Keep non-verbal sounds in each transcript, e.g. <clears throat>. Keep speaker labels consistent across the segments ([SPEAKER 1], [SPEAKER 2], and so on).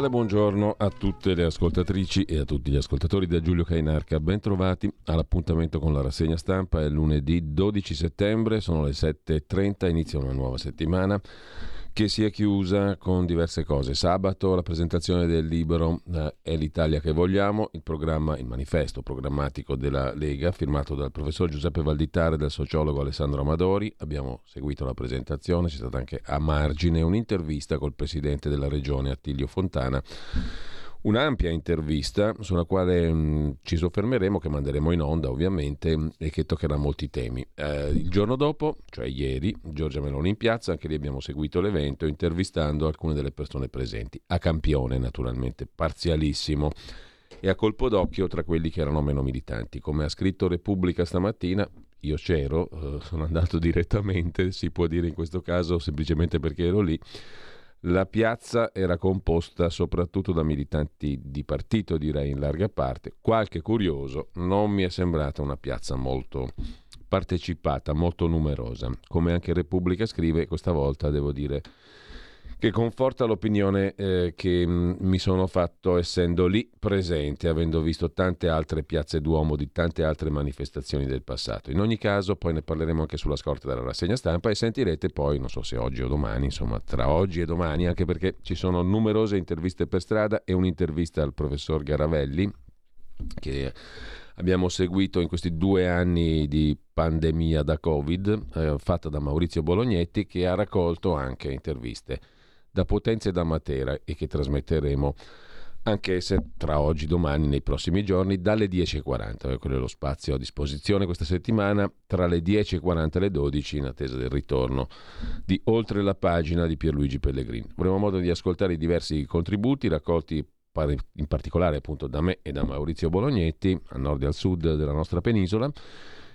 [SPEAKER 1] Cordiale buongiorno a tutte le ascoltatrici e a tutti gli ascoltatori da Giulio Cainarca. Bentrovati all'appuntamento con la rassegna stampa. È lunedì 12 settembre, sono le 7.30, inizia una nuova settimana che si è chiusa con diverse cose. Sabato la presentazione del libro eh, È l'Italia che vogliamo, il programma, il manifesto programmatico della Lega, firmato dal professor Giuseppe Valditare e dal sociologo Alessandro Amadori. Abbiamo seguito la presentazione, c'è stata anche a margine un'intervista col presidente della regione Attilio Fontana un'ampia intervista sulla quale mh, mm, ci soffermeremo, che manderemo in onda ovviamente e che toccherà molti temi. Eh, il giorno dopo, cioè ieri, Giorgia Meloni in piazza, anche lì abbiamo seguito l'evento intervistando alcune delle persone presenti, a campione naturalmente, parzialissimo e a colpo d'occhio tra quelli che erano meno militanti. Come ha scritto Repubblica stamattina, io c'ero, eh, sono andato <laughs> direttamente, si può dire in questo caso semplicemente perché ero lì la piazza era composta soprattutto da militanti di partito, direi in larga parte. Qualche curioso, non mi è sembrata una piazza molto partecipata, molto numerosa. Come anche Repubblica scrive, questa volta devo dire che conforta l'opinione eh, che mh, mm, mi sono fatto essendo lì presente, avendo visto tante altre piazze d'uomo di tante altre manifestazioni del passato. In ogni caso, poi ne parleremo anche sulla scorta della rassegna stampa e sentirete poi, non so se oggi o domani, insomma, tra oggi e domani, anche perché ci sono numerose interviste per strada e un'intervista al professor Garavelli che abbiamo seguito in questi due anni di pandemia da Covid, eh, fatta da Maurizio Bolognetti, che ha raccolto anche interviste da Potenza e da Matera e che trasmetteremo anche se tra oggi, domani, nei prossimi giorni, dalle 10.40. Quello è lo spazio a disposizione questa settimana, tra le 10.40 e le 12, in attesa del ritorno di Oltre la pagina di Pierluigi Pellegrini. Avremo modo di ascoltare i diversi contributi raccolti in particolare appunto da me e da Maurizio Bolognetti, a nord e al sud della nostra penisola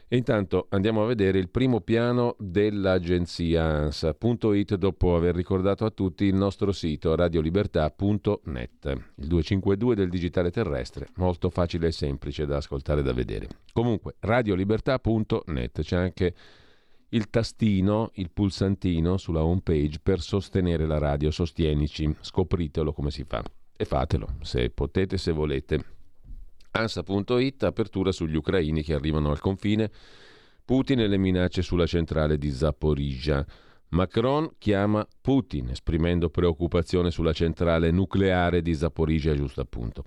[SPEAKER 1] e intanto andiamo a vedere il primo piano dell'agenzia ANSA.it dopo aver ricordato a tutti il nostro sito radiolibertà.net, il 252 del digitale terrestre, molto facile e semplice da ascoltare e da vedere. Comunque, radiolibertà.net, c'è anche il tastino, il pulsantino sulla home page per sostenere la radio, sostienici, scopritelo come si fa e fatelo se potete, se volete. ANSA.it, apertura sugli ucraini che arrivano al confine, Putin e le minacce sulla centrale di Zaporizhia. Macron chiama Putin, esprimendo preoccupazione sulla centrale nucleare di Zaporizhia, giusto appunto.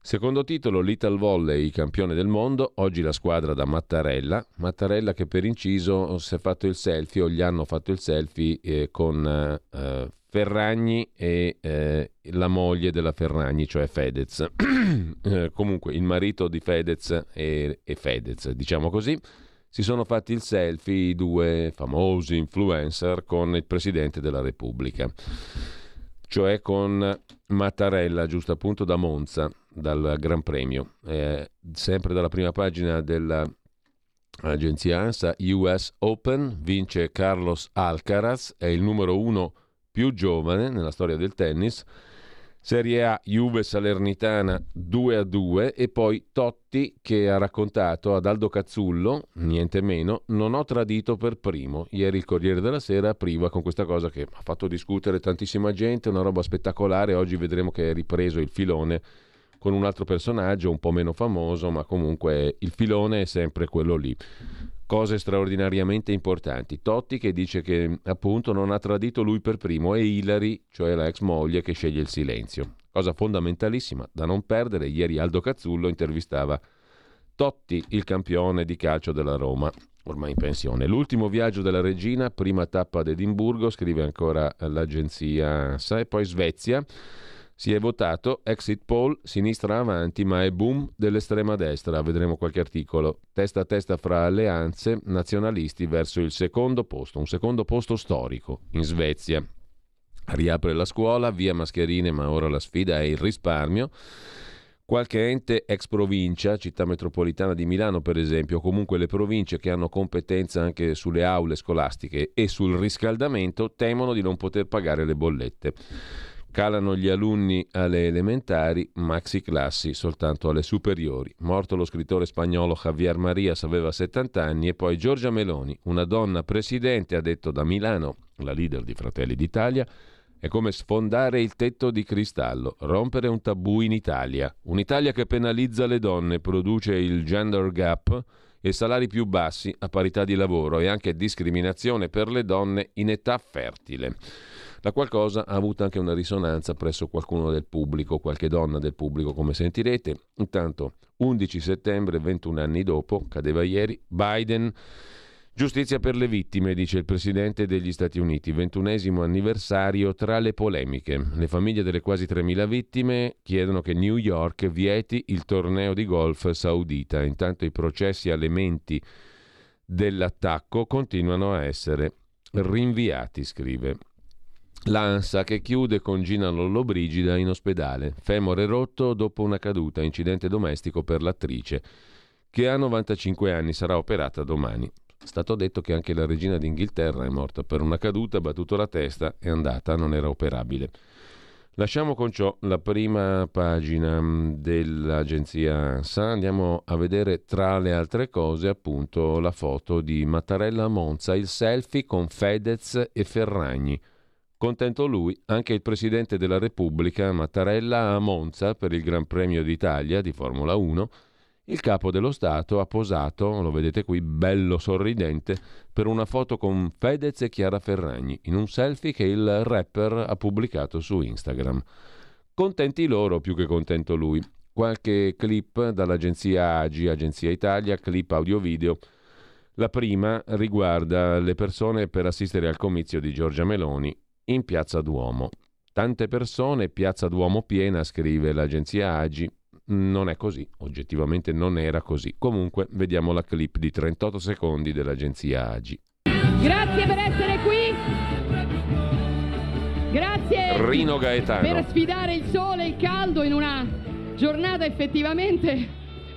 [SPEAKER 1] Secondo titolo, l'Ital Volley, campione del mondo, oggi la squadra da Mattarella, Mattarella che per inciso si è fatto il selfie o gli hanno fatto il selfie eh, con eh, Ferragni e eh, la moglie della Ferragni, cioè Fedez. <clears throat> eh, comunque il marito di Fedez e, e, Fedez, diciamo così, si sono fatti il selfie i due famosi influencer con il Presidente della Repubblica, cioè con Mattarella, giusto appunto da Monza, dal Gran Premio. Eh, sempre dalla prima pagina dell'agenzia ANSA, US Open, vince Carlos Alcaraz, è il numero uno più giovane nella storia del tennis. Serie A Juve Salernitana 2 a 2 e poi Totti che ha raccontato ad Aldo Cazzullo, niente meno, non ho tradito per primo. Ieri il Corriere della Sera apriva con questa cosa che ha fatto discutere tantissima gente, una roba spettacolare, oggi vedremo che è ripreso il filone con un altro personaggio un po' meno famoso, ma comunque il filone è sempre quello lì cose straordinariamente importanti. Totti che dice che appunto non ha tradito lui per primo e Hillary, cioè la ex moglie, che sceglie il silenzio. Cosa fondamentalissima da non perdere. Ieri Aldo Cazzullo intervistava Totti, il campione di calcio della Roma, ormai in pensione. L'ultimo viaggio della regina, prima tappa ad Edimburgo, scrive ancora l'agenzia ANSA, e poi Svezia. Si è votato exit poll sinistra avanti, ma è boom dell'estrema destra. Vedremo qualche articolo. Testa a testa fra alleanze nazionalisti verso il secondo posto, un secondo posto storico in Svezia. Riapre la scuola, via mascherine, ma ora la sfida è il risparmio. Qualche ente ex provincia, città metropolitana di Milano per esempio, o comunque le province che hanno competenza anche sulle aule scolastiche e sul riscaldamento, temono di non poter pagare le bollette. Calano gli alunni alle elementari, maxi classi soltanto alle superiori. Morto lo scrittore spagnolo Javier Marias aveva 70 anni e poi Giorgia Meloni, una donna presidente, ha detto da Milano, la leader di Fratelli d'Italia, è come sfondare il tetto di cristallo, rompere un tabù in Italia. Un'Italia che penalizza le donne, produce il gender gap e salari più bassi a parità di lavoro e anche discriminazione per le donne in età fertile. La qualcosa ha avuto anche una risonanza presso qualcuno del pubblico, qualche donna del pubblico, come sentirete. Intanto, 11 settembre, 21 anni dopo, cadeva ieri, Biden Giustizia per le vittime, dice il Presidente degli Stati Uniti, ventunesimo anniversario tra le polemiche. Le famiglie delle quasi 3.000 vittime chiedono che New York vieti il torneo di golf saudita. Intanto i processi alle menti dell'attacco continuano a essere rinviati, scrive. L'ANSA che chiude con Gina Lollobrigida in ospedale. Femore rotto dopo una caduta, incidente domestico per l'attrice, che ha 95 anni, sarà operata domani. È stato detto che anche la regina d'Inghilterra è morta per una caduta, ha battuto la testa, è andata, non era operabile. Lasciamo con ciò la prima pagina mm, dell'agenzia ANSA, andiamo a vedere tra le altre cose appunto la foto di Mattarella Monza, il selfie con Fedez e Ferragni. Contento lui, anche il Presidente della Repubblica Mattarella a Monza per il Gran Premio d'Italia di Formula 1 il capo dello Stato ha posato, lo vedete qui, bello sorridente, per una foto con Fedez e Chiara Ferragni, in un selfie che il rapper ha pubblicato su Instagram. Contenti loro più che contento lui. Qualche clip dall'agenzia AGI, Agenzia Italia, clip audio-video. La prima riguarda le persone per assistere al comizio di Giorgia Meloni in Piazza Duomo. Tante persone, Piazza Duomo piena, scrive l'agenzia AGI, non è così, oggettivamente non era così. Comunque vediamo la clip di 38 secondi dell'agenzia AGI.
[SPEAKER 2] Grazie per essere qui. Grazie
[SPEAKER 1] Rino Gaetano.
[SPEAKER 2] per sfidare il sole e il caldo in una giornata effettivamente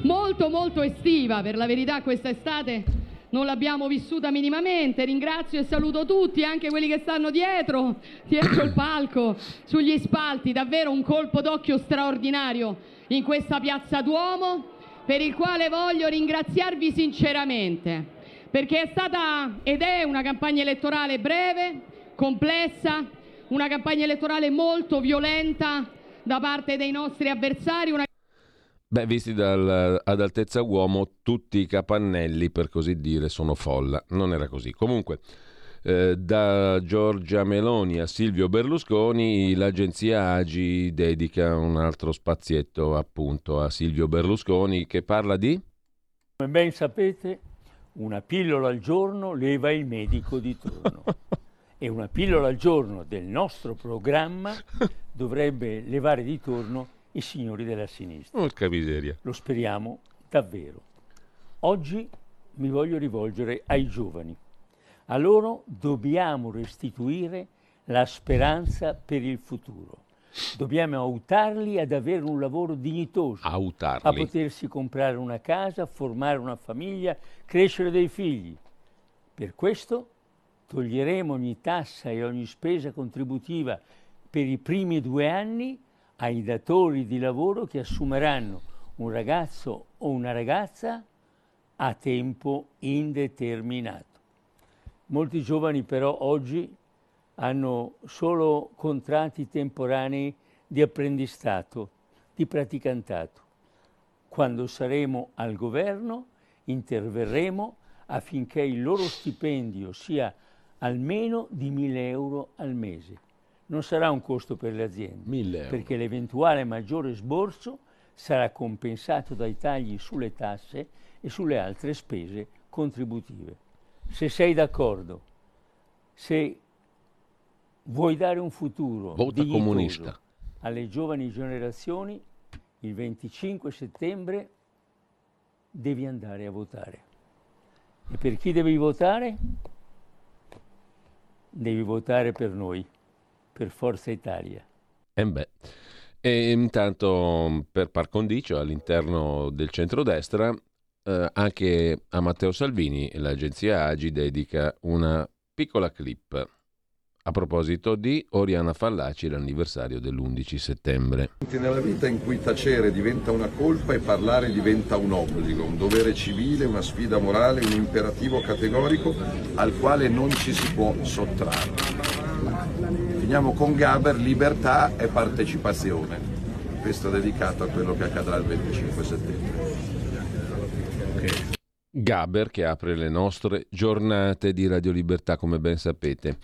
[SPEAKER 2] molto molto estiva. Per la verità questa estate non l'abbiamo vissuta minimamente. Ringrazio e saluto tutti, anche quelli che stanno dietro, dietro il palco, sugli spalti. Davvero un colpo d'occhio straordinario in questa piazza Duomo, per il quale voglio ringraziarvi sinceramente, perché è stata ed è una campagna elettorale breve, complessa, una campagna elettorale molto violenta da parte dei nostri avversari.
[SPEAKER 1] Beh, visti dal, ad altezza uomo, tutti i capannelli, per così dire, sono folla. Non era così. Comunque, eh, da Giorgia Meloni a Silvio Berlusconi, l'agenzia Agi dedica un altro spazietto appunto a Silvio Berlusconi che parla di...
[SPEAKER 3] Come ben sapete, una pillola al giorno leva il medico di turno. e una pillola al giorno del nostro programma dovrebbe levare di turno i signori della sinistra.
[SPEAKER 1] Porca miseria.
[SPEAKER 3] Lo speriamo davvero. Oggi mi voglio rivolgere ai giovani a loro dobbiamo restituire la speranza per il futuro. Dobbiamo aiutarli ad avere un lavoro dignitoso,
[SPEAKER 1] Autarli.
[SPEAKER 3] a potersi comprare una casa, formare una famiglia, crescere dei figli. Per questo toglieremo ogni tassa e ogni spesa contributiva per i primi due anni ai datori di lavoro che assumeranno un ragazzo o una ragazza a tempo indeterminato. Molti giovani però oggi hanno solo contratti temporanei di apprendistato, di praticantato. Quando saremo al governo interverremo affinché il loro stipendio sia almeno di 1000 euro al mese. Non sarà un costo per le aziende, perché l'eventuale maggiore sborso sarà compensato dai tagli sulle tasse e sulle altre spese contributive. Se sei d'accordo, se vuoi dare un futuro alle giovani generazioni, il 25 settembre devi andare a votare. E per chi devi votare? Devi votare per noi, per Forza Italia.
[SPEAKER 1] E beh. E intanto per par condicio all'interno del centrodestra eh, anche a Matteo Salvini l'agenzia Agi dedica una piccola clip a proposito di Oriana Fallaci, l'anniversario dell'11 settembre.
[SPEAKER 4] Nella vita in cui tacere diventa una colpa e parlare diventa un obbligo, un dovere civile, una sfida morale, un imperativo categorico al quale non ci si può sottrarre. Finiamo con Gaber, libertà e partecipazione. Questo è dedicato a quello che accadrà il 25 settembre.
[SPEAKER 1] Gaber che apre le nostre giornate di Radio Libertà, come ben sapete.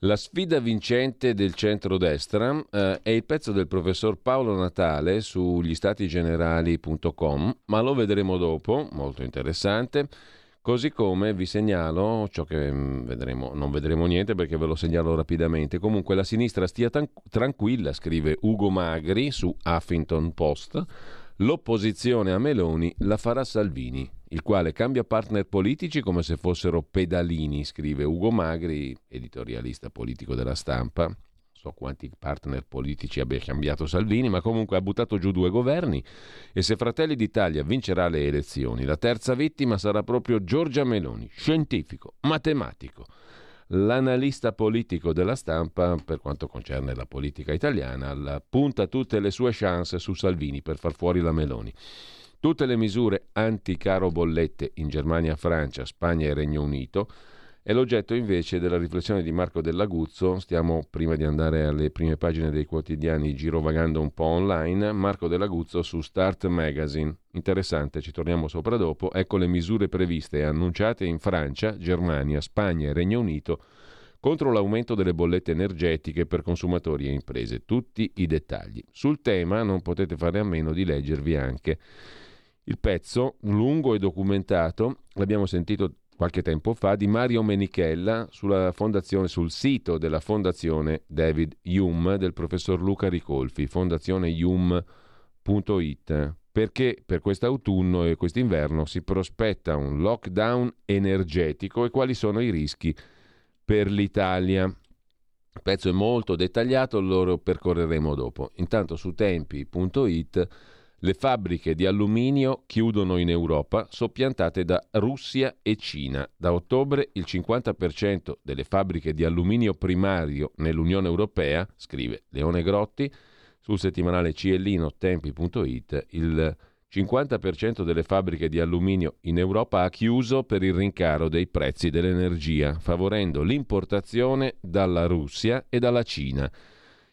[SPEAKER 1] La sfida vincente del centrodestra eh, è il pezzo del professor Paolo Natale sugli statigenerali.com, ma lo vedremo dopo, molto interessante. Così come vi segnalo ciò che mm, vedremo, non vedremo niente perché ve lo segnalo rapidamente. Comunque la sinistra stia tan- tranquilla, scrive Ugo Magri su Huffington Post. L'opposizione a Meloni la farà Salvini il quale cambia partner politici come se fossero pedalini, scrive Ugo Magri, editorialista politico della stampa. So quanti partner politici abbia cambiato Salvini, ma comunque ha buttato giù due governi e se Fratelli d'Italia vincerà le elezioni, la terza vittima sarà proprio Giorgia Meloni, scientifico, matematico. L'analista politico della stampa, per quanto concerne la politica italiana, punta tutte le sue chance su Salvini per far fuori la Meloni. Tutte le misure anti-caro bollette in Germania, Francia, Spagna e Regno Unito è l'oggetto invece della riflessione di Marco Dell'Aguzzo. Stiamo, prima di andare alle prime pagine dei quotidiani, girovagando un po' online. Marco Dell'Aguzzo su Start Magazine. Interessante, ci torniamo sopra dopo. Ecco le misure previste e annunciate in Francia, Germania, Spagna e Regno Unito contro l'aumento delle bollette energetiche per consumatori e imprese. Tutti i dettagli. Sul tema non potete fare a meno di leggervi anche il pezzo, lungo e documentato, l'abbiamo sentito qualche tempo fa, di Mario Menichella sul sito della Fondazione David Hume del professor Luca Ricolfi, fondazionehum.it, perché per quest'autunno e quest'inverno si prospetta un lockdown energetico e quali sono i rischi per l'Italia. Il pezzo è molto dettagliato, lo percorreremo dopo. Intanto su tempi.it le fabbriche di alluminio chiudono in Europa, soppiantate da Russia e Cina. Da ottobre il 50% delle fabbriche di alluminio primario nell'Unione Europea, scrive Leone Grotti, sul settimanale Ciellino Tempi.it, il 50% delle fabbriche di alluminio in Europa ha chiuso per il rincaro dei prezzi dell'energia, favorendo l'importazione dalla Russia e dalla Cina.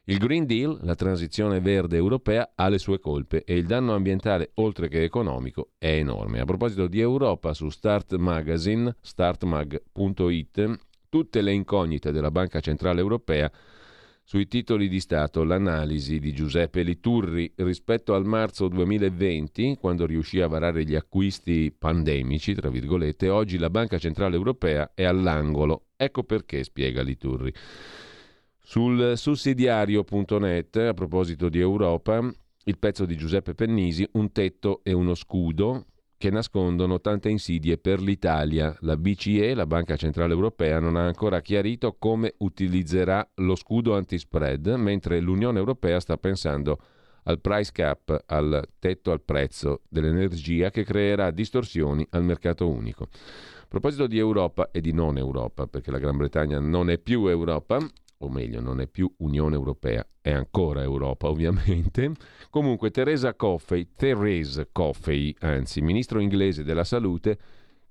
[SPEAKER 1] Il Green Deal, la transizione verde europea, ha le sue colpe e il danno ambientale, oltre che economico, è enorme. A proposito di Europa, su Start Magazine, startmag.it, tutte le incognite della Banca Centrale Europea sui titoli di Stato, l'analisi di Giuseppe Liturri rispetto al marzo 2020, quando riuscì a varare gli acquisti pandemici, tra virgolette, oggi la Banca Centrale Europea è all'angolo. Ecco perché, spiega Liturri. Sul sussidiario.net, a proposito di Europa, il pezzo di Giuseppe Pennisi, Un tetto e uno scudo che nascondono tante insidie per l'Italia. La BCE, la Banca Centrale Europea, non ha ancora chiarito come utilizzerà lo scudo antispread, mentre l'Unione Europea sta pensando al price cap, al tetto al prezzo dell'energia che creerà distorsioni al mercato unico. A proposito di Europa e di non Europa, perché la Gran Bretagna non è più Europa, o meglio non è più Unione Europea, è ancora Europa ovviamente. Comunque Teresa Coffey, Therese Coffey, anzi, ministro inglese della salute,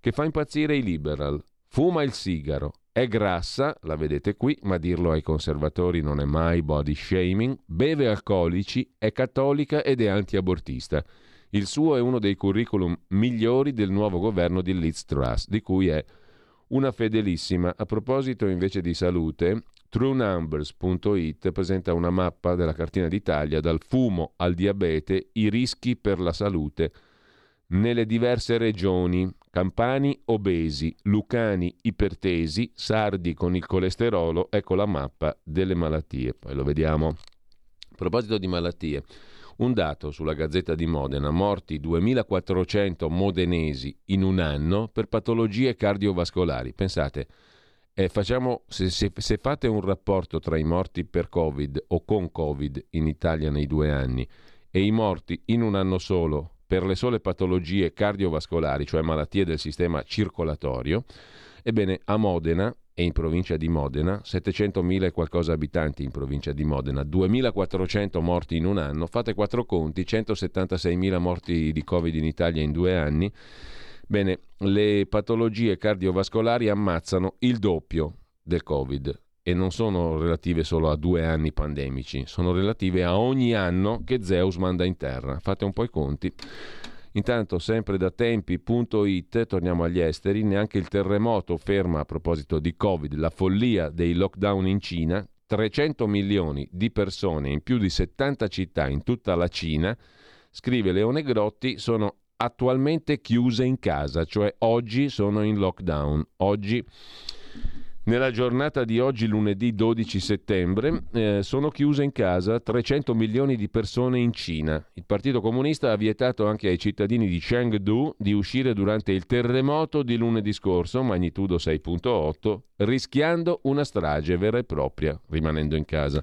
[SPEAKER 1] che fa impazzire i liberal, fuma il sigaro, è grassa, la vedete qui, ma dirlo ai conservatori non è mai body shaming, beve alcolici, è cattolica ed è antiabortista. Il suo è uno dei curriculum migliori del nuovo governo di Liz Truss, di cui è una fedelissima. A proposito invece di salute, truenumbers.it presenta una mappa della cartina d'Italia dal fumo al diabete, i rischi per la salute nelle diverse regioni. Campani obesi, lucani ipertesi, sardi con il colesterolo, ecco la mappa delle malattie. Poi lo vediamo. A proposito di malattie, un dato sulla Gazzetta di Modena, morti 2400 modenesi in un anno per patologie cardiovascolari. Pensate, eh, facciamo, se, se, se fate un rapporto tra i morti per Covid o con Covid in Italia nei due anni e i morti in un anno solo per le sole patologie cardiovascolari, cioè malattie del sistema circolatorio, ebbene a Modena e in provincia di Modena, 700.000 e qualcosa abitanti in provincia di Modena, 2.400 morti in un anno, fate quattro conti, 176.000 morti di Covid in Italia in due anni. Bene, le patologie cardiovascolari ammazzano il doppio del Covid e non sono relative solo a due anni pandemici, sono relative a ogni anno che Zeus manda in terra. Fate un po' i conti. Intanto, sempre da tempi.it, torniamo agli esteri, neanche il terremoto ferma a proposito di Covid, la follia dei lockdown in Cina, 300 milioni di persone in più di 70 città in tutta la Cina, scrive Leone Grotti, sono attualmente chiuse in casa, cioè oggi sono in lockdown. Oggi nella giornata di oggi, lunedì 12 settembre, eh, sono chiuse in casa 300 milioni di persone in Cina. Il Partito Comunista ha vietato anche ai cittadini di Chengdu di uscire durante il terremoto di lunedì scorso, magnitudo 6.8, rischiando una strage vera e propria, rimanendo in casa.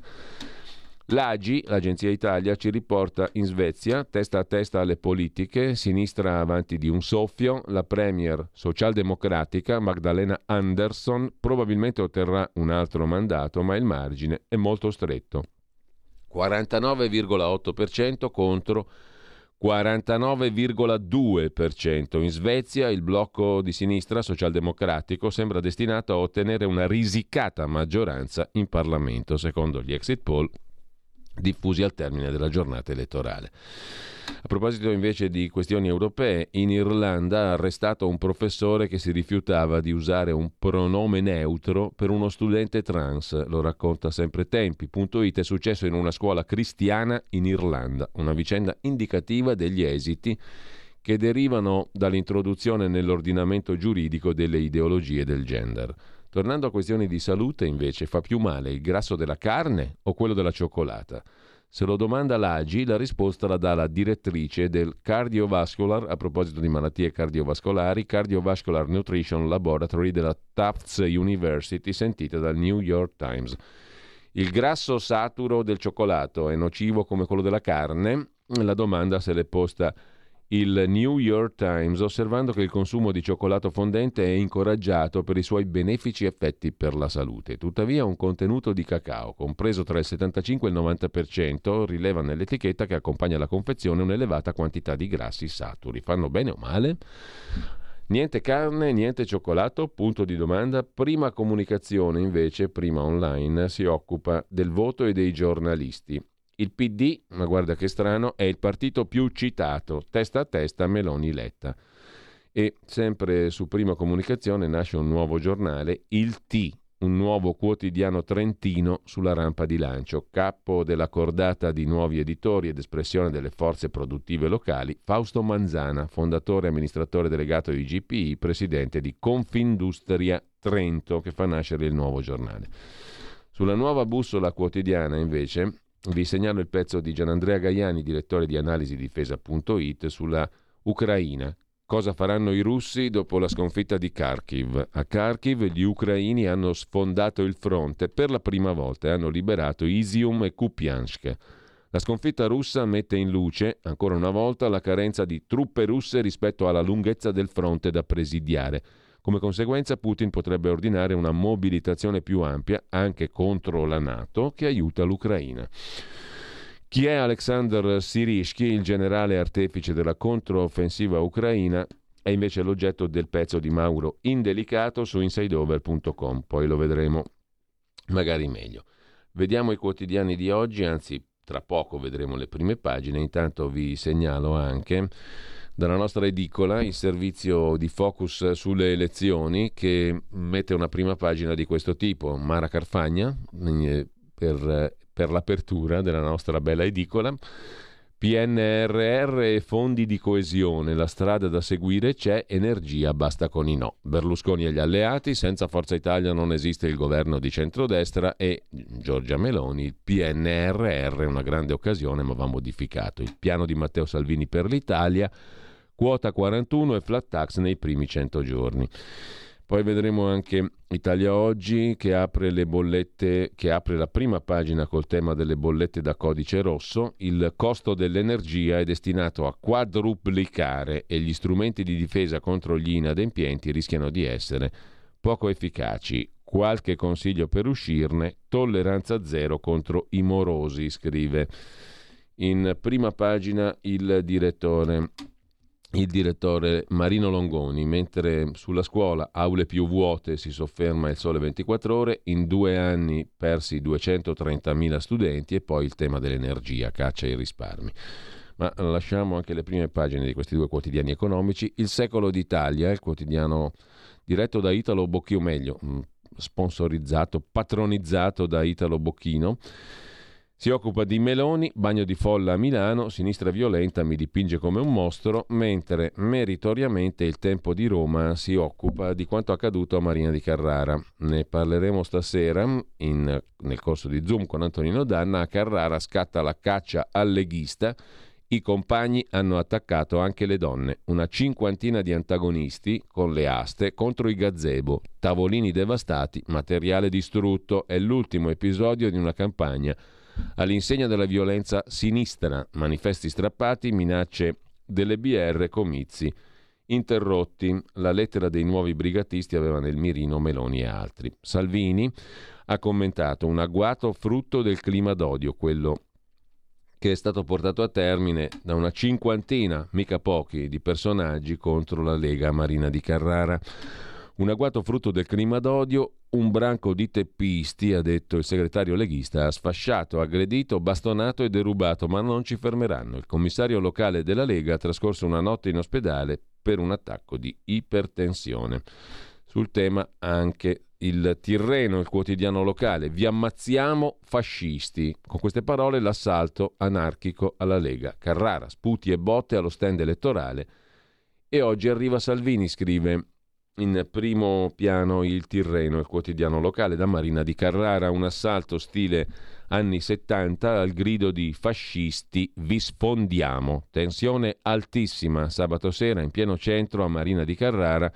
[SPEAKER 1] L'AGI, l'Agenzia Italia, ci riporta in Svezia, testa a testa alle politiche, sinistra avanti di un soffio, la premier socialdemocratica Magdalena Andersson probabilmente otterrà un altro mandato, ma il margine è molto stretto. 49,8% contro 49,2%. In Svezia il blocco di sinistra socialdemocratico sembra destinato a ottenere una risicata maggioranza in Parlamento, secondo gli exit poll diffusi al termine della giornata elettorale. A proposito invece di questioni europee, in Irlanda ha arrestato un professore che si rifiutava di usare un pronome neutro per uno studente trans, lo racconta sempre Tempi.it, è successo in una scuola cristiana in Irlanda, una vicenda indicativa degli esiti che derivano dall'introduzione nell'ordinamento giuridico delle ideologie del gender. Tornando a questioni di salute, invece, fa più male il grasso della carne o quello della cioccolata? Se lo domanda l'AGI, la risposta la dà la direttrice del Cardiovascular, a proposito di malattie cardiovascolari, Cardiovascular Nutrition Laboratory della Tufts University, sentita dal New York Times. Il grasso saturo del cioccolato è nocivo come quello della carne? La domanda se l'è posta il New York Times osservando che il consumo di cioccolato fondente è incoraggiato per i suoi benefici effetti per la salute. Tuttavia un contenuto di cacao, compreso tra il 75 e il 90%, rileva nell'etichetta che accompagna la confezione un'elevata quantità di grassi saturi. Fanno bene o male? Niente carne, niente cioccolato? Punto di domanda. Prima comunicazione invece, prima online, si occupa del voto e dei giornalisti. Il PD, ma guarda che strano, è il partito più citato, testa a testa Meloni-Letta. E sempre su Prima Comunicazione nasce un nuovo giornale, Il T, un nuovo quotidiano trentino sulla rampa di lancio, capo della cordata di nuovi editori ed espressione delle forze produttive locali, Fausto Manzana, fondatore e amministratore delegato di GPI, presidente di Confindustria Trento, che fa nascere il nuovo giornale. Sulla nuova bussola quotidiana, invece, vi segnalo il pezzo di Gianandrea Gaiani, direttore di analisi difesa.it, sulla Ucraina. Cosa faranno i russi dopo la sconfitta di Kharkiv? A Kharkiv gli ucraini hanno sfondato il fronte per la prima volta e hanno liberato Isium e Kupiansk. La sconfitta russa mette in luce, ancora una volta, la carenza di truppe russe rispetto alla lunghezza del fronte da presidiare come conseguenza Putin potrebbe ordinare una mobilitazione più ampia anche contro la Nato che aiuta l'Ucraina. Chi è Alexander Sirishki, il generale artefice della controffensiva ucraina, è invece l'oggetto del pezzo di Mauro Indelicato su insideover.com, poi lo vedremo magari meglio. Vediamo i quotidiani di oggi, anzi tra poco vedremo le prime pagine, intanto vi segnalo anche dalla nostra edicola, il servizio di focus sulle elezioni, che mette una prima pagina di questo tipo. Mara Carfagna, eh, per, per l'apertura della nostra bella edicola. PNRR e fondi di coesione, la strada da seguire c'è, energia basta con i no. Berlusconi e gli alleati, senza Forza Italia non esiste il governo di centrodestra e Giorgia Meloni, il PNRR è una grande occasione ma va modificato. Il piano di Matteo Salvini per l'Italia, quota 41 e flat tax nei primi 100 giorni. Poi vedremo anche Italia Oggi che apre le bollette, che apre la prima pagina col tema delle bollette da codice rosso. Il costo dell'energia è destinato a quadruplicare e gli strumenti di difesa contro gli inadempienti rischiano di essere poco efficaci. Qualche consiglio per uscirne, tolleranza zero contro i morosi, scrive in prima pagina il direttore il direttore Marino Longoni, mentre sulla scuola aule più vuote si sofferma il sole 24 ore, in due anni persi 230.000 studenti e poi il tema dell'energia, caccia e risparmi. Ma lasciamo anche le prime pagine di questi due quotidiani economici. Il Secolo d'Italia, il quotidiano diretto da Italo Bocchino, meglio, mm, sponsorizzato, patronizzato da Italo Bocchino, si occupa di Meloni, bagno di folla a Milano, sinistra violenta mi dipinge come un mostro, mentre meritoriamente il tempo di Roma si occupa di quanto accaduto a Marina di Carrara. Ne parleremo stasera in, nel corso di Zoom con Antonino Danna. A Carrara scatta la caccia al leghista. I compagni hanno attaccato anche le donne, una cinquantina di antagonisti con le aste contro i gazebo, tavolini devastati, materiale distrutto. È l'ultimo episodio di una campagna all'insegna della violenza sinistra, manifesti strappati, minacce delle BR, comizi interrotti. La lettera dei nuovi brigatisti aveva nel mirino Meloni e altri. Salvini ha commentato un agguato frutto del clima d'odio, quello che è stato portato a termine da una cinquantina, mica pochi, di personaggi contro la Lega Marina di Carrara. Un agguato frutto del clima d'odio, un branco di teppisti, ha detto il segretario leghista, ha sfasciato, aggredito, bastonato e derubato, ma non ci fermeranno. Il commissario locale della Lega ha trascorso una notte in ospedale per un attacco di ipertensione. Sul tema anche il Tirreno, il quotidiano locale. Vi ammazziamo fascisti. Con queste parole l'assalto anarchico alla Lega. Carrara, sputi e botte allo stand elettorale. E oggi arriva Salvini, scrive in primo piano il Tirreno, il quotidiano locale da Marina di Carrara, un assalto stile anni 70 al grido di fascisti vi sfondiamo. Tensione altissima sabato sera in pieno centro a Marina di Carrara.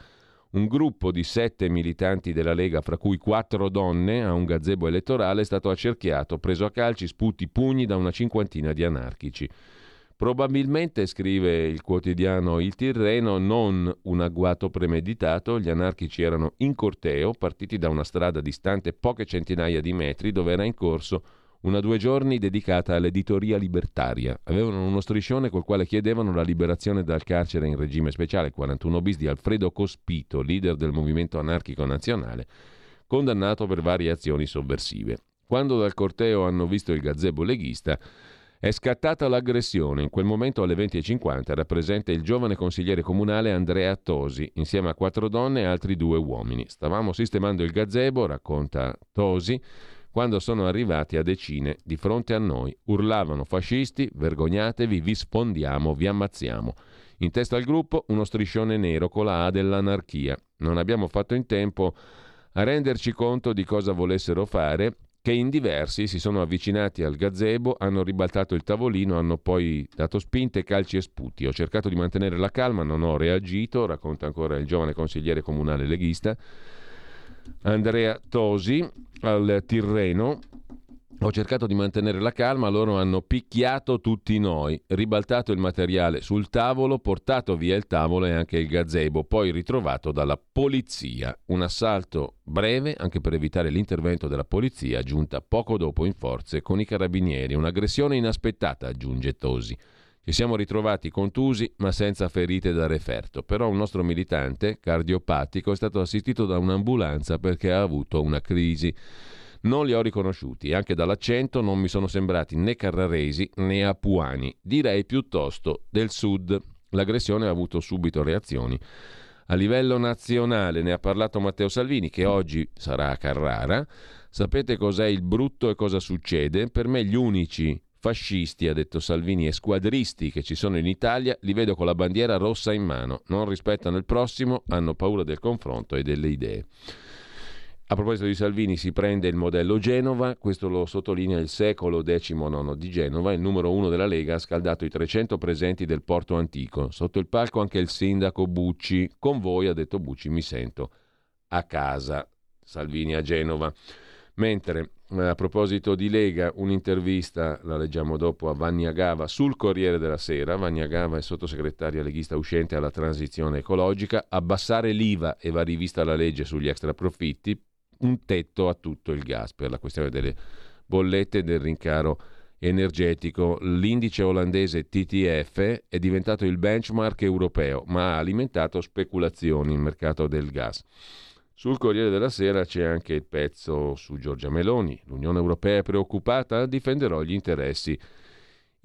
[SPEAKER 1] Un gruppo di sette militanti della Lega, fra cui quattro donne, a un gazebo elettorale è stato accerchiato, preso a calci, sputi, pugni da una cinquantina di anarchici. Probabilmente, scrive il quotidiano Il Tirreno, non un agguato premeditato, gli anarchici erano in corteo, partiti da una strada distante poche centinaia di metri dove era in corso una due giorni dedicata all'editoria libertaria. Avevano uno striscione col quale chiedevano la liberazione dal carcere in regime speciale 41 bis di Alfredo Cospito, leader del movimento anarchico nazionale, condannato per varie azioni sovversive. Quando dal corteo hanno visto il gazebo leghista, è scattata l'aggressione. In quel momento alle 20.50 era presente il giovane consigliere comunale Andrea Tosi, insieme a quattro donne e altri due uomini. Stavamo sistemando il gazebo, racconta Tosi, quando sono arrivati a decine di fronte a noi. Urlavano fascisti, vergognatevi, vi sfondiamo, vi ammazziamo. In testa al gruppo uno striscione nero con la A dell'anarchia. Non abbiamo fatto in tempo a renderci conto di cosa volessero fare che in diversi si sono avvicinati al gazebo, hanno ribaltato il tavolino, hanno poi dato spinte, calci e sputi. Ho cercato di mantenere la calma, non ho reagito, racconta ancora il giovane consigliere comunale leghista. Andrea Tosi al Tirreno ho cercato di mantenere la calma, loro hanno picchiato tutti noi, ribaltato il materiale sul tavolo, portato via il tavolo e anche il gazebo, poi ritrovato dalla polizia. Un assalto breve, anche per evitare l'intervento della polizia, giunta poco dopo in forze con i carabinieri. Un'aggressione inaspettata, aggiunge Tosi. Ci siamo ritrovati contusi ma senza ferite da referto. Però un nostro militante cardiopatico è stato assistito da un'ambulanza perché ha avuto una crisi. Non li ho riconosciuti, anche dall'accento non mi sono sembrati né carraresi né apuani, direi piuttosto del sud. L'aggressione ha avuto subito reazioni. A livello nazionale ne ha parlato Matteo Salvini, che oggi sarà a Carrara. Sapete cos'è il brutto e cosa succede? Per me gli unici fascisti, ha detto Salvini, e squadristi che ci sono in Italia, li vedo con la bandiera rossa in mano, non rispettano il prossimo, hanno paura del confronto e delle idee. A proposito di Salvini, si prende il modello Genova, questo lo sottolinea il secolo XIX di Genova, il numero uno della Lega ha scaldato i 300 presenti del porto antico. Sotto il palco anche il sindaco Bucci. Con voi, ha detto Bucci, mi sento a casa. Salvini a Genova. Mentre eh, a proposito di Lega, un'intervista, la leggiamo dopo, a Vannia Gava sul Corriere della Sera. Vannia Gava è sottosegretaria leghista uscente alla transizione ecologica. Abbassare l'IVA e va rivista la legge sugli extraprofitti. Un tetto a tutto il gas per la questione delle bollette e del rincaro energetico. L'indice olandese TTF è diventato il benchmark europeo, ma ha alimentato speculazioni nel mercato del gas. Sul Corriere della Sera c'è anche il pezzo su Giorgia Meloni. L'Unione Europea è preoccupata? Difenderò gli interessi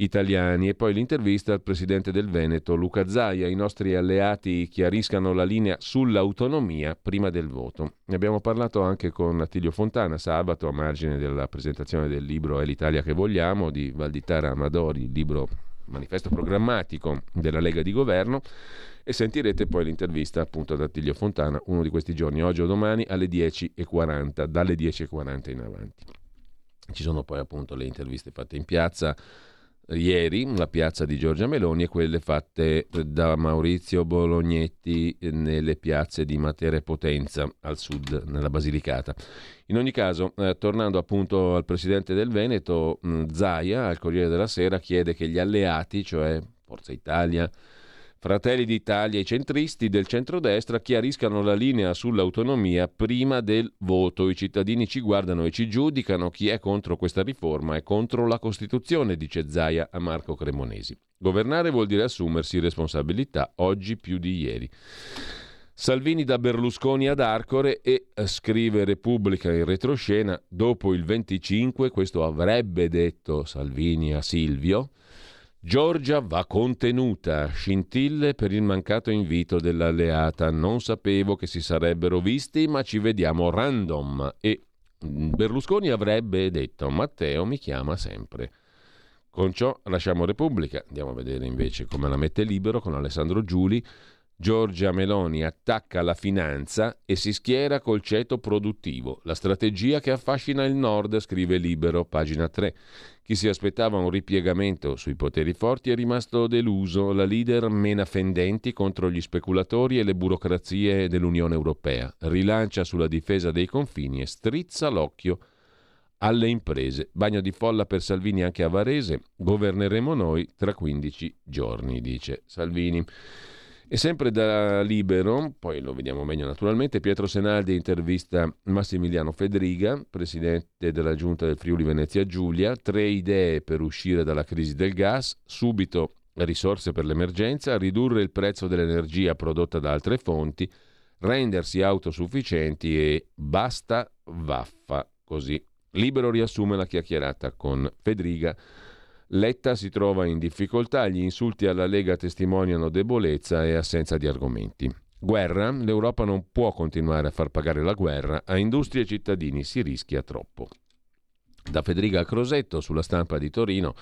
[SPEAKER 1] italiani. E poi l'intervista al presidente del Veneto, Luca Zaia. I nostri alleati chiariscano la linea sull'autonomia prima del voto. Ne abbiamo parlato anche con Attilio Fontana sabato a margine della presentazione del libro È l'Italia che vogliamo di Valditara Amadori, il libro manifesto programmatico della Lega di Governo e sentirete poi l'intervista appunto ad Attilio Fontana uno di questi giorni, oggi o domani alle 10.40, dalle 10.40 in avanti. Ci sono poi appunto le interviste fatte in piazza ieri, la piazza di Giorgia Meloni e quelle fatte da Maurizio Bolognetti nelle piazze di Matera e Potenza al sud, nella Basilicata. In ogni caso, eh, tornando appunto al presidente del Veneto, mh, Zaia al Corriere della Sera chiede che gli alleati, cioè Forza Italia, Fratelli d'Italia e centristi del centrodestra chiariscano la linea sull'autonomia prima del voto. I cittadini ci guardano e ci giudicano. Chi è contro questa riforma è contro la Costituzione, dice Zaia a Marco Cremonesi. Governare vuol dire assumersi responsabilità, oggi più di ieri. Salvini da Berlusconi ad Arcore e eh, scrive Repubblica in retroscena, dopo il 25, questo avrebbe detto Salvini a Silvio, Giorgia va contenuta, scintille per il mancato invito dell'alleata. Non sapevo che si sarebbero visti, ma ci vediamo random. E Berlusconi avrebbe detto: Matteo mi chiama sempre. Con ciò lasciamo Repubblica. Andiamo a vedere invece come la mette libero con Alessandro Giuli. Giorgia Meloni attacca la finanza e si schiera col ceto produttivo. La strategia che affascina il Nord, scrive Libero, pagina 3. Chi si aspettava un ripiegamento sui poteri forti è rimasto deluso. La leader mena fendenti contro gli speculatori e le burocrazie dell'Unione Europea. Rilancia sulla difesa dei confini e strizza l'occhio alle imprese. Bagno di folla per Salvini anche a Varese. Governeremo noi tra 15 giorni, dice Salvini. E sempre da Libero, poi lo vediamo meglio naturalmente, Pietro Senaldi intervista Massimiliano Federiga, presidente della giunta del Friuli Venezia Giulia, tre idee per uscire dalla crisi del gas, subito risorse per l'emergenza, ridurre il prezzo dell'energia prodotta da altre fonti, rendersi autosufficienti e basta vaffa così. Libero riassume la chiacchierata con Federiga Letta si trova in difficoltà, gli insulti alla Lega testimoniano debolezza e assenza di argomenti. Guerra? L'Europa non può continuare a far pagare la guerra, a industrie e cittadini si rischia troppo. Da Federica Crosetto sulla stampa di Torino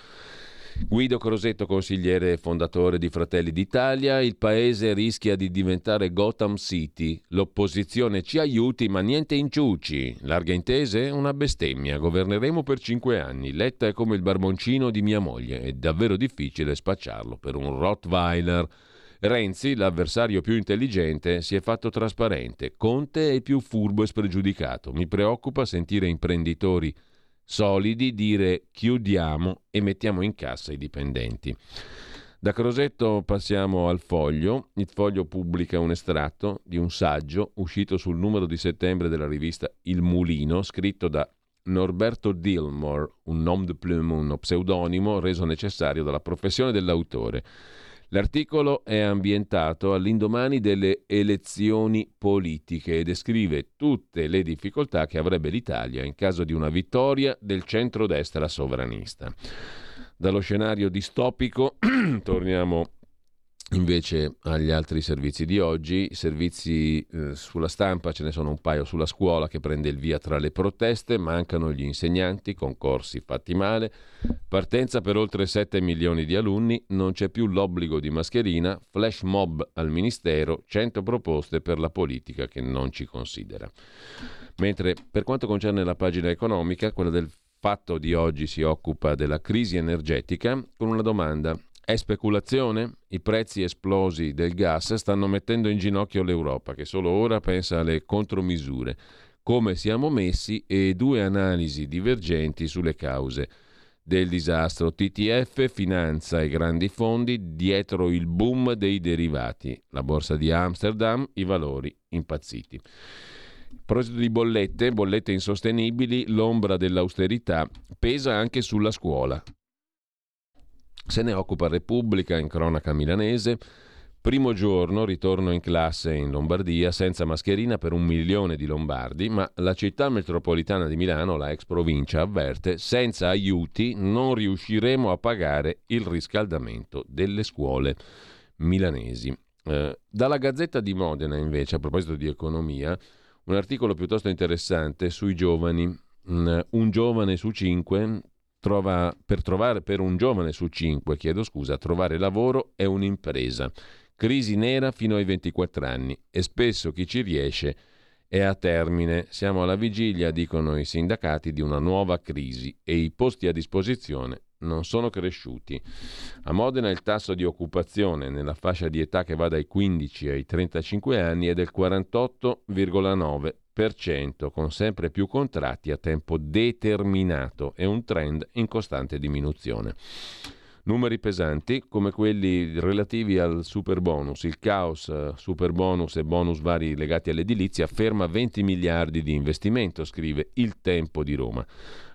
[SPEAKER 1] Guido Crosetto, consigliere fondatore di Fratelli d'Italia, il paese rischia di diventare Gotham City. L'opposizione ci aiuti, ma niente inciuci. Larga intese? Una bestemmia. Governeremo per cinque anni. Letta è come il barboncino di mia moglie. È davvero difficile spacciarlo per un Rottweiler. Renzi, l'avversario più intelligente, si è fatto trasparente. Conte è più furbo e spregiudicato. Mi preoccupa sentire imprenditori solidi dire chiudiamo e mettiamo in cassa i dipendenti. Da Crosetto passiamo al foglio. Il foglio pubblica un estratto di un saggio uscito sul numero di settembre della rivista Il Mulino, scritto da Norberto Dillmore, un nom de plume, uno pseudonimo reso necessario dalla professione dell'autore. L'articolo è ambientato all'indomani delle elezioni politiche e descrive tutte le difficoltà che avrebbe l'Italia in caso di una vittoria del centrodestra sovranista. Dallo scenario distopico <clears throat> torniamo invece agli altri servizi di oggi. Servizi eh, sulla stampa ce ne sono un paio sulla scuola che prende il via tra le proteste, mancano gli insegnanti, concorsi fatti male, partenza per oltre 7 milioni di alunni, non c'è più l'obbligo di mascherina, flash mob al Ministero, 100 proposte per la politica che non ci considera. Mentre per quanto concerne la pagina economica, quella del fatto di oggi si occupa della crisi energetica con una domanda è speculazione? I prezzi esplosi del gas stanno mettendo in ginocchio l'Europa, che solo ora pensa alle contromisure. Come siamo messi e due analisi divergenti sulle cause del disastro. TTF, finanza e grandi fondi dietro il boom dei derivati. La borsa di Amsterdam, i valori impazziti. A proposito di bollette, bollette insostenibili, l'ombra dell'austerità pesa anche sulla scuola. Se ne occupa Repubblica in cronaca milanese. Primo giorno, ritorno in classe in Lombardia senza mascherina per un milione di lombardi, ma la città metropolitana di Milano, la ex provincia, avverte senza aiuti non riusciremo a pagare il riscaldamento delle scuole milanesi. Eh, dalla Gazzetta di Modena, invece, a proposito di economia, un articolo piuttosto interessante sui giovani. Mm, un giovane su cinque trova, per, trovare, per un giovane su cinque, chiedo scusa, trovare lavoro è un'impresa. Crisi nera fino ai 24 anni e spesso chi ci riesce è a termine. Siamo alla vigilia, dicono i sindacati, di una nuova crisi e i posti a disposizione non sono cresciuti. A Modena il tasso di occupazione nella fascia di età che va dai 15 ai 35 anni è del 48,9%. 10%, con sempre più contratti a tempo determinato e un trend in costante diminuzione. Numeri pesanti come quelli relativi al super bonus. Il caos super bonus e bonus vari legati all'edilizia ferma 20 miliardi di investimento, scrive Il Tempo di Roma.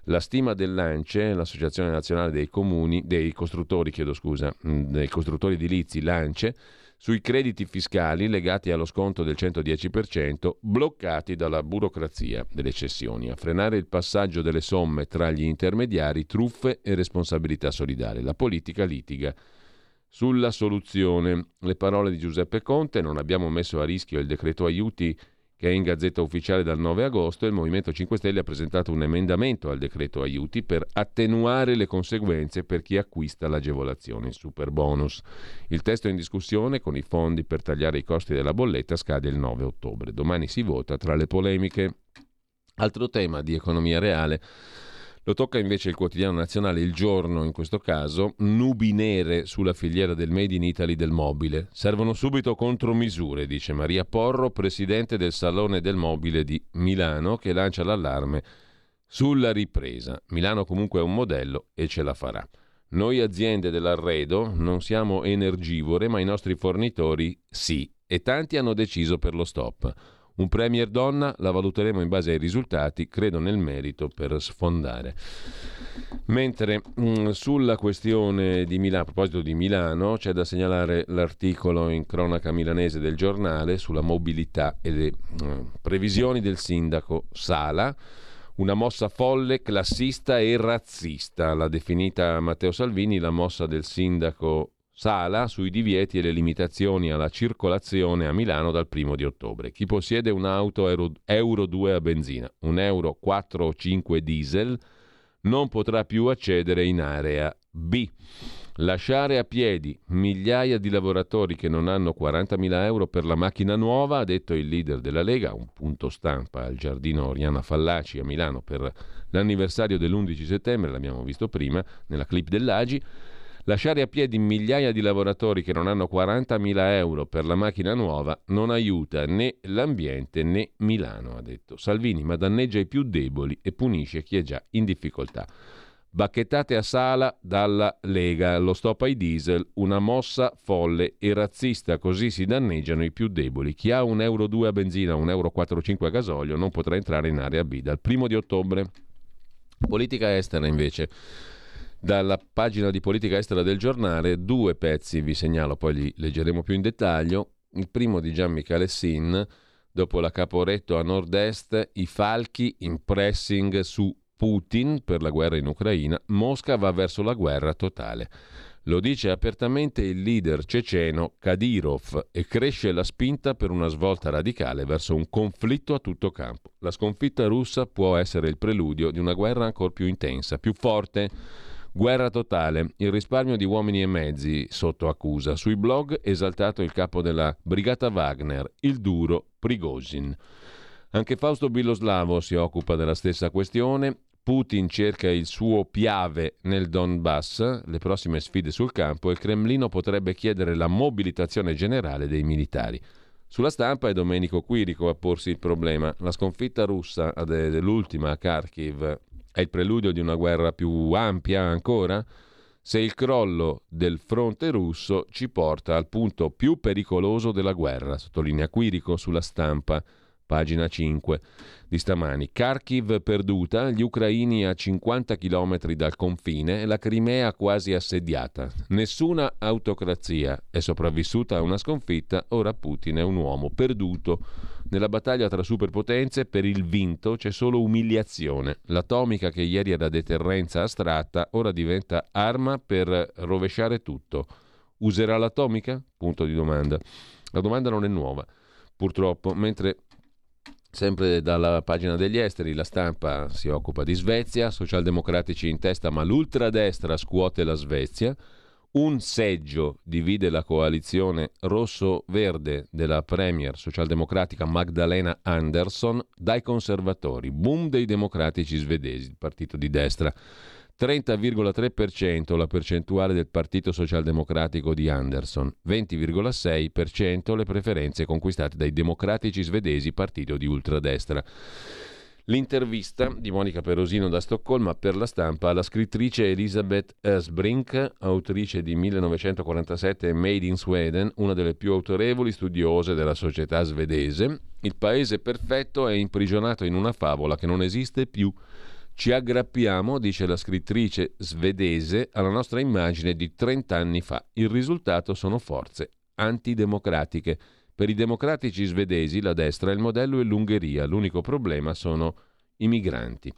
[SPEAKER 1] La stima dell'ANCE, l'Associazione Nazionale dei Comuni, dei costruttori, chiedo scusa, mm, dei costruttori edilizi, l'ANCE, sui crediti fiscali legati allo sconto del 110% bloccati dalla burocrazia delle cessioni, a frenare il passaggio delle somme tra gli intermediari, truffe e responsabilità solidale. La politica litiga sulla soluzione. Le parole di Giuseppe Conte, non abbiamo messo a rischio il decreto aiuti che è in gazzetta ufficiale dal 9 agosto, il Movimento 5 Stelle ha presentato un emendamento al decreto aiuti per attenuare le conseguenze per chi acquista l'agevolazione in super bonus. Il testo in discussione con i fondi per tagliare i costi della bolletta scade il 9 ottobre. Domani si vota tra le polemiche. Altro tema di economia reale lo tocca invece il quotidiano nazionale Il Giorno, in questo caso, nubi nere sulla filiera del Made in Italy del mobile. Servono subito contromisure, dice Maria Porro, presidente del Salone del Mobile di Milano, che lancia l'allarme sulla ripresa. Milano comunque è un modello e ce la farà. Noi aziende dell'arredo non siamo energivore, ma i nostri fornitori sì, e tanti hanno deciso per lo stop. Un Premier donna la valuteremo in base ai risultati, credo nel merito per sfondare. Mentre mh, mm, sulla questione di Milano, a proposito di Milano, c'è da segnalare l'articolo in cronaca milanese del giornale sulla mobilità e le mh, mm, previsioni del sindaco Sala. Una mossa folle, classista e razzista, l'ha definita Matteo Salvini, la mossa del sindaco Sala sui divieti e le limitazioni alla circolazione a Milano dal primo di ottobre. Chi possiede un'auto Euro, Euro 2 a benzina, un Euro 4 o 5 diesel, non potrà più accedere in area B. Lasciare a piedi migliaia di lavoratori che non hanno 40.000 euro per la macchina nuova, ha detto il leader della Lega, un punto stampa al giardino Oriana Fallaci a Milano per l'anniversario dell'11 settembre, l'abbiamo visto prima nella clip dell'Agi. Lasciare a piedi migliaia di lavoratori che non hanno 40.000 euro per la macchina nuova non aiuta né l'ambiente né Milano, ha detto Salvini, ma danneggia i più deboli e punisce chi è già in difficoltà. Bacchettate a sala dalla Lega, lo stop ai diesel, una mossa folle e razzista, così si danneggiano i più deboli. Chi ha un euro 2 a benzina, un euro 4-5 a gasolio non potrà entrare in area B dal primo di ottobre. Politica estera invece. Dalla pagina di politica estera del giornale, due pezzi vi segnalo, poi li leggeremo più in dettaglio. Il primo di Gian Michele Sin, dopo la Caporetto a nord-est, i falchi in pressing su Putin per la guerra in Ucraina, Mosca va verso la guerra totale. Lo dice apertamente il leader ceceno Kadyrov e cresce la spinta per una svolta radicale verso un conflitto a tutto campo. La sconfitta russa può essere il preludio di una guerra ancora più intensa, più forte. Guerra totale, il risparmio di uomini e mezzi sotto accusa. Sui blog esaltato il capo della brigata Wagner, il duro Prigozhin. Anche Fausto Biloslavo si occupa della stessa questione. Putin cerca il suo piave nel Donbass, le prossime sfide sul campo e il Cremlino potrebbe chiedere la mobilitazione generale dei militari. Sulla stampa è Domenico Quirico a porsi il problema. La sconfitta russa dell'ultima a Kharkiv è il preludio di una guerra più ampia ancora? Se il crollo del fronte russo ci porta al punto più pericoloso della guerra, sottolinea Quirico sulla stampa pagina 5 di stamani. Kharkiv perduta, gli ucraini a 50 km dal confine e la Crimea quasi assediata. Nessuna autocrazia è sopravvissuta a una sconfitta, ora Putin è un uomo perduto. Nella battaglia tra superpotenze per il vinto c'è solo umiliazione. L'atomica che ieri era deterrenza astratta ora diventa arma per rovesciare tutto. Userà l'atomica? Punto di domanda. La domanda non è nuova, purtroppo, mentre Sempre dalla pagina degli esteri, la stampa si occupa di Svezia, socialdemocratici in testa, ma l'ultradestra scuote la Svezia. Un seggio divide la coalizione rosso-verde della premier socialdemocratica Magdalena Andersson dai conservatori. Boom dei democratici svedesi, il partito di destra. 30,3% la percentuale del Partito Socialdemocratico di Anderson, 20,6% le preferenze conquistate dai democratici svedesi, partito di ultradestra. L'intervista di Monica Perosino da Stoccolma per la stampa alla scrittrice Elisabeth Esbrink, autrice di 1947 Made in Sweden, una delle più autorevoli studiose della società svedese. Il paese perfetto è imprigionato in una favola che non esiste più ci aggrappiamo, dice la scrittrice svedese, alla nostra immagine di 30 anni fa. Il risultato sono forze antidemocratiche. Per i democratici svedesi la destra il modello è l'Ungheria, l'unico problema sono i migranti.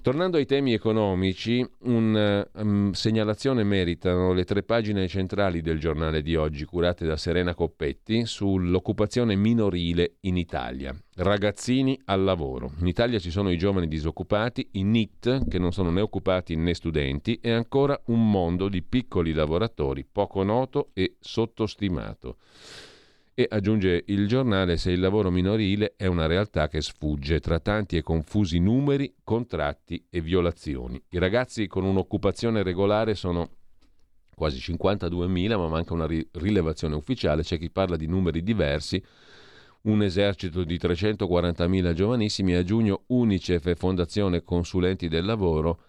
[SPEAKER 1] Tornando ai temi economici, una um, segnalazione meritano le tre pagine centrali del giornale di oggi, curate da Serena Coppetti, sull'occupazione minorile in Italia. Ragazzini al lavoro. In Italia ci sono i giovani disoccupati, i NIT, che non sono né occupati né studenti, e ancora un mondo di piccoli lavoratori poco noto e sottostimato. E aggiunge il giornale se il lavoro minorile è una realtà che sfugge tra tanti e confusi numeri, contratti e violazioni. I ragazzi con un'occupazione regolare sono quasi 52.000, ma manca una rilevazione ufficiale, c'è chi parla di numeri diversi. Un esercito di 340.000 giovanissimi a giugno Unicef e Fondazione Consulenti del Lavoro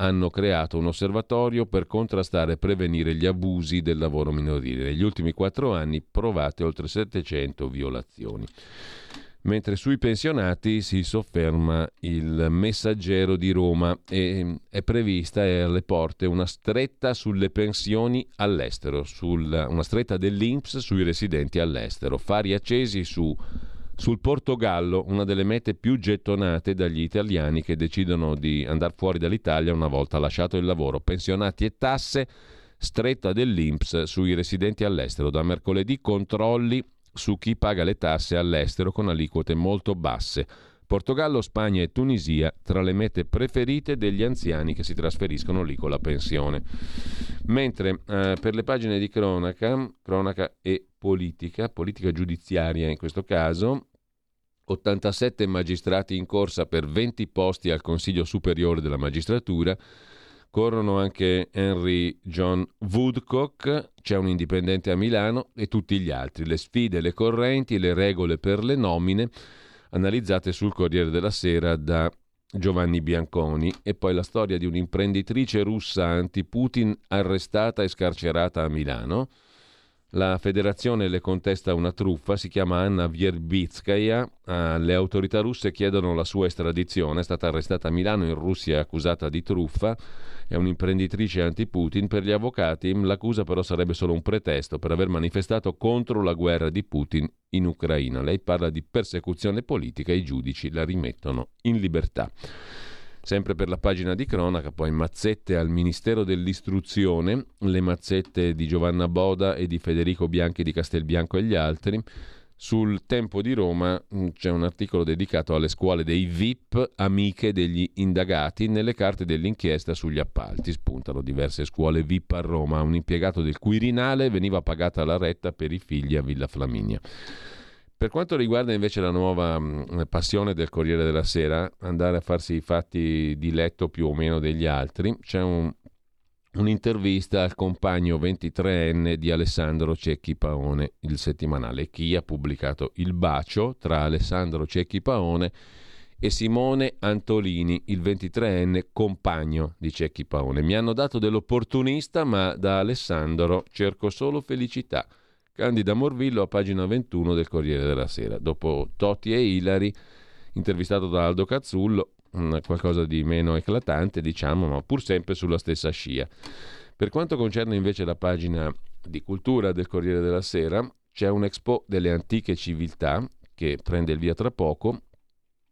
[SPEAKER 1] hanno creato un osservatorio per contrastare e prevenire gli abusi del lavoro minorile. Negli ultimi quattro anni provate oltre 700 violazioni. Mentre sui pensionati si sofferma il messaggero di Roma e è prevista alle porte una stretta sulle pensioni all'estero, sul, una stretta dell'Inps sui residenti all'estero, fari accesi su sul Portogallo, una delle mete più gettonate dagli italiani che decidono di andare fuori dall'Italia una volta lasciato il lavoro. Pensionati e tasse, stretta dell'Inps sui residenti all'estero. Da mercoledì controlli su chi paga le tasse all'estero con aliquote molto basse. Portogallo, Spagna e Tunisia tra le mete preferite degli anziani che si trasferiscono lì con la pensione. Mentre eh, per le pagine di cronaca, cronaca e politica, politica giudiziaria in questo caso, 87 magistrati in corsa per 20 posti al Consiglio Superiore della Magistratura. Corrono anche Henry John Woodcock, c'è un indipendente a Milano e tutti gli altri. Le sfide, le correnti, le regole per le nomine analizzate sul Corriere della Sera da Giovanni Bianconi e poi la storia di un'imprenditrice russa anti-Putin arrestata e scarcerata a Milano la federazione le contesta una truffa, si chiama Anna Vierbitskaya, ah, le autorità russe chiedono la sua estradizione, è stata arrestata a Milano in Russia accusata di truffa, è un'imprenditrice anti-Putin, per gli avvocati l'accusa però sarebbe solo un pretesto per aver manifestato contro la guerra di Putin in Ucraina. Lei parla di persecuzione politica e i giudici la rimettono in libertà. Sempre per la pagina di cronaca, poi mazzette al Ministero dell'Istruzione, le mazzette di Giovanna Boda e di Federico Bianchi di Castelbianco e gli altri. Sul Tempo di Roma mm, c'è un articolo dedicato alle scuole dei VIP, amiche degli indagati. Nelle carte dell'inchiesta sugli appalti spuntano diverse scuole VIP a Roma. Un impiegato del Quirinale veniva pagata la retta per i figli a Villa Flaminia. Per quanto riguarda invece la nuova mh, passione del Corriere della Sera, andare a farsi i fatti di letto più o meno degli altri, c'è un, un'intervista al compagno 23enne di Alessandro Cecchi Paone, il settimanale. Chi ha pubblicato Il bacio tra Alessandro Cecchi Paone e Simone Antolini, il 23enne compagno di Cecchi Paone. Mi hanno dato dell'opportunista, ma da Alessandro cerco solo felicità. Candida Morvillo a pagina 21 del Corriere della Sera. Dopo Totti e Ilari, intervistato da Aldo Cazzullo, qualcosa di meno eclatante, diciamo, ma pur sempre sulla stessa scia. Per quanto concerne invece la pagina di cultura del Corriere della Sera, c'è un expo delle antiche civiltà che prende il via tra poco.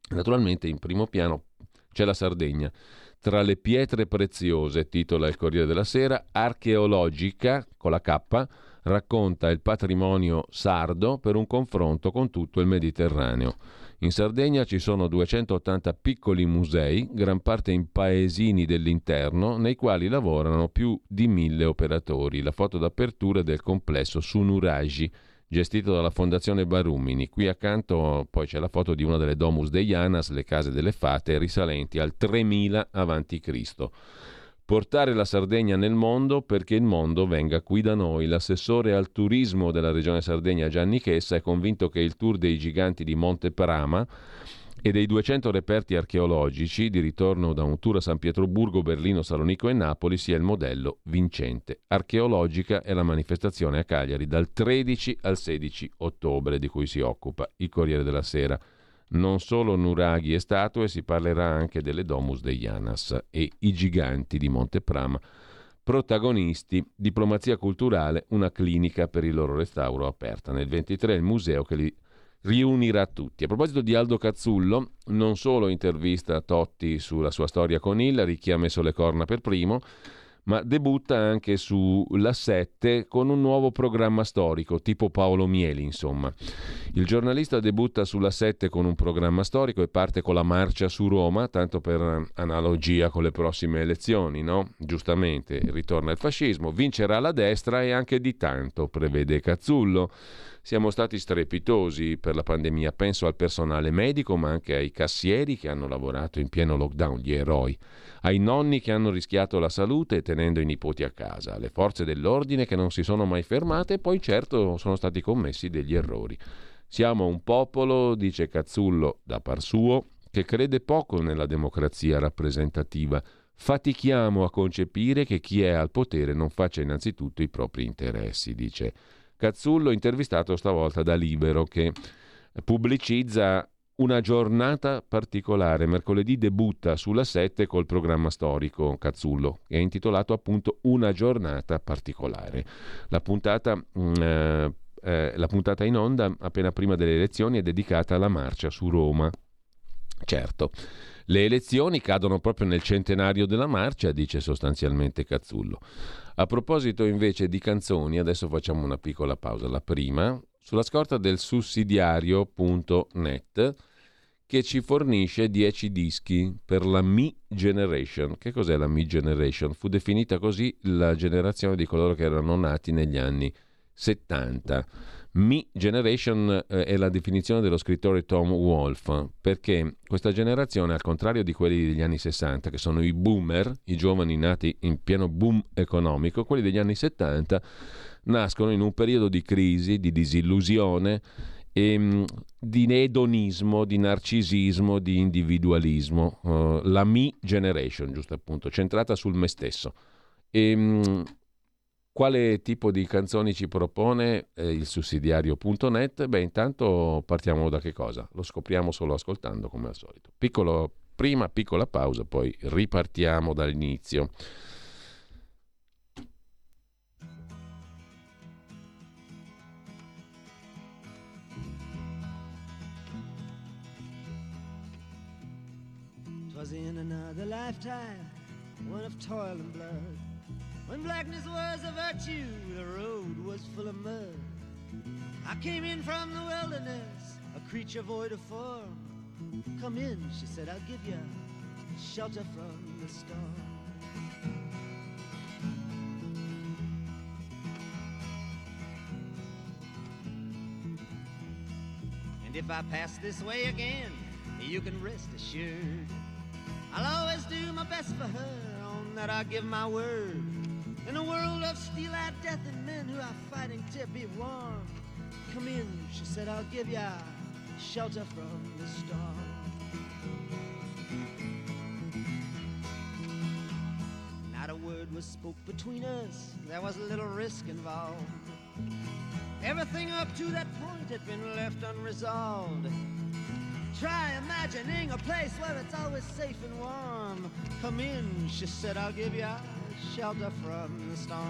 [SPEAKER 1] Naturalmente in primo piano c'è la Sardegna. Tra le pietre preziose, titola il Corriere della Sera, archeologica, con la K, racconta il patrimonio sardo per un confronto con tutto il Mediterraneo. In Sardegna ci sono 280 piccoli musei, gran parte in paesini dell'interno, nei quali lavorano più di mille operatori. La foto d'apertura del complesso Sunuragi, gestito dalla Fondazione Barumini. Qui accanto poi c'è la foto di una delle Domus Deianas, le case delle fate, risalenti al 3000 a.C portare la Sardegna nel mondo perché il mondo venga qui da noi. L'assessore al turismo della regione Sardegna Gianni Chessa è convinto che il tour dei giganti di Monte Prama e dei 200 reperti archeologici di ritorno da un tour a San Pietroburgo, Berlino, Salonico e Napoli sia il modello vincente. Archeologica è la manifestazione a Cagliari dal 13 al 16 ottobre di cui si occupa il Corriere della Sera. Non solo nuraghi e statue, si parlerà anche delle Domus de Janas e i giganti di Monteprama. Protagonisti, diplomazia culturale, una clinica per il loro restauro aperta. Nel 23 il museo che li riunirà tutti. A proposito di Aldo Cazzullo, non solo intervista Totti sulla sua storia con Hillary, chi ha messo le corna per primo, ma debutta anche sulla 7 con un nuovo programma storico, tipo Paolo Mieli, insomma. Il giornalista debutta sulla 7 con un programma storico e parte con la marcia su Roma, tanto per analogia con le prossime elezioni, no? Giustamente, ritorna il fascismo, vincerà la destra e anche di tanto, prevede Cazzullo. Siamo stati strepitosi per la pandemia, penso al personale medico, ma anche ai cassieri che hanno lavorato in pieno lockdown, gli eroi ai nonni che hanno rischiato la salute tenendo i nipoti a casa, alle forze dell'ordine che non si sono mai fermate e poi certo sono stati commessi degli errori. Siamo un popolo, dice Cazzullo da par suo, che crede poco nella democrazia rappresentativa. Fatichiamo a concepire che chi è al potere non faccia innanzitutto i propri interessi, dice Cazzullo, intervistato stavolta da Libero, che pubblicizza una giornata particolare. Mercoledì debutta sulla 7 col programma storico Cazzullo, che è intitolato appunto Una giornata particolare. La puntata, mm, eh, eh, la puntata in onda, appena prima delle elezioni, è dedicata alla marcia su Roma. Certo. Le elezioni cadono proprio nel centenario della marcia, dice sostanzialmente Cazzullo. A proposito invece di canzoni, adesso facciamo una piccola pausa. La prima, sulla scorta del sussidiario.net che ci fornisce 10 dischi per la Mi Generation. Che cos'è la Mi Generation? Fu definita così la generazione di coloro che erano nati negli anni 70. Mi Generation eh, è la definizione dello scrittore Tom Wolfe, perché questa generazione, al contrario di quelli degli anni 60, che sono i boomer, i giovani nati in pieno boom economico, quelli degli anni 70 nascono in un periodo di crisi, di disillusione, e, ehm, di edonismo, di narcisismo, di individualismo. Uh, la me generation, giusto appunto, centrata sul me stesso. E, um, quale tipo di canzoni ci propone eh, il sussidiario.net? Beh, intanto partiamo da che cosa? Lo scopriamo solo ascoltando, come al solito. Piccolo, prima piccola pausa, poi ripartiamo dall'inizio.
[SPEAKER 5] was in another lifetime, one of toil and blood. When blackness was a virtue, the road was full of mud. I came in from the wilderness, a creature void of form. Come in, she said, I'll give you shelter from the storm. And if I pass this way again, you can rest assured. I'll always do my best for her, on that I give my word. In a world of steel-eyed death and men who are fighting to be warm. Come in, she said, I'll give ya shelter from the storm. Not a word was spoke between us, there was a little risk involved. Everything up to that point had been left unresolved. Try imagining a place where it's always safe and warm. Come in, she said, I'll give you shelter from the storm.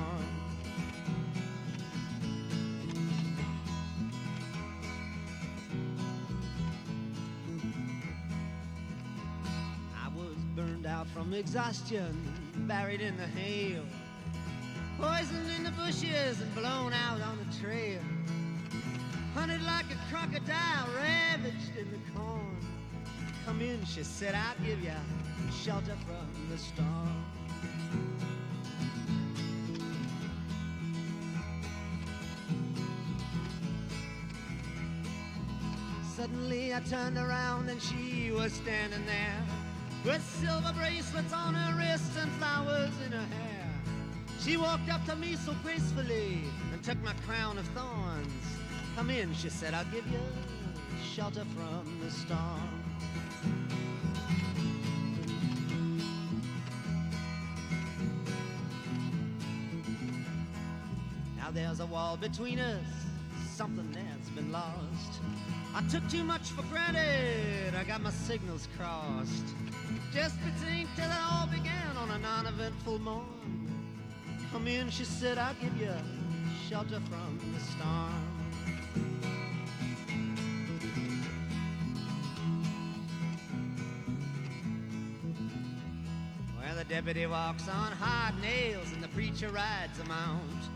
[SPEAKER 5] I was burned out from exhaustion, buried in the hail, poisoned in the bushes and blown out on the trail. Hunted like a crocodile, ravaged in the corn. Come in, she said, I'll give you shelter from the storm. Suddenly I turned around and she was standing there with silver bracelets on her wrists and flowers in her hair. She walked up to me so gracefully and took my crown of thorns. Come in, she said, I'll give you shelter from the storm. There's a wall between us, something that's been lost. I took too much for granted, I got my signals crossed. Just between till it all began on a non-eventful morn. Come in, she said, I'll give you shelter from the storm. Well, the deputy walks on hard nails and the preacher rides a mount.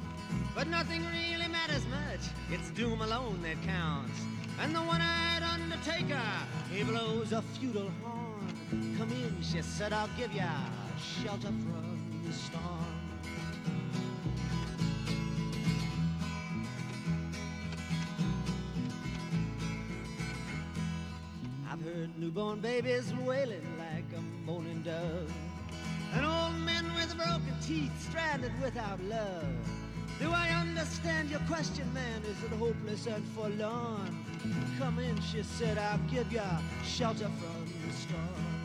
[SPEAKER 5] But nothing really matters much, it's doom alone that counts. And the one-eyed undertaker, he blows a feudal horn. Come in, she said, I'll give ya shelter from the storm. I've heard newborn babies wailing like a moaning dove. And old men with broken teeth stranded without love. Do I understand your question, man? Is it hopeless and forlorn? Come in, she said, I'll give ya shelter from the storm.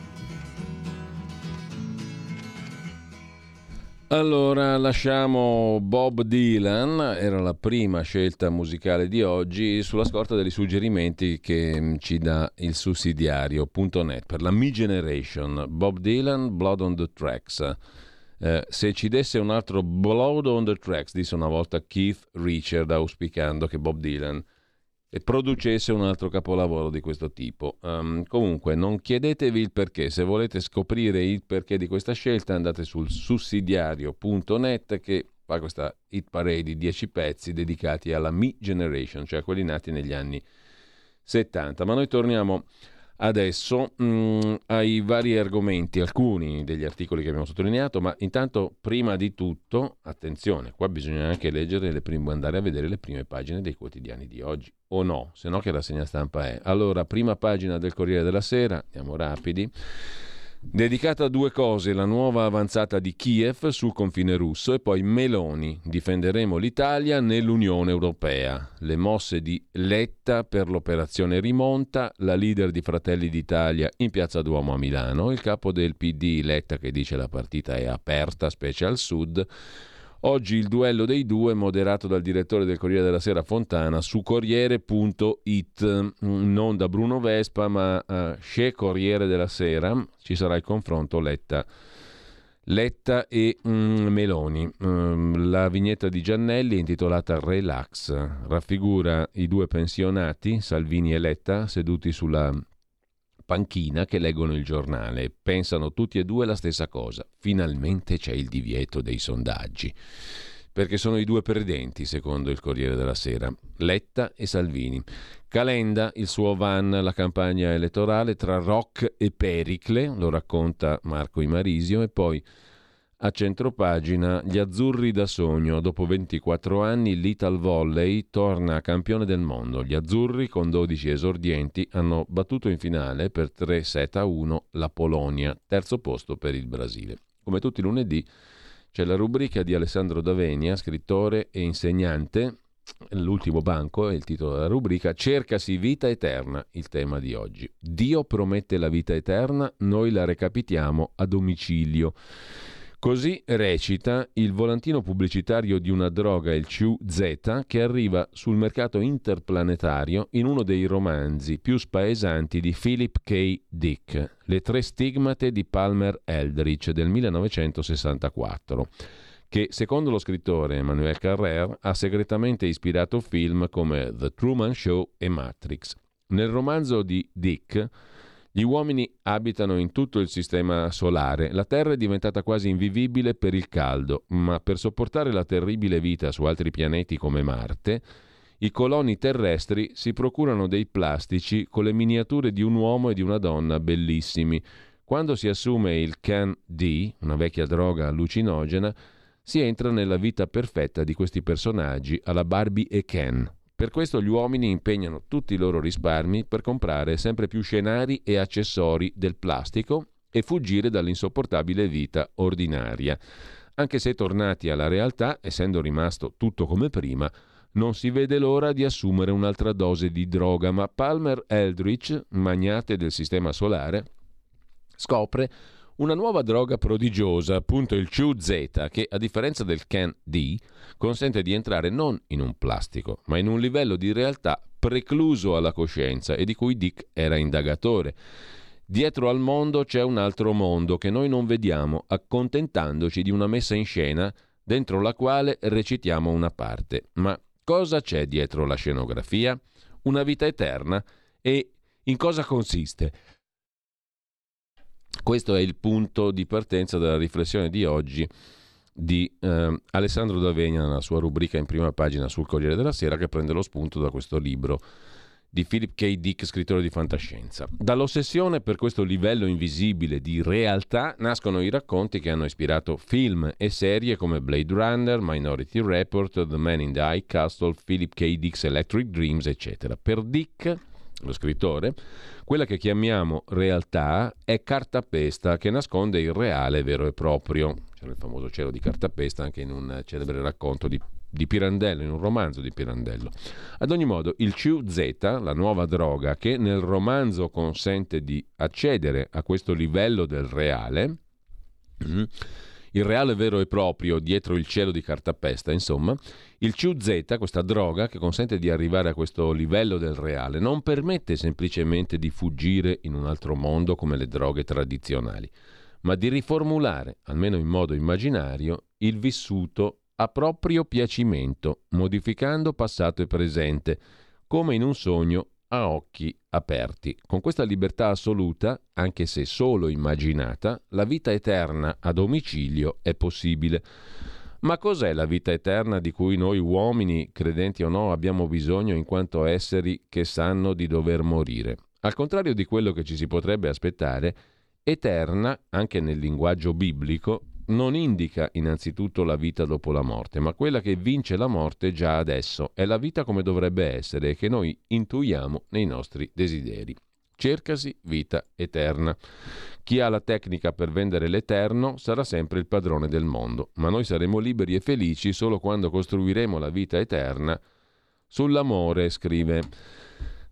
[SPEAKER 1] Allora lasciamo Bob Dylan, era la prima scelta musicale di oggi, sulla scorta dei suggerimenti che mm, ci dà il sussidiario.net per la Mi Generation. Bob Dylan, Blood on the Tracks. Eh, se ci desse un altro Blood on the Tracks, disse una volta Keith Richard, auspicando che Bob Dylan producesse un altro capolavoro di questo tipo. Um, comunque, non chiedetevi il perché. Se volete scoprire il perché di questa scelta, andate sul sussidiario.net che fa questa hit parade di 10 pezzi dedicati alla Me Generation, cioè quelli nati negli anni 70. Ma noi torniamo adesso mh, ai vari argomenti, alcuni degli articoli che abbiamo sottolineato, ma intanto prima di tutto, attenzione, qua bisogna anche leggere le prime, andare a vedere le prime pagine dei quotidiani di oggi, o no, se no che la segna stampa è. Allora, prima pagina del Corriere della Sera, andiamo rapidi. Dedicata a due cose, la nuova avanzata di Kiev sul confine russo e poi Meloni, difenderemo l'Italia nell'Unione Europea. Le mosse di Letta per l'operazione rimonta, la leader di Fratelli d'Italia in Piazza Duomo a Milano, il capo del PD Letta che dice la partita è aperta, specie al sud. Oggi il duello dei due, moderato dal direttore del Corriere della Sera Fontana, su Corriere.it, non da Bruno Vespa, ma uh, chez Corriere della Sera. Ci sarà il confronto Letta. Letta e mm, Meloni. Mm, la vignetta di Giannelli intitolata Relax. Raffigura i due pensionati, Salvini e Letta, seduti sulla panchina che leggono il giornale pensano tutti e due la stessa cosa. Finalmente c'è il divieto dei sondaggi. Perché sono i due perdenti, secondo il Corriere della Sera, Letta e Salvini. Calenda, il suo van, la campagna elettorale tra Rock e Pericle, lo racconta Marco Imarisio, e poi a centropagina, gli azzurri da sogno. Dopo 24 anni l'Ital Volley torna campione del mondo. Gli azzurri, con 12 esordienti, hanno battuto in finale per 3 set a 1 la Polonia, terzo posto per il Brasile. Come tutti i lunedì c'è la rubrica di Alessandro Davenia, scrittore e insegnante. L'ultimo banco è il titolo della rubrica. Cercasi vita eterna, il tema di oggi. Dio promette la vita eterna, noi la recapitiamo a domicilio. Così recita il volantino pubblicitario di una droga, il CUZ, che arriva sul mercato interplanetario in uno dei romanzi più spaesanti di Philip K. Dick, Le tre stigmate di Palmer Eldritch del 1964 che secondo lo scrittore Emmanuel Carrère ha segretamente ispirato film come The Truman Show e Matrix. Nel romanzo di Dick gli uomini abitano in tutto il sistema solare, la Terra è diventata quasi invivibile per il caldo, ma per sopportare la terribile vita su altri pianeti come Marte, i coloni terrestri si procurano dei plastici con le miniature di un uomo e di una donna bellissimi. Quando si assume il Can D, una vecchia droga allucinogena, si entra nella vita perfetta di questi personaggi alla Barbie e Ken. Per questo gli uomini impegnano tutti i loro risparmi per comprare sempre più scenari e accessori del plastico e fuggire dall'insopportabile vita ordinaria. Anche se tornati alla realtà, essendo rimasto tutto come prima, non si vede l'ora di assumere un'altra dose di droga, ma Palmer Eldritch, magnate del sistema solare, scopre una nuova droga prodigiosa, appunto il QZ, che a differenza del Can D consente di entrare non in un plastico, ma in un livello di realtà precluso alla coscienza e di cui Dick era indagatore. Dietro al mondo c'è un altro mondo che noi non vediamo, accontentandoci di una messa in scena dentro la quale recitiamo una parte. Ma cosa c'è dietro la scenografia? Una vita eterna? E in cosa consiste? Questo è il punto di partenza della riflessione di oggi di eh, Alessandro D'Avegna nella sua rubrica in prima pagina sul Corriere della Sera che prende lo spunto da questo libro di Philip K. Dick, scrittore di fantascienza. Dall'ossessione per questo livello invisibile di realtà nascono i racconti che hanno ispirato film e serie come Blade Runner, Minority Report, The Man in the High Castle, Philip K. Dick's Electric Dreams, eccetera. Per Dick, lo scrittore, quella che chiamiamo realtà è cartapesta che nasconde il reale vero e proprio. C'era il famoso cielo di cartapesta anche in un celebre racconto di, di Pirandello, in un romanzo di Pirandello. Ad ogni modo, il CUZ, la nuova droga che nel romanzo consente di accedere a questo livello del reale, mm, il reale vero e proprio dietro il cielo di cartapesta, insomma, il CUZ, questa droga che consente di arrivare a questo livello del reale, non permette semplicemente di fuggire in un altro mondo come le droghe tradizionali, ma di riformulare, almeno in modo immaginario, il vissuto a proprio piacimento, modificando passato e presente, come in un sogno a occhi aperti. Con questa libertà assoluta, anche se solo immaginata, la vita eterna a domicilio è possibile. Ma cos'è la vita eterna di cui noi uomini, credenti o no, abbiamo bisogno in quanto esseri che sanno di dover morire? Al contrario di quello che ci si potrebbe aspettare, eterna, anche nel linguaggio biblico, non indica innanzitutto la vita dopo la morte, ma quella che vince la morte già adesso. È la vita come dovrebbe essere e che noi intuiamo nei nostri desideri. Cercasi vita eterna. Chi ha la tecnica per vendere l'eterno sarà sempre il padrone del mondo, ma noi saremo liberi e felici solo quando costruiremo la vita eterna sull'amore, scrive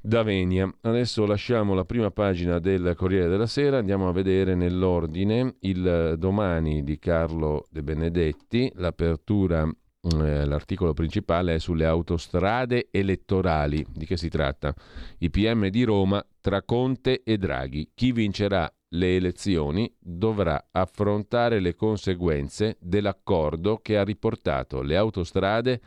[SPEAKER 1] Davenia. Adesso lasciamo la prima pagina del Corriere della Sera, andiamo a vedere nell'ordine il domani di Carlo De Benedetti, l'apertura, eh, l'articolo principale è sulle autostrade elettorali. Di che si tratta? I PM di Roma tra Conte e Draghi. Chi vincerà le elezioni dovrà affrontare le conseguenze dell'accordo che ha riportato le autostrade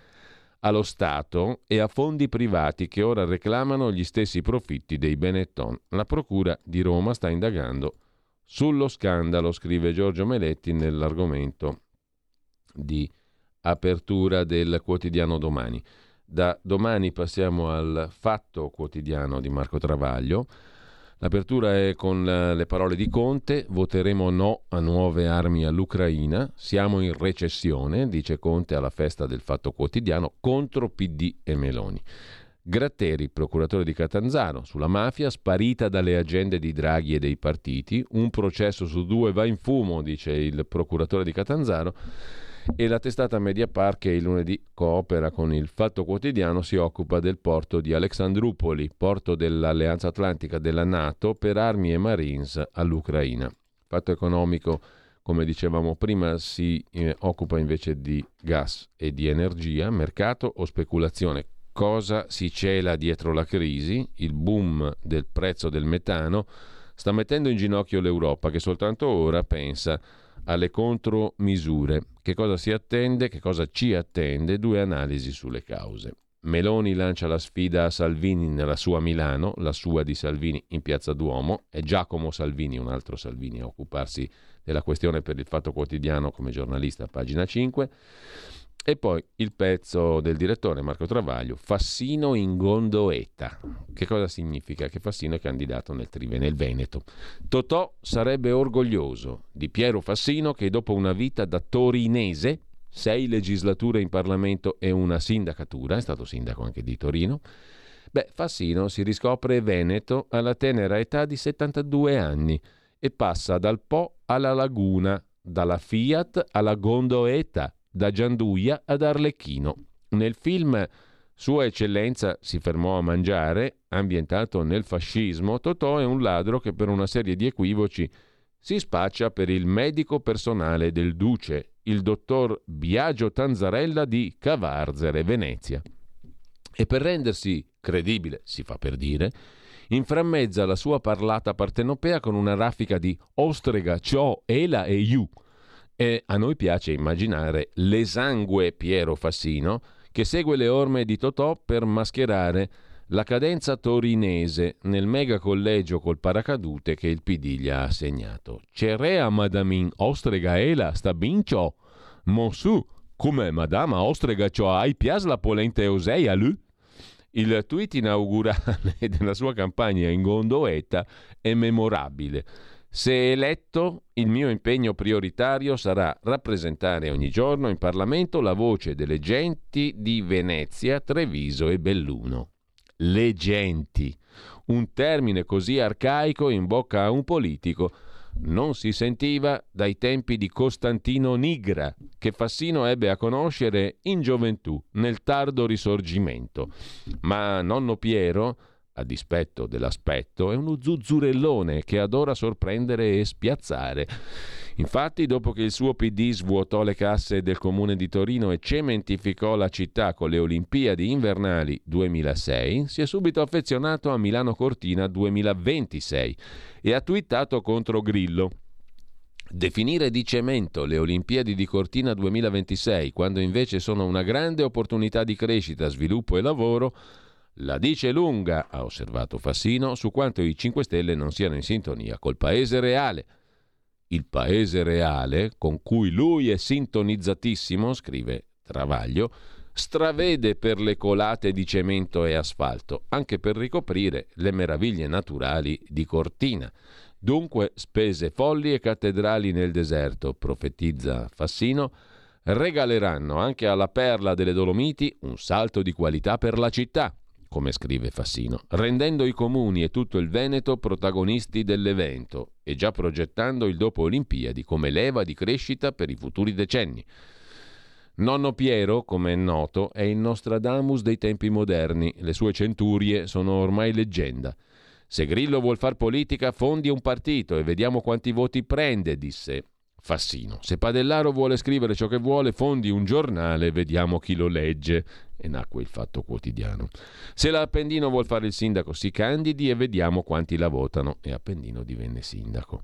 [SPEAKER 1] allo Stato e a fondi privati che ora reclamano gli stessi profitti dei Benetton. La Procura di Roma sta indagando sullo scandalo, scrive Giorgio Meletti nell'argomento di apertura del quotidiano domani. Da domani passiamo al fatto quotidiano di Marco Travaglio. L'apertura è con le parole di Conte, voteremo no a nuove armi all'Ucraina, siamo in recessione, dice Conte alla festa del Fatto Quotidiano, contro PD e Meloni. Gratteri, procuratore di Catanzaro, sulla mafia, sparita dalle agende di Draghi e dei partiti, un processo su due va in fumo, dice il procuratore di Catanzaro e la testata Mediapart che il lunedì coopera con il Fatto Quotidiano si occupa del porto di Alexandrupoli, porto dell'Alleanza Atlantica della Nato per armi e marines all'Ucraina. Fatto economico, come dicevamo prima, si eh, occupa invece di gas e di energia, mercato o speculazione. Cosa si cela dietro la crisi? Il boom del prezzo del metano sta mettendo in ginocchio l'Europa che soltanto ora pensa alle contromisure. Che cosa si attende? Che cosa ci attende? Due analisi sulle cause. Meloni lancia la sfida a Salvini nella sua Milano, la sua di Salvini in Piazza Duomo. È Giacomo Salvini, un altro Salvini, a occuparsi della questione per il Fatto Quotidiano come giornalista, pagina 5. E poi il pezzo del direttore Marco Travaglio, Fassino in Gondoetta. Che cosa significa? Che Fassino è candidato nel Trive, nel Veneto. Totò sarebbe orgoglioso di Piero Fassino che dopo una vita da torinese, sei legislature in Parlamento e una sindacatura, è stato sindaco anche di Torino, beh, Fassino si riscopre veneto alla tenera età di 72 anni e passa dal Po alla Laguna, dalla Fiat alla Gondoetta da Gianduia ad Arlecchino. Nel film Sua Eccellenza si fermò a mangiare, ambientato nel fascismo, Totò è un ladro che per una serie di equivoci si spaccia per il medico personale del duce, il dottor Biagio Tanzarella di Cavarzere, Venezia. E per rendersi credibile, si fa per dire, inframmezza la sua parlata partenopea con una raffica di ostrega, ciò, ela e iu, e a noi piace immaginare l'esangue Piero Fassino che segue le orme di Totò per mascherare la cadenza torinese nel mega collegio col paracadute che il PD gli ha assegnato. Cerea madamin sta bincio. Monsu, come madama ostrega ciò hai pias la polente osei a lui? Il tweet inaugurale <laughs> della sua campagna in Gondoetta è memorabile. Se eletto, il mio impegno prioritario sarà rappresentare ogni giorno in Parlamento la voce delle genti di Venezia, Treviso e Belluno. Le genti, un termine così arcaico in bocca a un politico, non si sentiva dai tempi di Costantino Nigra, che Fassino ebbe a conoscere in gioventù, nel tardo risorgimento. Ma nonno Piero a dispetto dell'aspetto, è uno zuzzurellone che adora sorprendere e spiazzare. Infatti, dopo che il suo PD svuotò le casse del comune di Torino e cementificò la città con le Olimpiadi invernali 2006, si è subito affezionato a Milano Cortina 2026 e ha twittato contro Grillo. Definire di cemento le Olimpiadi di Cortina 2026, quando invece sono una grande opportunità di crescita, sviluppo e lavoro, la dice lunga, ha osservato Fassino, su quanto i 5 Stelle non siano in sintonia col paese reale. Il paese reale, con cui lui è sintonizzatissimo, scrive Travaglio, stravede per le colate di cemento e asfalto, anche per ricoprire le meraviglie naturali di Cortina. Dunque spese folli e cattedrali nel deserto, profetizza Fassino, regaleranno anche alla perla delle Dolomiti un salto di qualità per la città come scrive Fassino, rendendo i comuni e tutto il Veneto protagonisti dell'evento e già progettando il dopo Olimpiadi come leva di crescita per i futuri decenni. Nonno Piero, come è noto, è il Nostradamus dei tempi moderni, le sue centurie sono ormai leggenda. Se Grillo vuol far politica, fondi un partito e vediamo quanti voti prende, disse Fassino. Se Padellaro vuole scrivere ciò che vuole, fondi un giornale, vediamo chi lo legge. E nacque il fatto quotidiano. Se l'Appendino vuol fare il sindaco, si candidi e vediamo quanti la votano. E Appendino divenne sindaco.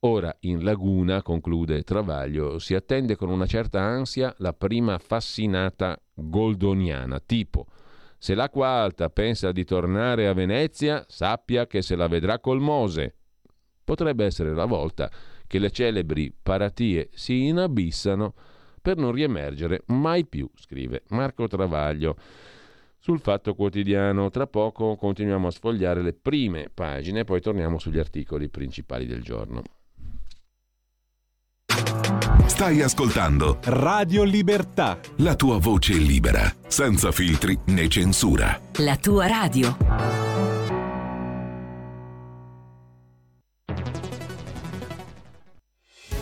[SPEAKER 1] Ora in laguna, conclude Travaglio, si attende con una certa ansia la prima fascinata goldoniana, tipo se l'acqua alta pensa di tornare a Venezia, sappia che se la vedrà col Mose. Potrebbe essere la volta che le celebri paratie si inabissano per non riemergere mai più, scrive Marco Travaglio sul Fatto Quotidiano. Tra poco continuiamo a sfogliare le prime pagine, poi torniamo sugli articoli principali del giorno.
[SPEAKER 6] Stai ascoltando
[SPEAKER 7] Radio Libertà.
[SPEAKER 6] la tua voce libera, senza filtri né censura.
[SPEAKER 8] La tua radio.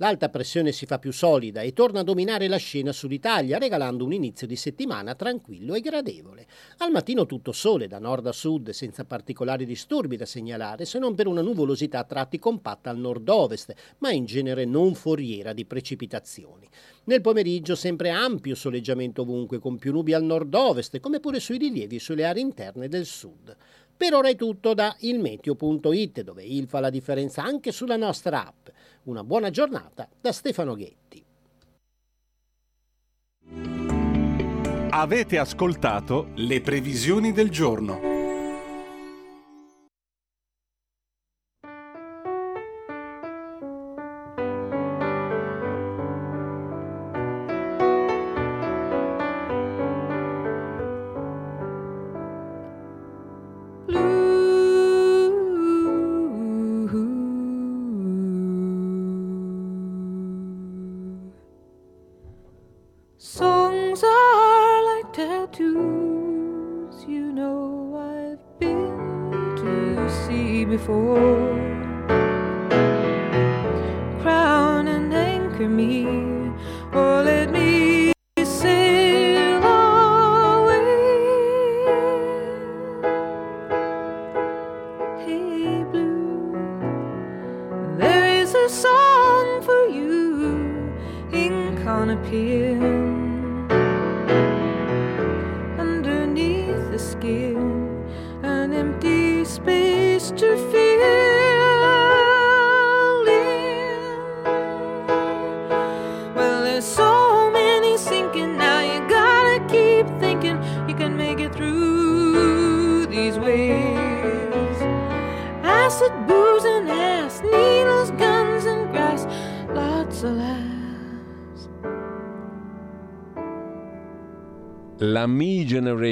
[SPEAKER 9] L'alta pressione si fa più solida e torna a dominare la scena sull'Italia, regalando un inizio di settimana tranquillo e gradevole. Al mattino tutto sole, da nord a sud, senza particolari disturbi da segnalare, se non per una nuvolosità a tratti compatta al nord-ovest, ma in genere non foriera di precipitazioni. Nel pomeriggio sempre ampio soleggiamento ovunque, con più nubi al nord-ovest, come pure sui rilievi e sulle aree interne del sud. Per ora è tutto da ilmeteo.it, dove il fa la differenza anche sulla nostra app. Una buona giornata da Stefano Ghetti.
[SPEAKER 7] Avete ascoltato le previsioni del giorno.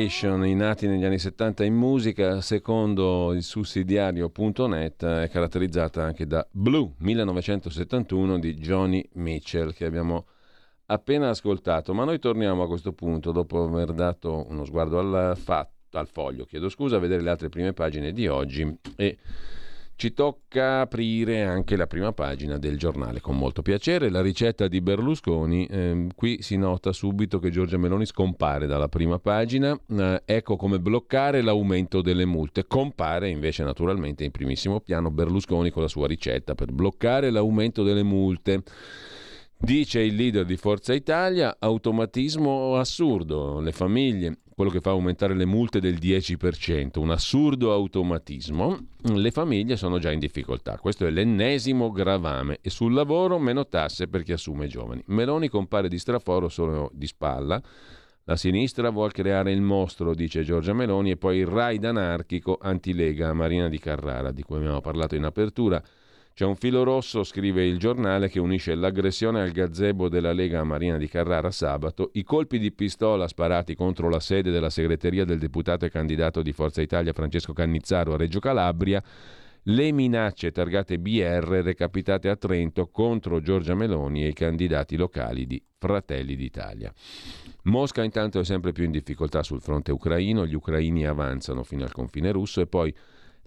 [SPEAKER 1] Generation, i nati negli anni 70 in musica, secondo il sussidiario.net, è caratterizzata anche da Blue 1971 di Johnny Mitchell che abbiamo appena ascoltato. Ma noi torniamo a questo punto, dopo aver dato uno sguardo al, fatto, al foglio, chiedo scusa, a vedere le altre prime pagine di oggi e ci tocca aprire anche la prima pagina del giornale con molto piacere. La ricetta di Berlusconi, ehm, qui si nota subito che Giorgia Meloni scompare dalla prima pagina, eh, ecco come bloccare l'aumento delle multe. Compare invece naturalmente in primissimo piano Berlusconi con la sua ricetta per bloccare l'aumento delle multe. Dice il leader di Forza Italia, automatismo assurdo, le famiglie, quello che fa aumentare le multe del 10%, un assurdo automatismo, le famiglie sono già in difficoltà, questo è l'ennesimo gravame e sul lavoro meno tasse per chi assume giovani. Meloni compare di straforo solo di spalla, la sinistra vuole creare il mostro, dice Giorgia Meloni, e poi il raid anarchico antilega Marina di Carrara, di cui abbiamo parlato in apertura. C'è un filo rosso, scrive il giornale, che unisce l'aggressione al gazebo della Lega Marina di Carrara sabato, i colpi di pistola sparati contro la sede della segreteria del deputato e candidato di Forza Italia Francesco Cannizzaro a Reggio Calabria, le minacce targate BR recapitate a Trento contro Giorgia Meloni e i candidati locali di Fratelli d'Italia. Mosca intanto è sempre più in difficoltà sul fronte ucraino, gli ucraini avanzano fino al confine russo e poi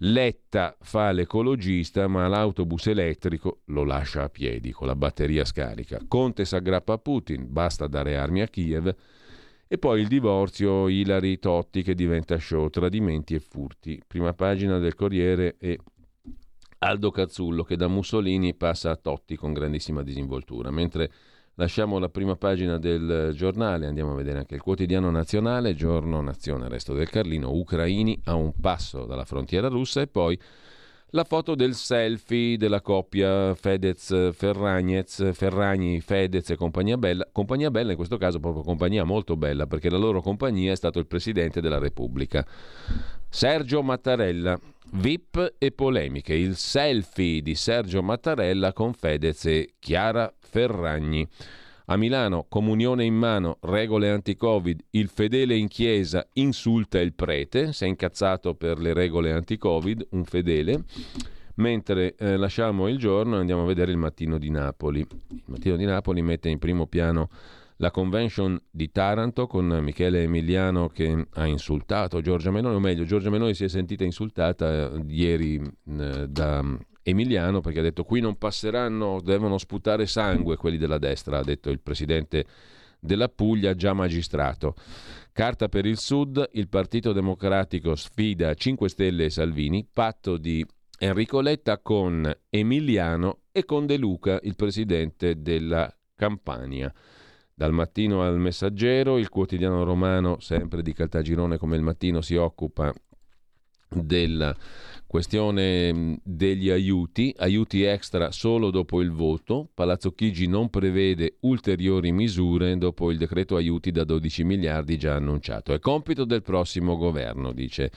[SPEAKER 1] Letta fa l'ecologista, ma l'autobus elettrico lo lascia a piedi con la batteria scarica. Conte s'aggrappa a Putin, basta dare armi a Kiev. E poi il divorzio Ilari Totti che diventa show, tradimenti e furti. Prima pagina del Corriere e Aldo Cazzullo che da Mussolini passa a Totti con grandissima disinvoltura, mentre Lasciamo la prima pagina del giornale, andiamo a vedere anche il quotidiano nazionale, giorno nazione, resto del Carlino, ucraini a un passo dalla frontiera russa e poi la foto del selfie della coppia Fedez-Ferragnez, Ferragni, Fedez e compagnia bella. Compagnia bella in questo caso proprio compagnia molto bella perché la loro compagnia è stato il Presidente della Repubblica. Sergio Mattarella, VIP e polemiche. Il selfie di Sergio Mattarella con Fedez e Chiara Ferragni. A Milano, comunione in mano, regole anti-Covid, il fedele in chiesa insulta il prete, si è incazzato per le regole anti-Covid, un fedele. Mentre eh, lasciamo il giorno andiamo a vedere il mattino di Napoli. Il mattino di Napoli mette in primo piano la convention di Taranto con Michele Emiliano che ha insultato Giorgia Meloni, o meglio Giorgia Meloni si è sentita insultata eh, ieri eh, da Emiliano perché ha detto qui non passeranno, devono sputare sangue quelli della destra, ha detto il presidente della Puglia, già magistrato. Carta per il Sud, il Partito Democratico sfida 5 Stelle e Salvini, patto di Enrico Letta con Emiliano e con De Luca, il presidente della Campania. Dal mattino al messaggero, il quotidiano romano, sempre di Caltagirone come il mattino, si occupa della Questione degli aiuti, aiuti extra solo dopo il voto. Palazzo Chigi non prevede ulteriori misure dopo il decreto aiuti da 12 miliardi già annunciato. È compito del prossimo governo, dice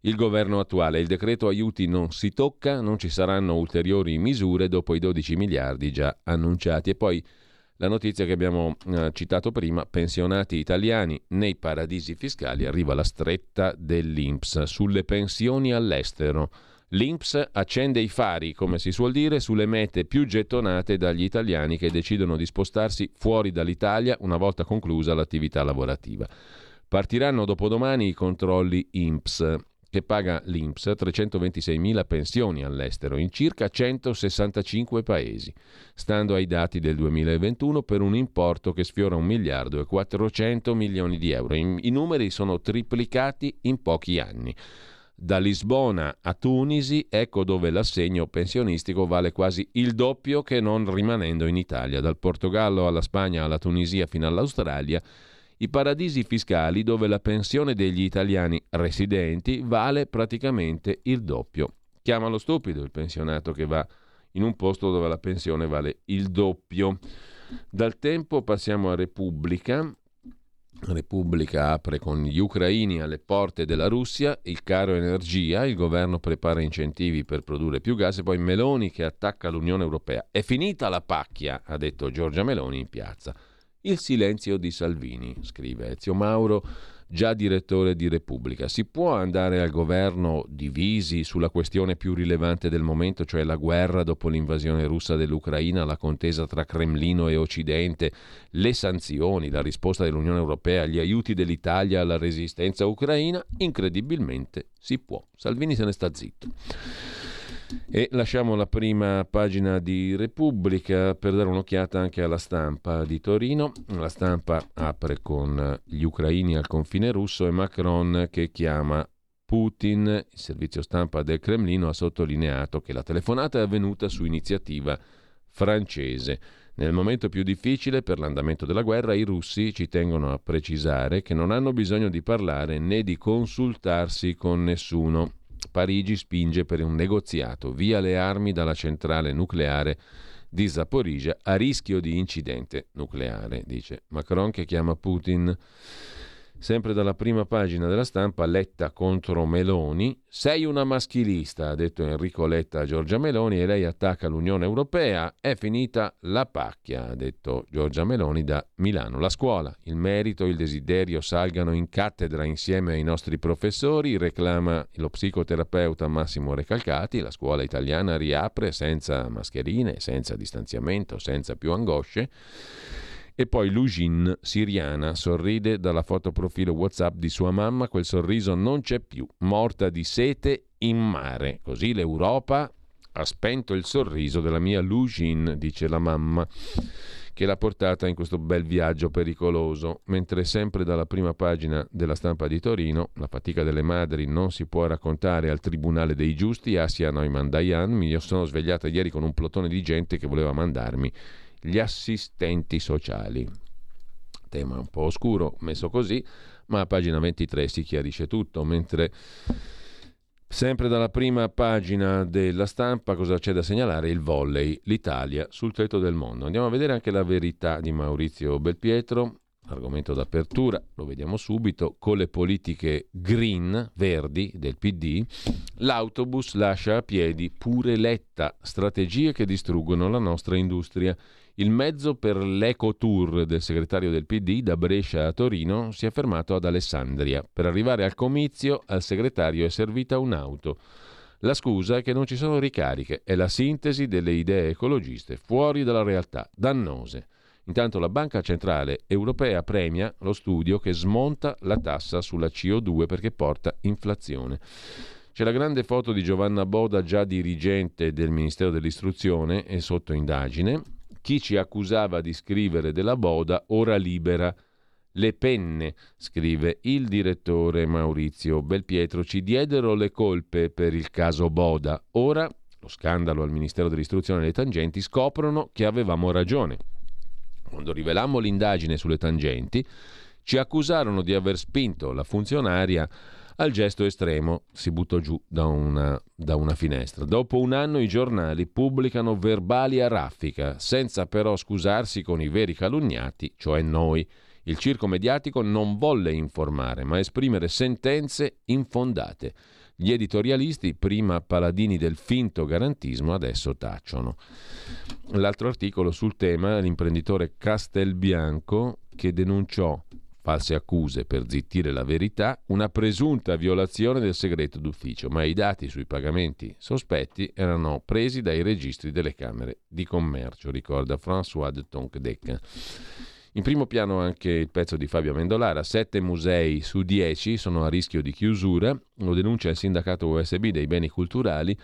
[SPEAKER 1] il governo attuale. Il decreto aiuti non si tocca, non ci saranno ulteriori misure dopo i 12 miliardi già annunciati. E poi la notizia che abbiamo eh, citato prima, pensionati italiani nei paradisi fiscali, arriva la stretta dell'INPS sulle pensioni all'estero. L'INPS accende i fari, come si suol dire, sulle mete più gettonate dagli italiani che decidono di spostarsi fuori dall'Italia una volta conclusa l'attività lavorativa. Partiranno dopodomani i controlli INPS che paga l'INPS 326.000 pensioni all'estero in circa 165 paesi, stando ai dati del 2021 per un importo che sfiora un miliardo e 400 milioni di euro. I, I numeri sono triplicati in pochi anni. Da Lisbona a Tunisi, ecco dove l'assegno pensionistico vale quasi il doppio che non rimanendo in Italia. Dal Portogallo alla Spagna alla Tunisia fino all'Australia i paradisi fiscali dove la pensione degli italiani residenti vale praticamente il doppio. Chiamalo stupido il pensionato che va in un posto dove la pensione vale il doppio. Dal tempo passiamo a Repubblica. Repubblica apre con gli ucraini alle porte della Russia, il caro energia, il governo prepara incentivi per produrre più gas e poi Meloni che attacca l'Unione Europea. È finita la pacchia, ha detto Giorgia Meloni in piazza. Il silenzio di Salvini, scrive Ezio Mauro, già direttore di Repubblica. Si può andare al governo divisi sulla questione più rilevante del momento, cioè la guerra dopo l'invasione russa dell'Ucraina, la contesa tra Cremlino e Occidente, le sanzioni, la risposta dell'Unione Europea, gli aiuti dell'Italia alla resistenza ucraina? Incredibilmente si può. Salvini se ne sta zitto. E lasciamo la prima pagina di Repubblica per dare un'occhiata anche alla stampa di Torino. La stampa apre con gli ucraini al confine russo e Macron che chiama Putin. Il servizio stampa del Cremlino ha sottolineato che la telefonata è avvenuta su iniziativa francese. Nel momento più difficile per l'andamento della guerra i russi ci tengono a precisare che non hanno bisogno di parlare né di consultarsi con nessuno. Parigi spinge per un negoziato via le armi dalla centrale nucleare di Zaporizhia a rischio di incidente nucleare, dice Macron che chiama Putin. Sempre dalla prima pagina della stampa, Letta contro Meloni. Sei una maschilista, ha detto Enrico Letta a Giorgia Meloni, e lei attacca l'Unione Europea. È finita la pacchia, ha detto Giorgia Meloni da Milano. La scuola, il merito e il desiderio salgano in cattedra insieme ai nostri professori, reclama lo psicoterapeuta Massimo Recalcati. La scuola italiana riapre senza mascherine, senza distanziamento, senza più angosce. E poi Lujin, siriana, sorride dalla fotoprofilo WhatsApp di sua mamma, quel sorriso non c'è più, morta di sete in mare. Così l'Europa ha spento il sorriso della mia Lujin, dice la mamma, che l'ha portata in questo bel viaggio pericoloso, mentre sempre dalla prima pagina della stampa di Torino, la fatica delle madri non si può raccontare al Tribunale dei Giusti, Asia Neumann Dayan, mi sono svegliata ieri con un plotone di gente che voleva mandarmi gli assistenti sociali. Tema un po' oscuro messo così, ma a pagina 23 si chiarisce tutto, mentre sempre dalla prima pagina della stampa cosa c'è da segnalare? Il volley, l'Italia sul tetto del mondo. Andiamo a vedere anche la verità di Maurizio Belpietro, argomento d'apertura, lo vediamo subito, con le politiche green, verdi del PD, l'autobus lascia a piedi pure Letta, strategie che distruggono la nostra industria. Il mezzo per l'eco-tour del segretario del PD da Brescia a Torino si è fermato ad Alessandria. Per arrivare al comizio al segretario è servita un'auto. La scusa è che non ci sono ricariche, è la sintesi delle idee ecologiste fuori dalla realtà, dannose. Intanto la Banca Centrale Europea premia lo studio che smonta la tassa sulla CO2 perché porta inflazione. C'è la grande foto di Giovanna Boda, già dirigente del Ministero dell'Istruzione e sotto indagine, chi ci accusava di scrivere della Boda ora libera le penne, scrive il direttore Maurizio Belpietro, ci diedero le colpe per il caso Boda. Ora, lo scandalo al Ministero dell'Istruzione e le tangenti, scoprono che avevamo ragione. Quando rivelammo l'indagine sulle tangenti, ci accusarono di aver spinto la funzionaria al gesto estremo, si buttò giù da una, da una finestra. Dopo un anno i giornali pubblicano verbali a raffica, senza però scusarsi con i veri calunniati, cioè noi. Il circo mediatico non volle informare, ma esprimere sentenze infondate. Gli editorialisti, prima paladini del finto garantismo, adesso tacciono. L'altro articolo sul tema, l'imprenditore Castelbianco, che denunciò false accuse per zittire la verità, una presunta violazione del segreto d'ufficio, ma i dati sui pagamenti sospetti erano presi dai registri delle Camere di Commercio, ricorda François de Tonquedec. In primo piano anche il pezzo di Fabio Amendolara, sette musei su dieci sono a rischio di chiusura, lo denuncia il sindacato USB dei beni culturali,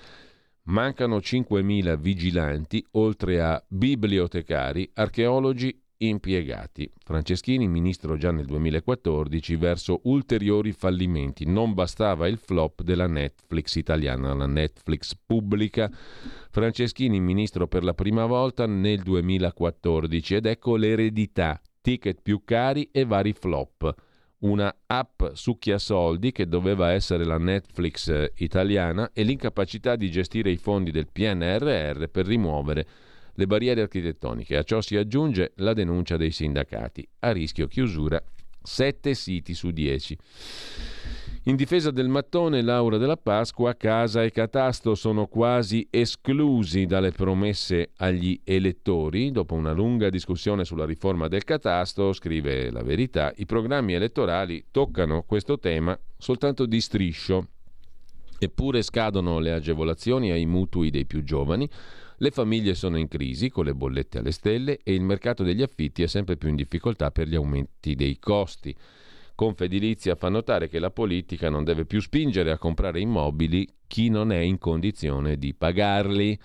[SPEAKER 1] mancano 5.000 vigilanti, oltre a bibliotecari, archeologi impiegati. Franceschini, ministro già nel 2014, verso ulteriori fallimenti. Non bastava il flop della Netflix italiana, la Netflix pubblica. Franceschini, ministro per la prima volta nel 2014 ed ecco l'eredità, ticket più cari e vari flop. Una app succhiasoldi che doveva essere la Netflix eh, italiana e l'incapacità di gestire i fondi del PNRR per rimuovere le barriere architettoniche. A ciò si aggiunge la denuncia dei sindacati. A rischio chiusura 7 siti su 10. In difesa del mattone, Laura della Pasqua, casa e catasto sono quasi esclusi dalle promesse agli elettori. Dopo una lunga discussione sulla riforma del catasto, scrive la verità, i programmi elettorali toccano questo tema soltanto di striscio. Eppure scadono le agevolazioni ai mutui dei più giovani, le famiglie sono in crisi con le bollette alle stelle e il mercato degli affitti è sempre più in difficoltà per gli aumenti dei costi. Confedilizia fa notare che la politica non deve più spingere a comprare immobili chi non è in condizione di pagarli.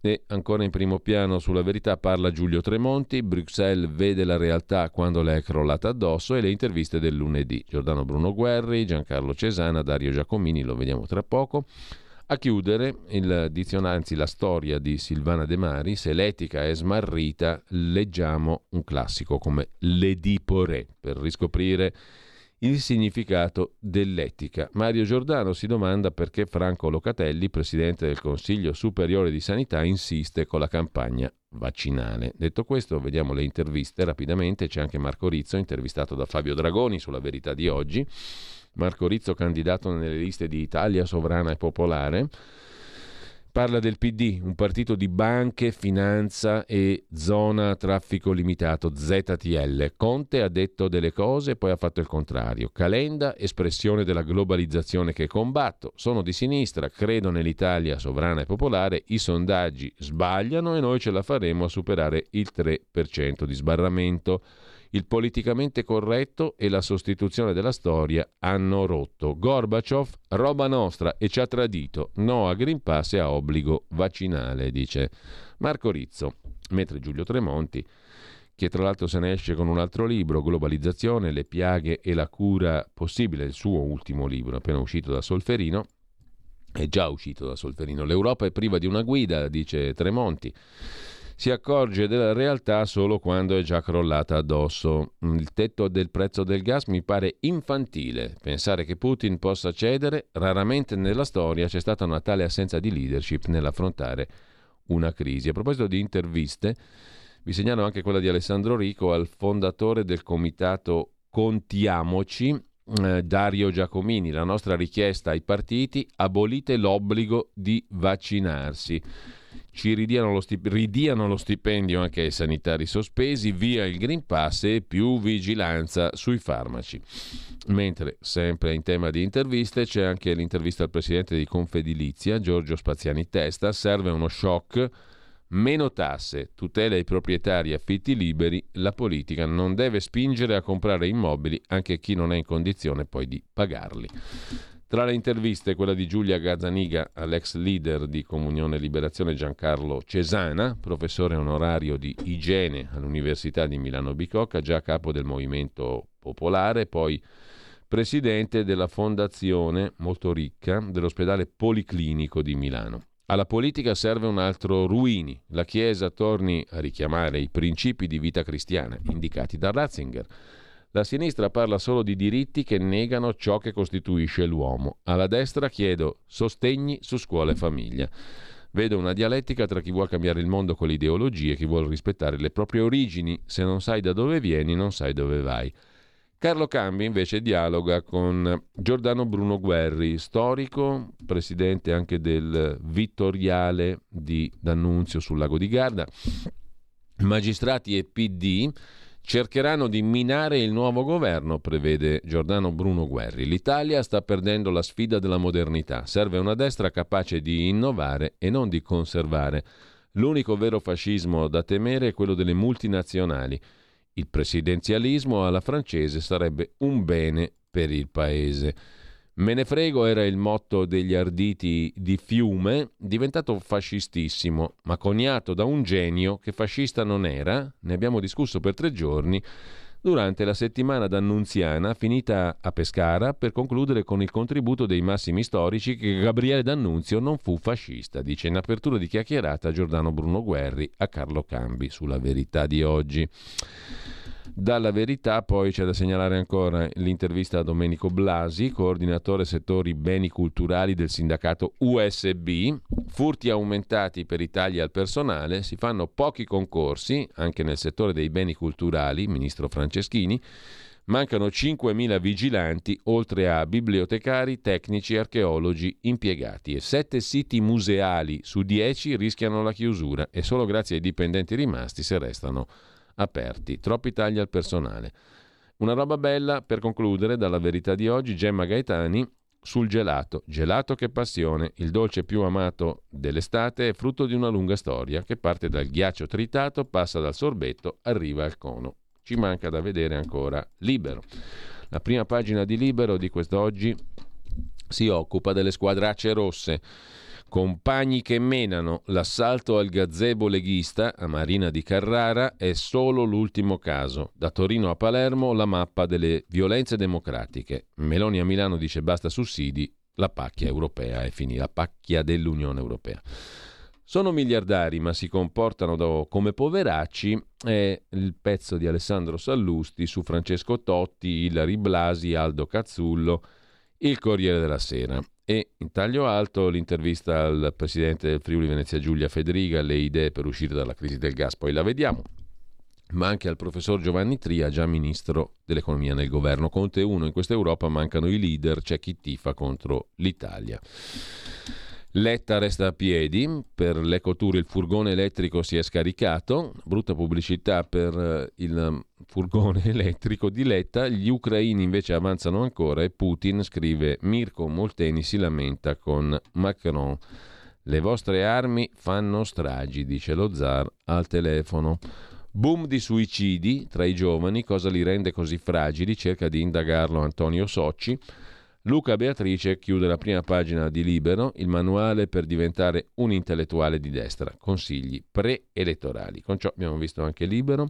[SPEAKER 1] E ancora in primo piano sulla verità parla Giulio Tremonti, Bruxelles vede la realtà quando le è crollata addosso e le interviste del lunedì. Giordano Bruno Guerri, Giancarlo Cesana, Dario Giacomini, lo vediamo tra poco. A chiudere il dizionario, anzi la storia di Silvana De Mari, se l'etica è smarrita, leggiamo un classico come l'Edipore per riscoprire il significato dell'etica. Mario Giordano si domanda perché Franco Locatelli, presidente del Consiglio Superiore di Sanità, insiste con la campagna vaccinale. Detto questo, vediamo le interviste rapidamente. C'è anche Marco Rizzo, intervistato da Fabio Dragoni sulla verità di oggi. Marco Rizzo, candidato nelle liste di Italia Sovrana e Popolare. Parla del PD, un partito di banche, finanza e zona traffico limitato, ZTL. Conte ha detto delle cose e poi ha fatto il contrario. Calenda, espressione della globalizzazione che combatto. Sono di sinistra, credo nell'Italia sovrana e popolare. I sondaggi sbagliano e noi ce la faremo a superare il 3% di sbarramento il politicamente corretto e la sostituzione della storia hanno rotto. Gorbaciov, roba nostra e ci ha tradito. No a Green Pass e a obbligo vaccinale, dice Marco Rizzo. Mentre Giulio Tremonti, che tra l'altro se ne esce con un altro libro, Globalizzazione, le piaghe e la cura possibile, il suo ultimo libro, appena uscito da Solferino, è già uscito da Solferino. L'Europa è priva di una guida, dice Tremonti si accorge della realtà solo quando è già crollata addosso. Il tetto del prezzo del gas mi pare infantile. Pensare che Putin possa cedere, raramente nella storia c'è stata una tale assenza di leadership nell'affrontare una crisi. A proposito di interviste, vi segnalo anche quella di Alessandro Rico al fondatore del comitato Contiamoci, eh, Dario Giacomini. La nostra richiesta ai partiti, abolite l'obbligo di vaccinarsi ci ridiano lo, stip- ridiano lo stipendio anche ai sanitari sospesi, via il Green Pass e più vigilanza sui farmaci. Mentre, sempre in tema di interviste, c'è anche l'intervista al presidente di Confedilizia, Giorgio Spaziani Testa, serve uno shock, meno tasse, tutela ai proprietari affitti liberi, la politica non deve spingere a comprare immobili anche chi non è in condizione poi di pagarli. Tra le interviste, quella di Giulia Gazzaniga all'ex leader di Comunione e Liberazione Giancarlo Cesana, professore onorario di igiene all'Università di Milano Bicocca, già capo del Movimento Popolare, poi presidente della fondazione molto ricca dell'ospedale Policlinico di Milano. Alla politica serve un altro Ruini. La Chiesa torni a richiamare i principi di vita cristiana indicati da Ratzinger la sinistra parla solo di diritti che negano ciò che costituisce l'uomo. Alla destra chiedo sostegni su scuola e famiglia. Vedo una dialettica tra chi vuole cambiare il mondo con le ideologie e chi vuole rispettare le proprie origini. Se non sai da dove vieni, non sai dove vai. Carlo Cambi invece dialoga con Giordano Bruno Guerri, storico, presidente anche del Vittoriale di D'Annunzio sul lago di Garda, magistrati e PD cercheranno di minare il nuovo governo, prevede Giordano Bruno Guerri. L'Italia sta perdendo la sfida della modernità. Serve una destra capace di innovare e non di conservare. L'unico vero fascismo da temere è quello delle multinazionali. Il presidenzialismo alla francese sarebbe un bene per il paese. Me ne frego era il motto degli arditi di Fiume, diventato fascistissimo, ma coniato da un genio che fascista non era, ne abbiamo discusso per tre giorni, durante la settimana d'Annunziana finita a Pescara per concludere con il contributo dei massimi storici che Gabriele D'Annunzio non fu fascista, dice in apertura di chiacchierata Giordano Bruno Guerri a Carlo Cambi sulla verità di oggi. Dalla verità poi c'è da segnalare ancora l'intervista a Domenico Blasi, coordinatore settori beni culturali del sindacato USB. Furti aumentati per i tagli al personale, si fanno pochi concorsi anche nel settore dei beni culturali, ministro Franceschini. Mancano 5.000 vigilanti, oltre a bibliotecari, tecnici, archeologi, impiegati e 7 siti museali su 10 rischiano la chiusura e solo grazie ai dipendenti rimasti se restano aperti, troppi tagli al personale. Una roba bella per concludere dalla verità di oggi, Gemma Gaetani sul gelato. Gelato che passione, il dolce più amato dell'estate è frutto di una lunga storia che parte dal ghiaccio tritato, passa dal sorbetto, arriva al cono. Ci manca da vedere ancora Libero. La prima pagina di Libero di quest'oggi si occupa delle squadracce rosse. Compagni che menano l'assalto al gazebo leghista a Marina di Carrara è solo l'ultimo caso. Da Torino a Palermo la mappa delle violenze democratiche. Meloni a Milano dice basta sussidi, la pacchia europea è finita, la pacchia dell'Unione Europea. Sono miliardari ma si comportano come poveracci è il pezzo di Alessandro Sallusti su Francesco Totti, Ilari Blasi, Aldo Cazzullo, il Corriere della Sera. E in taglio alto l'intervista al presidente del Friuli Venezia Giulia Federica, le idee per uscire dalla crisi del gas, poi la vediamo, ma anche al professor Giovanni Tria, già ministro dell'economia nel governo Conte 1. In questa Europa mancano i leader, c'è chi tifa contro l'Italia. Letta resta a piedi, per l'Ecotour il furgone elettrico si è scaricato, brutta pubblicità per eh, il furgone <laughs> elettrico di Letta, gli ucraini invece avanzano ancora e Putin scrive Mirko Molteni si lamenta con Macron. Le vostre armi fanno stragi, dice lo zar al telefono. Boom di suicidi tra i giovani, cosa li rende così fragili? Cerca di indagarlo Antonio Socci. Luca Beatrice chiude la prima pagina di Libero, il manuale per diventare un intellettuale di destra, consigli preelettorali. Con ciò abbiamo visto anche Libero.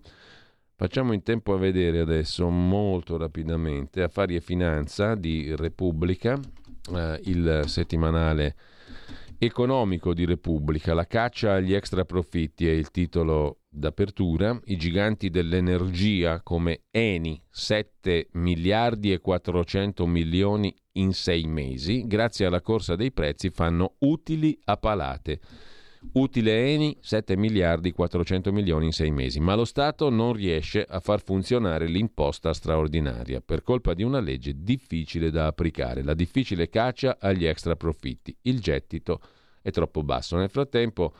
[SPEAKER 1] Facciamo in tempo a vedere adesso molto rapidamente Affari e Finanza di Repubblica, eh, il settimanale economico di Repubblica. La caccia agli extra profitti è il titolo d'apertura, i giganti dell'energia come Eni, 7 miliardi e 400 milioni in sei mesi, grazie alla corsa dei prezzi fanno utili a palate. Utile Eni 7 miliardi 400 milioni in sei mesi, ma lo Stato non riesce a far funzionare l'imposta straordinaria per colpa di una legge difficile da applicare, la difficile caccia agli extra profitti. Il gettito è troppo basso. Nel frattempo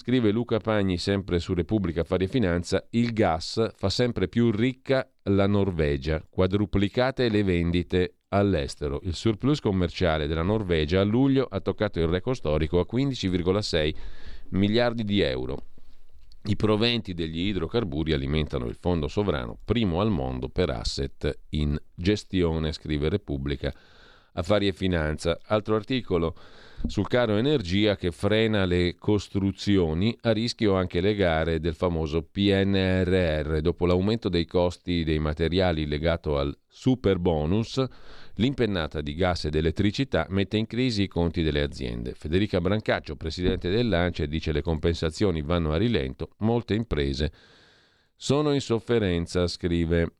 [SPEAKER 1] Scrive Luca Pagni sempre su Repubblica Affari e Finanza, il gas fa sempre più ricca la Norvegia, quadruplicate le vendite all'estero. Il surplus commerciale della Norvegia a luglio ha toccato il record storico a 15,6 miliardi di euro. I proventi degli idrocarburi alimentano il fondo sovrano, primo al mondo per asset in gestione, scrive Repubblica Affari e Finanza. Altro articolo sul caro energia che frena le costruzioni, a rischio anche le gare del famoso PNRR. Dopo l'aumento dei costi dei materiali legato al super bonus, l'impennata di gas ed elettricità mette in crisi i conti delle aziende. Federica Brancaccio, presidente dell'ANCE, dice le compensazioni vanno a rilento, molte imprese sono in sofferenza, scrive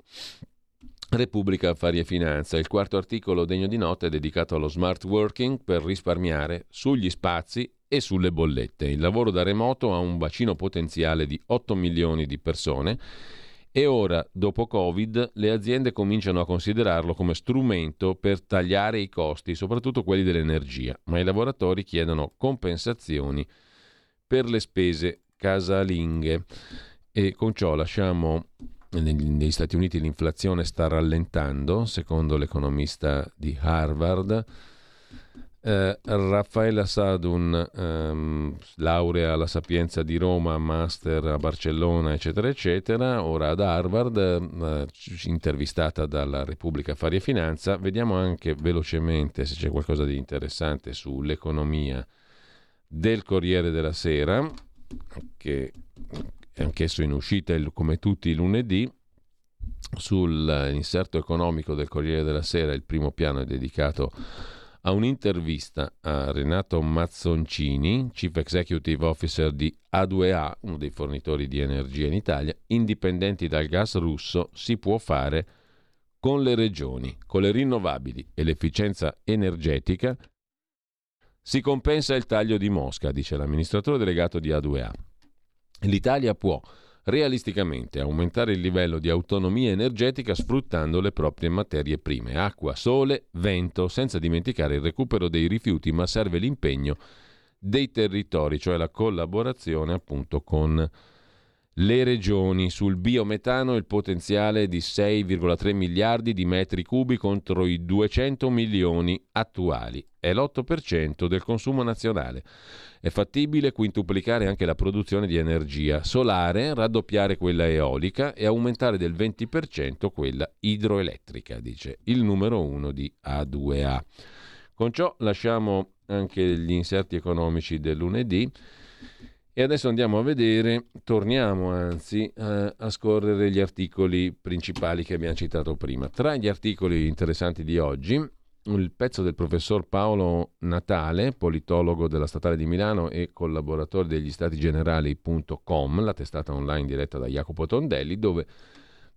[SPEAKER 1] Repubblica Affari e Finanza. Il quarto articolo degno di nota è dedicato allo smart working per risparmiare sugli spazi e sulle bollette. Il lavoro da remoto ha un bacino potenziale di 8 milioni di persone e ora, dopo Covid, le aziende cominciano a considerarlo come strumento per tagliare i costi, soprattutto quelli dell'energia, ma i lavoratori chiedono compensazioni per le spese casalinghe. E con ciò lasciamo negli Stati Uniti l'inflazione sta rallentando, secondo l'economista di Harvard. Eh, Raffaella Sadun, ehm, laurea alla Sapienza di Roma, master a Barcellona, eccetera, eccetera, ora ad Harvard, eh, intervistata dalla Repubblica Affari e Finanza. Vediamo anche velocemente se c'è qualcosa di interessante sull'economia del Corriere della Sera, che anch'esso in uscita come tutti i lunedì. Sull'inserto economico del Corriere della Sera il primo piano è dedicato a un'intervista a Renato Mazzoncini, Chief Executive Officer di A2A, uno dei fornitori di energia in Italia, indipendenti dal gas russo si può fare con le regioni, con le rinnovabili e l'efficienza energetica si compensa il taglio di Mosca, dice l'amministratore delegato di A2A. L'Italia può realisticamente aumentare il livello di autonomia energetica sfruttando le proprie materie prime, acqua, sole, vento, senza dimenticare il recupero dei rifiuti, ma serve l'impegno dei territori, cioè la collaborazione appunto con le regioni. Sul biometano il potenziale di 6,3 miliardi di metri cubi contro i 200 milioni attuali. È l'8% del consumo nazionale. È fattibile quintuplicare anche la produzione di energia solare, raddoppiare quella eolica e aumentare del 20% quella idroelettrica, dice il numero 1 di A2A. Con ciò lasciamo anche gli inserti economici del lunedì. E adesso andiamo a vedere, torniamo anzi a, a, scorrere gli articoli principali che abbiamo citato prima. Tra gli articoli interessanti di oggi, il pezzo del professor Paolo Natale, politologo della Statale di Milano e collaboratore degli Stati Generali.com, la testata online diretta da Jacopo Tondelli, dove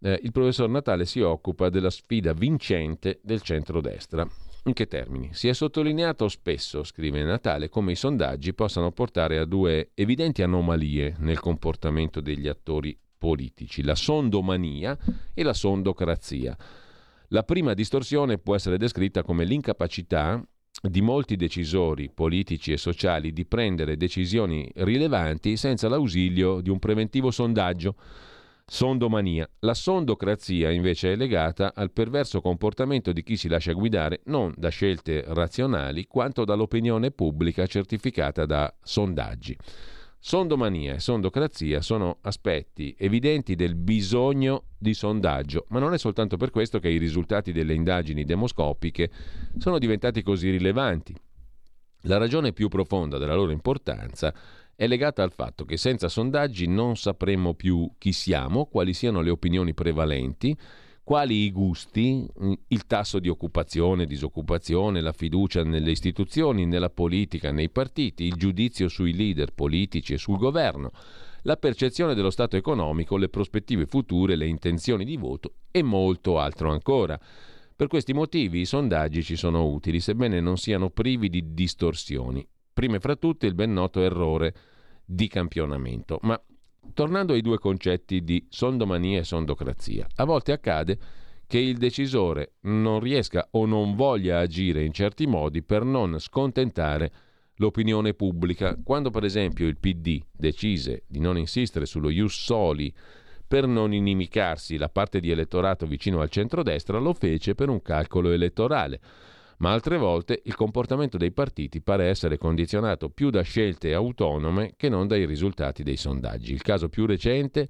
[SPEAKER 1] eh, il professor Natale si occupa della sfida vincente del centrodestra. In che termini? Si è sottolineato spesso, scrive Natale, come i sondaggi possano portare a due evidenti anomalie nel comportamento degli attori politici, la sondomania e la sondocrazia. La prima distorsione può essere descritta come l'incapacità di molti decisori politici e sociali di prendere decisioni rilevanti senza l'ausilio di un preventivo sondaggio. Sondomania. La sondocrazia invece è legata al perverso comportamento di chi si lascia guidare non da scelte razionali quanto dall'opinione pubblica certificata da sondaggi. Sondomania e sondocrazia sono aspetti evidenti del bisogno di sondaggio, ma non è soltanto per questo che i risultati delle indagini demoscopiche sono diventati così rilevanti. La ragione più profonda della loro importanza è legata al fatto che senza sondaggi non sapremo più chi siamo, quali siano le opinioni prevalenti, quali i gusti, il tasso di occupazione, disoccupazione, la fiducia nelle istituzioni, nella politica, nei partiti, il giudizio sui leader politici e sul governo, la percezione dello stato economico, le prospettive future, le intenzioni di voto e molto altro ancora. Per questi motivi i sondaggi ci sono utili, sebbene non siano privi di distorsioni. Prime fra tutte il ben noto errore di campionamento. Ma Tornando ai due concetti di sondomania e sondocrazia, a volte accade che il decisore non riesca o non voglia agire in certi modi per non scontentare l'opinione pubblica. Quando per esempio il PD decise di non insistere sullo Ius Soli per non inimicarsi la parte di elettorato vicino al centrodestra, lo fece per un calcolo elettorale ma altre volte il comportamento dei partiti pare essere condizionato più da scelte autonome che non dai risultati dei sondaggi. Il caso più recente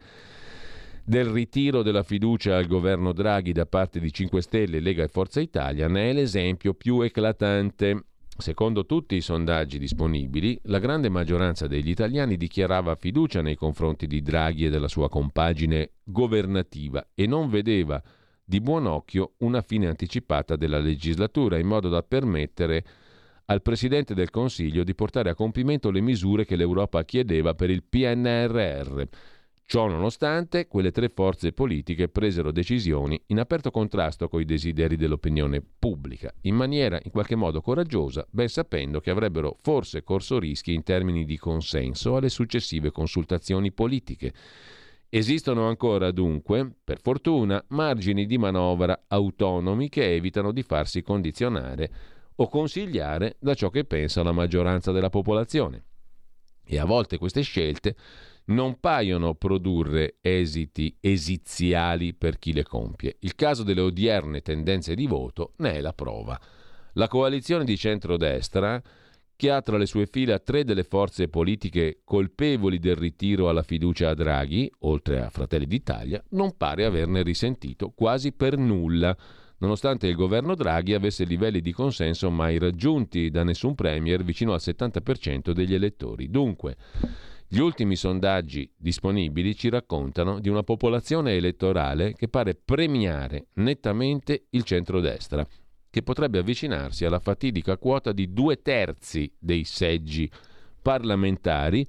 [SPEAKER 1] del ritiro della fiducia al governo Draghi da parte di 5 Stelle, Lega e Forza Italia ne è l'esempio più eclatante. Secondo tutti i sondaggi disponibili, la grande maggioranza degli italiani dichiarava fiducia nei confronti di Draghi e della sua compagine governativa e non vedeva di buon occhio una fine anticipata della legislatura, in modo da permettere al Presidente del Consiglio di portare a compimento le misure che l'Europa chiedeva per il PNRR. Ciò nonostante, quelle tre forze politiche presero decisioni in aperto contrasto con i desideri dell'opinione pubblica, in maniera in qualche modo coraggiosa, ben sapendo che avrebbero forse corso rischi in termini di consenso alle successive consultazioni politiche. Esistono ancora dunque, per fortuna, margini di manovra autonomi che evitano di farsi condizionare o consigliare da ciò che pensa la maggioranza della popolazione. E a volte queste scelte non paiono produrre esiti esiziali per chi le compie. Il caso delle odierne tendenze di voto ne è la prova. La coalizione di centrodestra che ha tra le sue fila tre delle forze politiche colpevoli del ritiro alla fiducia a Draghi, oltre a Fratelli d'Italia, non pare averne risentito quasi per nulla, nonostante il governo Draghi avesse livelli di consenso mai raggiunti da nessun premier vicino al 70% degli elettori. Dunque, gli ultimi sondaggi disponibili ci raccontano di una popolazione elettorale che pare premiare nettamente il centrodestra che potrebbe avvicinarsi alla fatidica quota di due terzi dei seggi parlamentari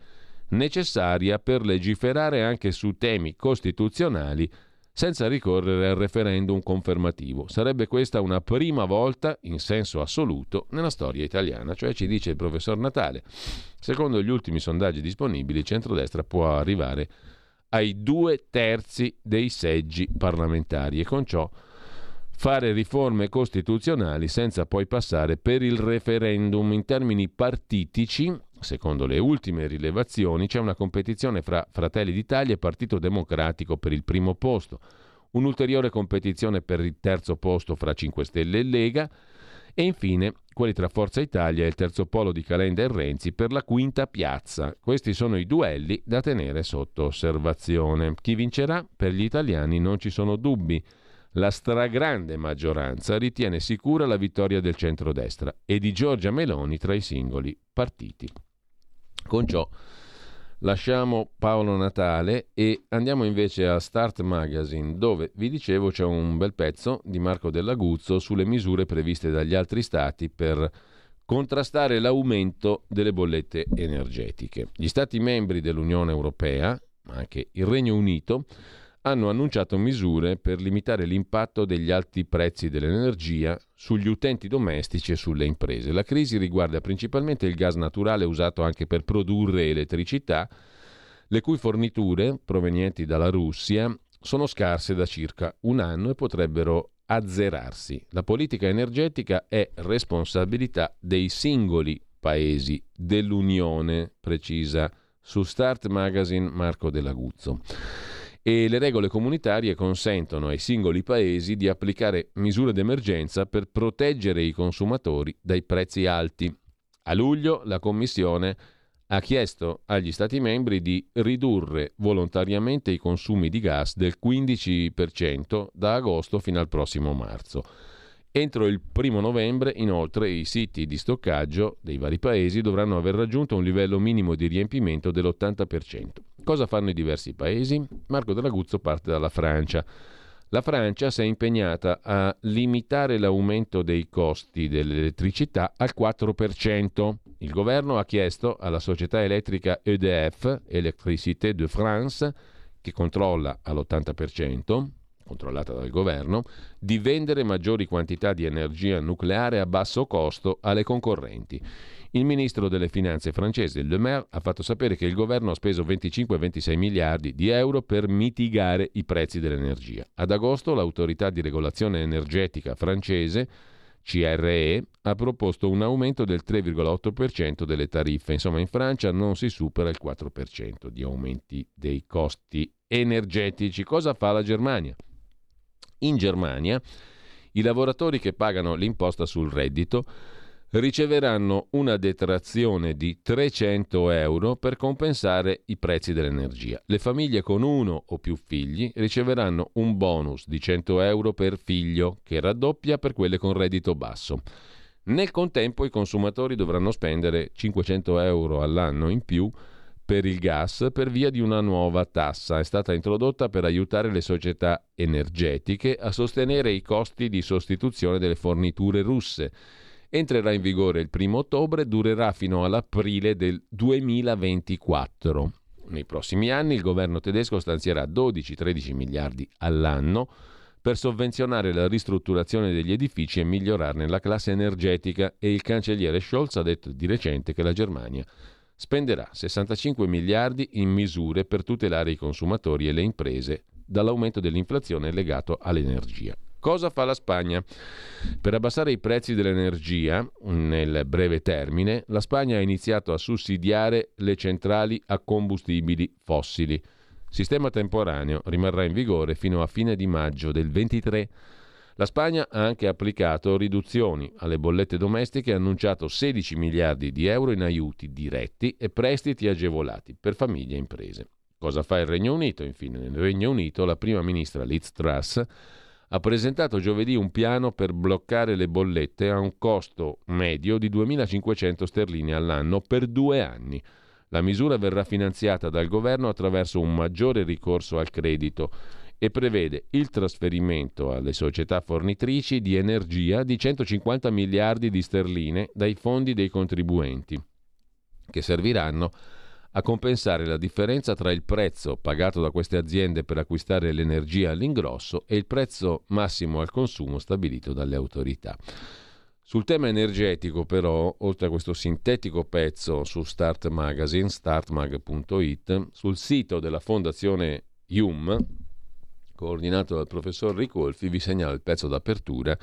[SPEAKER 1] necessaria per legiferare anche su temi costituzionali senza ricorrere al referendum confermativo. Sarebbe questa una prima volta in senso assoluto nella storia italiana, cioè ci dice il professor Natale. Secondo gli ultimi sondaggi disponibili, il centrodestra può arrivare ai due terzi dei seggi parlamentari e con ciò fare riforme costituzionali senza poi passare per il referendum in termini partitici. Secondo le ultime rilevazioni c'è una competizione fra Fratelli d'Italia e Partito Democratico per il primo posto, un'ulteriore competizione per il terzo posto fra 5 Stelle e Lega e infine quelli tra Forza Italia e il terzo polo di Calenda e Renzi per la quinta piazza. Questi sono i duelli da tenere sotto osservazione. Chi vincerà? Per gli italiani non ci sono dubbi la stragrande maggioranza ritiene sicura la vittoria del centrodestra e di Giorgia Meloni tra i singoli partiti. Con ciò lasciamo Paolo Natale e andiamo invece a Start Magazine dove vi dicevo c'è un bel pezzo di Marco Dell'Aguzzo sulle misure previste dagli altri stati per contrastare l'aumento delle bollette energetiche. Gli stati membri dell'Unione Europea, ma anche il Regno Unito, hanno annunciato misure per limitare l'impatto degli alti prezzi dell'energia sugli utenti domestici e sulle imprese. La crisi riguarda principalmente il gas naturale usato anche per produrre elettricità, le cui forniture provenienti dalla Russia sono scarse da circa un anno e potrebbero azzerarsi. La politica energetica è responsabilità dei singoli paesi dell'Unione, precisa su Start Magazine Marco Dell'Aguzzo. E le regole comunitarie consentono ai singoli paesi di applicare misure d'emergenza per proteggere i consumatori dai prezzi alti. A luglio la Commissione ha chiesto agli Stati membri di ridurre volontariamente i consumi di gas del 15% da agosto fino al prossimo marzo. Entro il primo novembre, inoltre, i siti di stoccaggio dei vari paesi dovranno aver raggiunto un livello minimo di riempimento dell'80%. Cosa fanno i diversi paesi? Marco Draguzzo parte dalla Francia. La Francia si è impegnata a limitare l'aumento dei costi dell'elettricità al 4%. Il governo ha chiesto alla società elettrica EDF, Electricité de France, che controlla all'80%, controllata dal governo, di vendere maggiori quantità di energia nucleare a basso costo alle concorrenti. Il ministro delle finanze francese Le Maire ha fatto sapere che il governo ha speso 25-26 miliardi di euro per mitigare i prezzi dell'energia. Ad agosto l'autorità di regolazione energetica francese CRE ha proposto un aumento del 3,8% delle tariffe. Insomma, in Francia non si supera il 4% di aumenti dei costi energetici. Cosa fa la Germania? In Germania i lavoratori che pagano l'imposta sul reddito riceveranno una detrazione di 300 euro per compensare i prezzi dell'energia. Le famiglie con uno o più figli riceveranno un bonus di 100 euro per figlio che raddoppia per quelle con reddito basso. Nel contempo i consumatori dovranno spendere 500 euro all'anno in più per il gas per via di una nuova tassa. È stata introdotta per aiutare le società energetiche a sostenere i costi di sostituzione delle forniture russe entrerà in vigore il primo ottobre e durerà fino all'aprile del 2024. Nei prossimi anni il governo tedesco stanzierà 12-13 miliardi all'anno per sovvenzionare la ristrutturazione degli edifici e migliorarne la classe energetica e il cancelliere Scholz ha detto di recente che la Germania spenderà 65 miliardi in misure per tutelare i consumatori e le imprese dall'aumento dell'inflazione legato all'energia. Cosa fa la Spagna? Per abbassare i prezzi dell'energia nel breve termine, la Spagna ha iniziato a sussidiare le centrali a combustibili fossili. Sistema temporaneo rimarrà in vigore fino a fine di maggio del 23. La Spagna ha anche applicato riduzioni alle bollette domestiche e annunciato 16 miliardi di euro in aiuti diretti e prestiti agevolati per famiglie e imprese. Cosa fa il Regno Unito? Infine, nel Regno Unito la prima ministra Liz Truss ha presentato giovedì un piano per bloccare le bollette a un costo medio di 2.500 sterline all'anno per due anni. La misura verrà finanziata dal governo attraverso un maggiore ricorso al credito e prevede il trasferimento alle società fornitrici di energia di 150 miliardi di sterline dai fondi dei contribuenti, che serviranno a compensare la differenza tra il prezzo pagato da queste aziende per acquistare l'energia all'ingrosso e il prezzo massimo al consumo stabilito dalle autorità. Sul tema energetico, però, oltre a questo sintetico pezzo su Start Magazine, startmag.it, sul sito della Fondazione IUM, coordinato dal professor Ricolfi, vi segnalo il pezzo d'apertura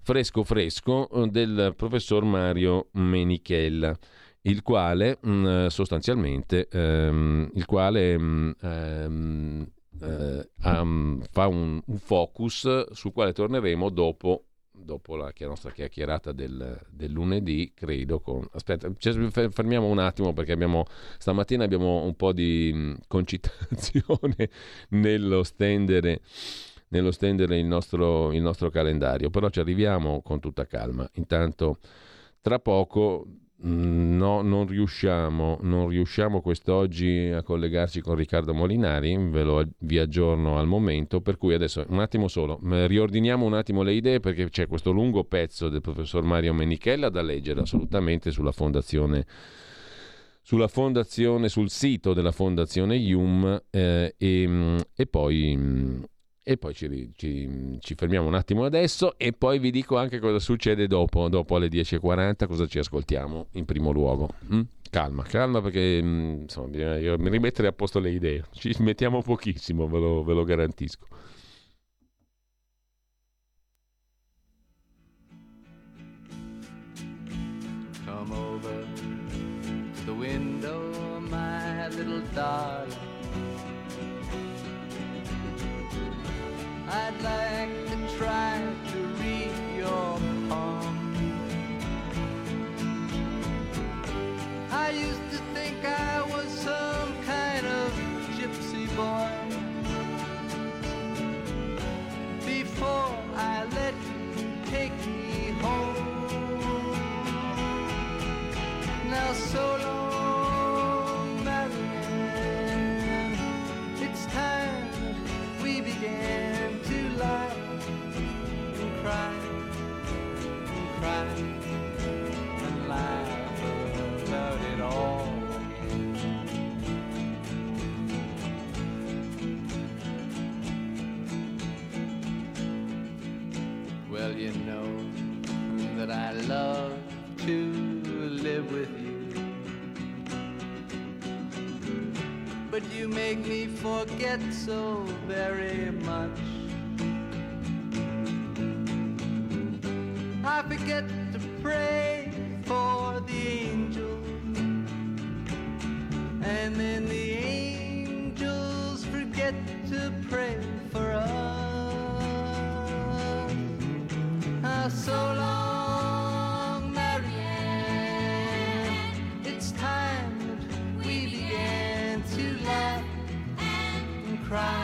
[SPEAKER 1] fresco fresco del professor Mario Menichella il quale mm, sostanzialmente ehm, il quale mm, ehm, eh, um, fa un, un, focus sul quale torneremo dopo, dopo la nostra chiacchierata del, del, lunedì, credo. Con... Aspetta, fermiamo un attimo perché abbiamo, stamattina abbiamo un po' di mm, <laughs> concitazione nello stendere nello stendere il nostro, il nostro calendario, però ci arriviamo con tutta calma. Intanto, tra poco no, non riusciamo, non riusciamo quest'oggi a collegarci con Riccardo Molinari, ve lo vi aggiorno al momento, per cui adesso un attimo solo, riordiniamo un attimo le idee perché c'è questo lungo pezzo del professor Mario Menichella da leggere assolutamente sulla fondazione sulla fondazione, sul sito della fondazione IUM eh, e, e, poi, e poi ci, ci, ci, fermiamo un attimo adesso e poi vi dico anche cosa succede dopo, dopo alle 10.40, cosa ci ascoltiamo in primo luogo. Mm? Calma, calma perché mm, insomma, bisogna rimettere a posto le idee. <laughs> Ci mettiamo pochissimo, ve lo, ve lo garantisco.
[SPEAKER 8] Come over to the window, my little darling. I'd like to try to read your I used to think I was some kind of gypsy boy. Before I let you take me home. Now so long, you make me forget so very much. I forget to pray for the angels, and then the angels forget to pray for us. Ah, so long. Cry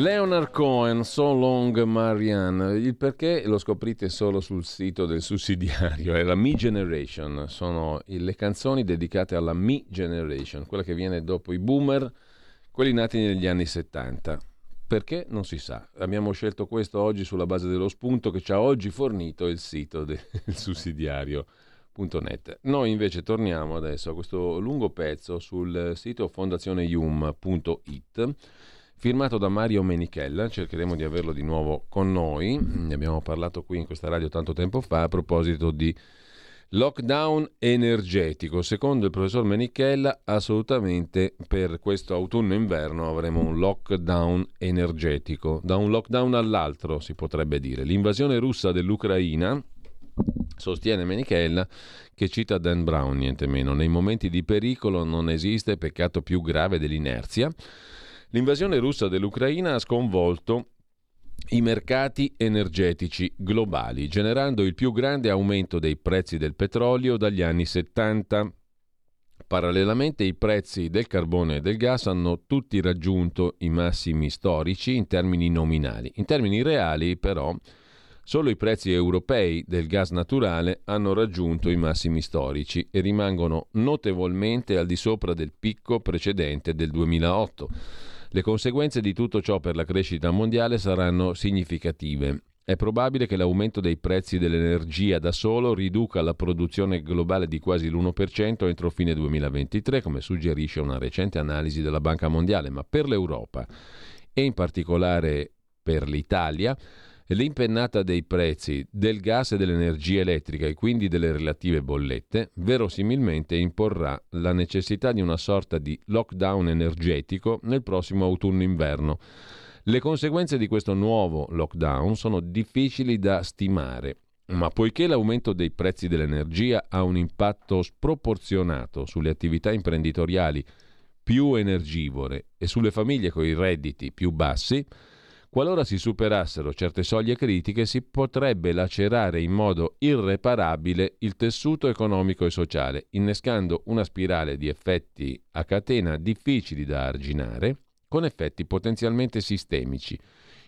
[SPEAKER 1] Leonard Cohen, So Long Marianne, il perché lo scoprite solo sul sito del sussidiario, è la Me Generation, sono le canzoni dedicate alla Me Generation, quella che viene dopo i boomer, quelli nati negli anni 70. Perché non si sa. Abbiamo scelto questo oggi sulla base dello spunto che ci ha oggi fornito il sito <laughs> del sussidiario.net. Noi invece torniamo adesso a questo lungo pezzo sul sito fondazioneium.it firmato da Mario Menichella, cercheremo di averlo di nuovo con noi, ne abbiamo parlato qui in questa radio tanto tempo fa a proposito di Lockdown energetico. Secondo il professor Menichella, assolutamente per questo autunno-inverno avremo un lockdown energetico. Da un lockdown all'altro, si potrebbe dire. L'invasione russa dell'Ucraina, sostiene Menichella, che cita Dan Brown, niente meno. Nei momenti di pericolo non esiste peccato più grave dell'inerzia. L'invasione russa dell'Ucraina ha sconvolto i mercati energetici globali, generando il più grande aumento dei prezzi del petrolio dagli anni 70. Parallelamente i prezzi del carbone e del gas hanno tutti raggiunto i massimi storici in termini nominali. In termini reali, però, solo i prezzi europei del gas naturale hanno raggiunto i massimi storici e rimangono notevolmente al di sopra del picco precedente del 2008. Le conseguenze di tutto ciò per la crescita mondiale saranno significative. È probabile che l'aumento dei prezzi dell'energia da solo riduca la produzione globale di quasi l'1% entro fine 2023, come suggerisce una recente analisi della Banca Mondiale, ma per l'Europa e in particolare per l'Italia l'impennata dei prezzi del gas e dell'energia elettrica e quindi delle relative bollette verosimilmente imporrà la necessità di una sorta di lockdown energetico nel prossimo autunno-inverno. Le conseguenze di questo nuovo lockdown sono difficili da stimare, ma poiché l'aumento dei prezzi dell'energia ha un impatto sproporzionato sulle attività imprenditoriali più energivore e sulle famiglie con i redditi più bassi, Qualora si superassero certe soglie critiche si potrebbe lacerare in modo irreparabile il tessuto economico e sociale, innescando una spirale di effetti a catena difficili da arginare, con effetti potenzialmente sistemici.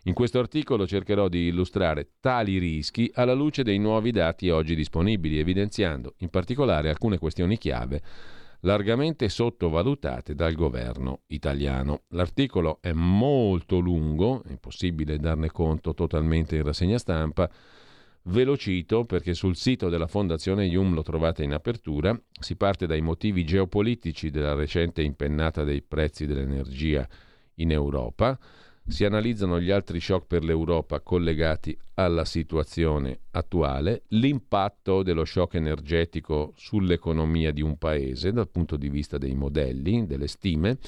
[SPEAKER 1] In questo articolo cercherò di illustrare tali rischi alla luce dei nuovi dati oggi disponibili, evidenziando in particolare alcune questioni chiave largamente sottovalutate dal governo italiano. L'articolo è molto lungo, è impossibile darne conto totalmente in rassegna stampa, Ve lo cito perché sul sito della Fondazione Ium lo trovate in apertura. Si parte dai motivi geopolitici della recente impennata dei prezzi dell'energia in Europa. Si analizzano gli altri shock per l'Europa collegati alla situazione attuale, l'impatto dello shock energetico sull'economia di un paese dal punto di vista dei modelli, delle stime,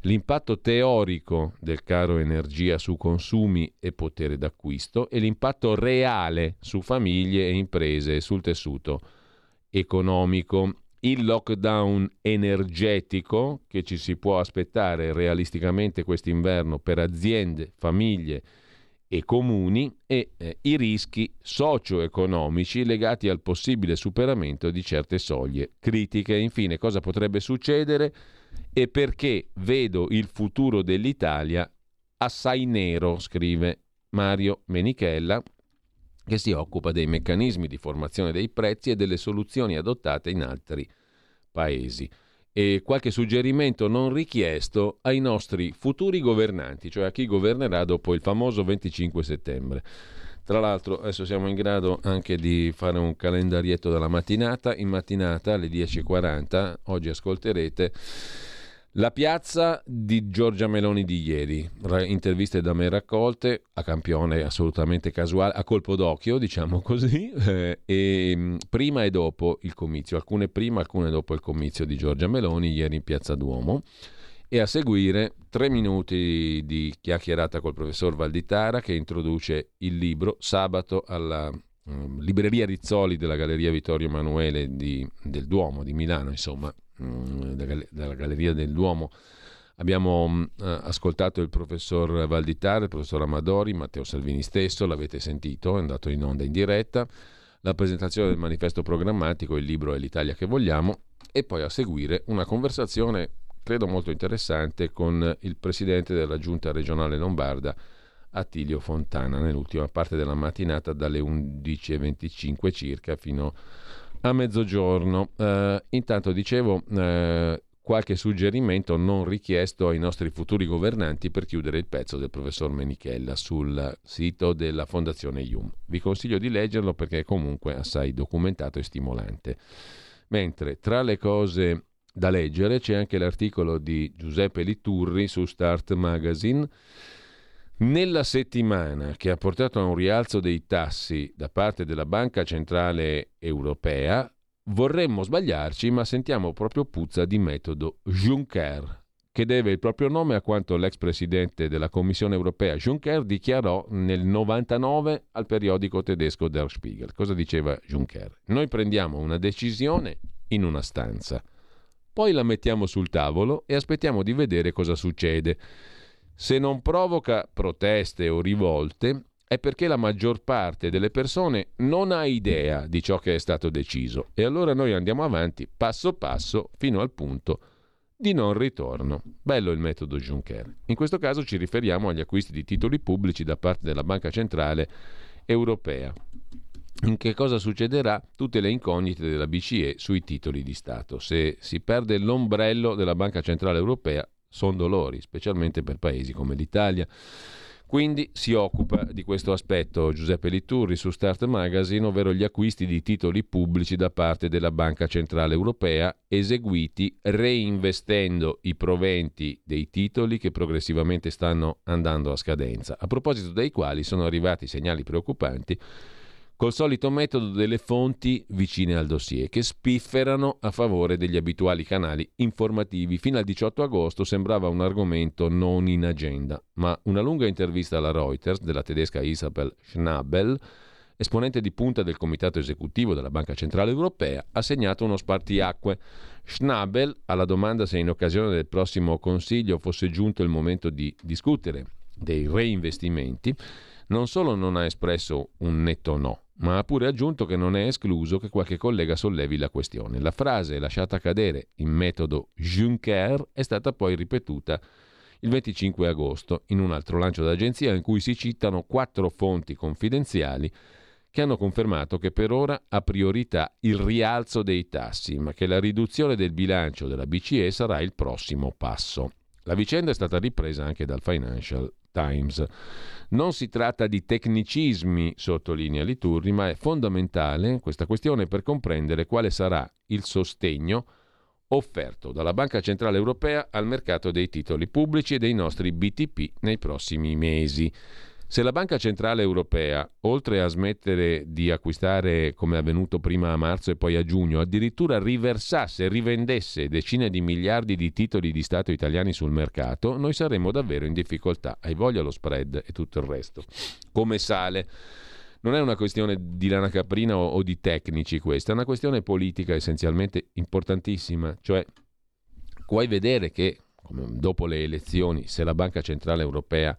[SPEAKER 1] l'impatto teorico del caro energia su consumi e potere d'acquisto e l'impatto reale su famiglie e imprese e sul tessuto economico il lockdown energetico che ci si può aspettare realisticamente quest'inverno per aziende, famiglie e comuni e eh, i rischi socio-economici legati al possibile superamento di certe soglie critiche. Infine, cosa potrebbe succedere e perché vedo il futuro dell'Italia assai nero, scrive Mario Menichella, che si occupa dei meccanismi di formazione dei prezzi e delle soluzioni adottate in altri paesi. E qualche suggerimento non richiesto ai nostri futuri governanti, cioè a chi governerà dopo il famoso 25 settembre. Tra l'altro adesso siamo in grado anche di fare un calendarietto della mattinata. In mattinata alle 10.40, oggi ascolterete la piazza di Giorgia Meloni di ieri, interviste da me raccolte, a campione assolutamente casuale, a colpo d'occhio, diciamo così, <laughs> eh, e mm, prima e dopo il comizio, alcune prima, alcune dopo il comizio di Giorgia Meloni ieri in piazza Duomo. E a seguire tre minuti di chiacchierata col professor Valditara che introduce il libro sabato alla um, libreria Rizzoli della Galleria Vittorio Emanuele del Duomo di Milano, insomma, Mm, dalla Galleria del Duomo. Abbiamo mm, eh, ascoltato il professor Valditare, il professor Amadori, Matteo Salvini stesso, l'avete sentito, è andato in onda in diretta, la presentazione del manifesto programmatico, il libro è l'Italia che vogliamo e poi a seguire una conversazione, credo molto interessante, con il presidente della giunta regionale lombarda, Attilio Fontana, nell'ultima parte della mattinata dalle 11.25 circa fino a a mezzogiorno. Uh, intanto dicevo uh, qualche suggerimento non richiesto ai nostri futuri governanti per chiudere il pezzo del professor Menichella sul sito della Fondazione IUM. Vi consiglio di leggerlo perché è comunque assai documentato e stimolante. Mentre tra le cose da leggere c'è anche l'articolo di Giuseppe Liturri su Start Magazine nella settimana che ha portato a un rialzo dei tassi da parte della Banca Centrale Europea, vorremmo sbagliarci, ma sentiamo proprio puzza di metodo Juncker, che deve il proprio nome a quanto l'ex presidente della Commissione europea Juncker dichiarò nel 99 al periodico tedesco Der Spiegel. Cosa diceva Juncker? Noi prendiamo una decisione in una stanza, poi la mettiamo sul tavolo e aspettiamo di vedere cosa succede. Se non provoca proteste o rivolte, è perché la maggior parte delle persone non ha idea di ciò che è stato deciso e allora noi andiamo avanti passo passo fino al punto di non ritorno. Bello il metodo Juncker. In questo caso ci riferiamo agli acquisti di titoli pubblici da parte della Banca Centrale Europea. In che cosa succederà? Tutte le incognite della BCE sui titoli di Stato. Se si perde l'ombrello della Banca Centrale Europea, sono dolori, specialmente per paesi come l'Italia. Quindi si occupa di questo aspetto Giuseppe Liturri su Start Magazine, ovvero gli acquisti di titoli pubblici da parte della Banca Centrale Europea, eseguiti reinvestendo i proventi dei titoli che progressivamente stanno andando a scadenza, a proposito dei quali sono arrivati segnali preoccupanti col solito metodo delle fonti vicine al dossier, che spifferano a favore degli abituali canali informativi. Fino al 18 agosto sembrava un argomento non in agenda, ma una lunga intervista alla Reuters della tedesca Isabel Schnabel, esponente di punta del comitato esecutivo della Banca Centrale Europea, ha segnato uno spartiacque. Schnabel, alla domanda se in occasione del prossimo Consiglio fosse giunto il momento di discutere dei reinvestimenti, non solo non ha espresso un netto no, ma ha pure aggiunto che non è escluso che qualche collega sollevi la questione. La frase lasciata cadere in metodo Juncker è stata poi ripetuta il 25 agosto in un altro lancio d'agenzia in cui si citano quattro fonti confidenziali che hanno confermato che per ora ha priorità il rialzo dei tassi, ma che la riduzione del bilancio della BCE sarà il prossimo passo. La vicenda è stata ripresa anche dal Financial Times. Non si tratta di tecnicismi, sottolinea Liturri, ma è fondamentale questa questione per comprendere quale sarà il sostegno offerto dalla Banca Centrale Europea al mercato dei titoli pubblici e dei nostri BTP nei prossimi mesi. Se la Banca Centrale Europea, oltre a smettere di acquistare come è avvenuto prima a marzo e poi a giugno, addirittura riversasse, rivendesse decine di miliardi di titoli di Stato italiani sul mercato, noi saremmo davvero in difficoltà. Hai voglia lo spread e tutto il resto. Come sale. Non è una questione di lana caprina o, di tecnici questa, è una questione politica essenzialmente importantissima. Cioè, puoi vedere che dopo le elezioni, se la Banca Centrale Europea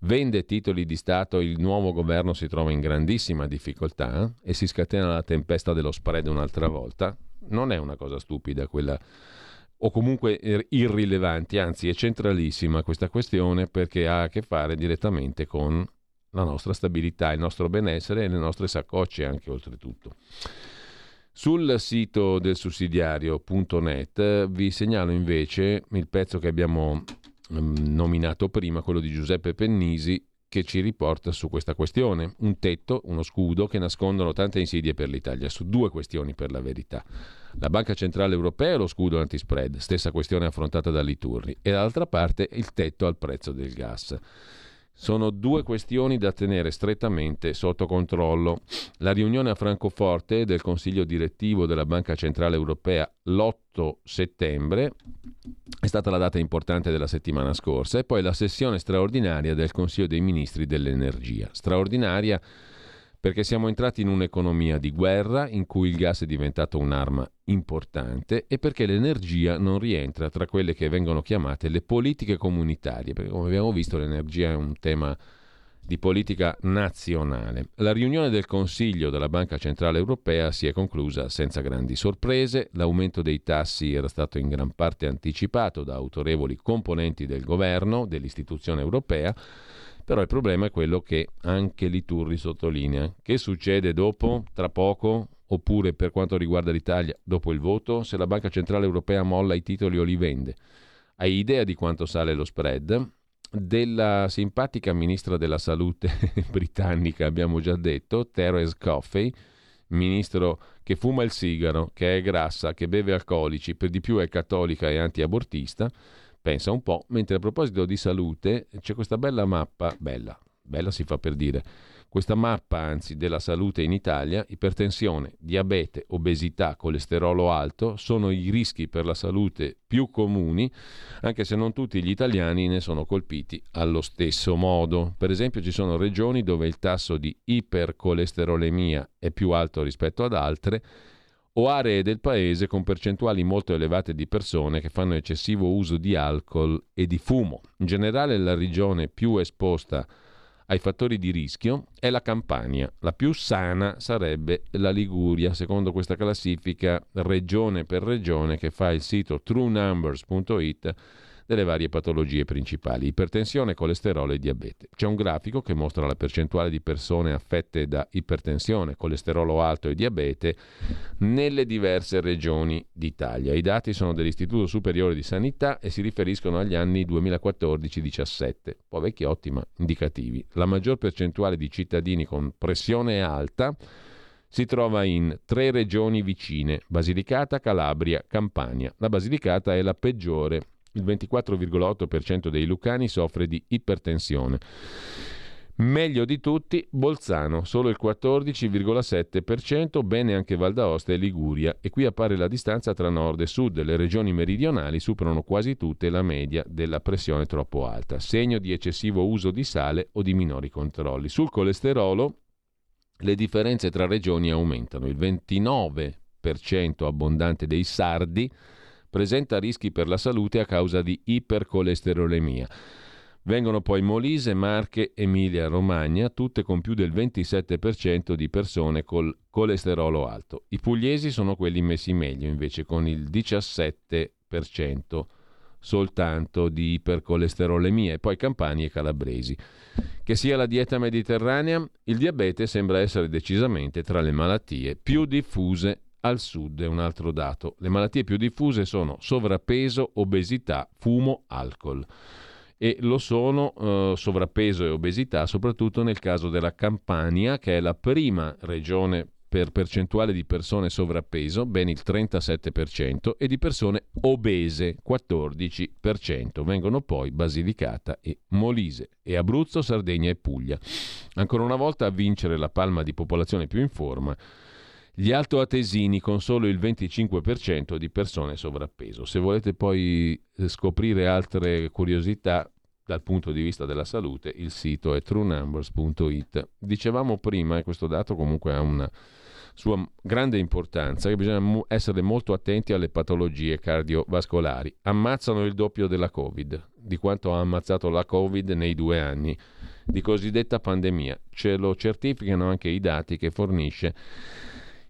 [SPEAKER 1] vende titoli di Stato, il nuovo governo si trova in grandissima difficoltà e si scatena la tempesta dello spread un'altra volta, non è una cosa stupida quella o comunque irrilevante, anzi è centralissima questa questione perché ha a che fare direttamente con la nostra stabilità, il nostro benessere e le nostre saccocce anche oltretutto. Sul sito del sussidiario.net vi segnalo invece il pezzo che abbiamo nominato prima, quello di Giuseppe Pennisi, che ci riporta su questa questione. Un tetto, uno scudo che nascondono tante insidie per l'Italia, su due questioni per la verità. La Banca Centrale Europea e lo scudo antispread, stessa questione affrontata da Liturri, e dall'altra parte il tetto al prezzo del gas. Sono due questioni da tenere strettamente sotto controllo. La riunione a Francoforte del Consiglio direttivo della Banca Centrale Europea l'8 settembre è stata la data importante della settimana scorsa e poi la sessione straordinaria del Consiglio dei Ministri dell'Energia. Straordinaria perché siamo entrati in un'economia di guerra in cui il gas è diventato un'arma importante e perché l'energia non rientra tra quelle che vengono chiamate le politiche comunitarie, perché come abbiamo visto l'energia è un tema di politica nazionale. La riunione del Consiglio della Banca Centrale Europea si è conclusa senza grandi sorprese, l'aumento dei tassi era stato in gran parte anticipato da autorevoli componenti del governo, dell'istituzione europea, però il problema è quello che anche Liturri sottolinea. Che succede dopo, tra poco, oppure per quanto riguarda l'Italia, dopo il voto, se la Banca Centrale Europea molla i titoli o li vende? Hai idea di quanto sale lo spread? Della simpatica ministra della salute <laughs> britannica, abbiamo già detto, Therese Coffey, ministro che fuma il sigaro, che è grassa, che beve alcolici, per di più è cattolica e antiabortista, Pensa un po', mentre a proposito di salute c'è questa bella mappa, bella, bella si fa per dire, questa mappa anzi della salute in Italia, ipertensione, diabete, obesità, colesterolo alto sono i rischi per la salute più comuni, anche se non tutti gli italiani ne sono colpiti allo stesso modo. Per esempio ci sono regioni dove il tasso di ipercolesterolemia è più alto rispetto ad altre, o aree del paese con percentuali molto elevate di persone che fanno eccessivo uso di alcol e di fumo. In generale la regione più esposta ai fattori di rischio è la Campania. La più sana sarebbe la Liguria, secondo questa classifica regione per regione che fa il sito truenumbers.it delle varie patologie principali, ipertensione, colesterolo e diabete. C'è un grafico che mostra la percentuale di persone affette da ipertensione, colesterolo alto e diabete nelle diverse regioni d'Italia. I dati sono dell'Istituto Superiore di Sanità e si riferiscono agli anni 2014-17, un po' vecchiotti ma indicativi. La maggior percentuale di cittadini con pressione alta si trova in tre regioni vicine, Basilicata, Calabria, Campania. La Basilicata è la peggiore il 24,8% dei lucani soffre di ipertensione. Meglio di tutti Bolzano, solo il 14,7%, bene anche Val d'Aosta e Liguria e qui appare la distanza tra nord e sud. Le regioni meridionali superano quasi tutte la media della pressione troppo alta, segno di eccessivo uso di sale o di minori controlli. Sul colesterolo le differenze tra regioni aumentano. Il 29% abbondante dei sardi presenta rischi per la salute a causa di ipercolesterolemia. Vengono poi Molise, Marche, Emilia, Romagna, tutte con più del 27% di persone col colesterolo alto. I pugliesi sono quelli messi meglio, invece, con il 17% soltanto di ipercolesterolemia e poi campani e calabresi. Che sia la dieta mediterranea, il diabete sembra essere decisamente tra le malattie più diffuse al sud è un altro dato. Le malattie più diffuse sono sovrappeso, obesità, fumo, alcol. E lo sono eh, sovrappeso e obesità soprattutto nel caso della Campania, che è la prima regione per percentuale di persone sovrappeso, ben il 37%, e di persone obese, 14%. Vengono poi Basilicata e Molise, e Abruzzo, Sardegna e Puglia. Ancora una volta a vincere la palma di popolazione più in forma gli altoatesini con solo il 25% di persone sovrappeso. Se volete poi eh, scoprire altre curiosità dal punto di vista della salute, il sito è truenumbers.it. Dicevamo prima, e questo dato comunque ha una sua grande importanza, che bisogna essere molto attenti alle patologie cardiovascolari. Ammazzano il doppio della Covid, di quanto ha ammazzato la Covid nei due anni di cosiddetta pandemia. Ce lo certificano anche i dati che fornisce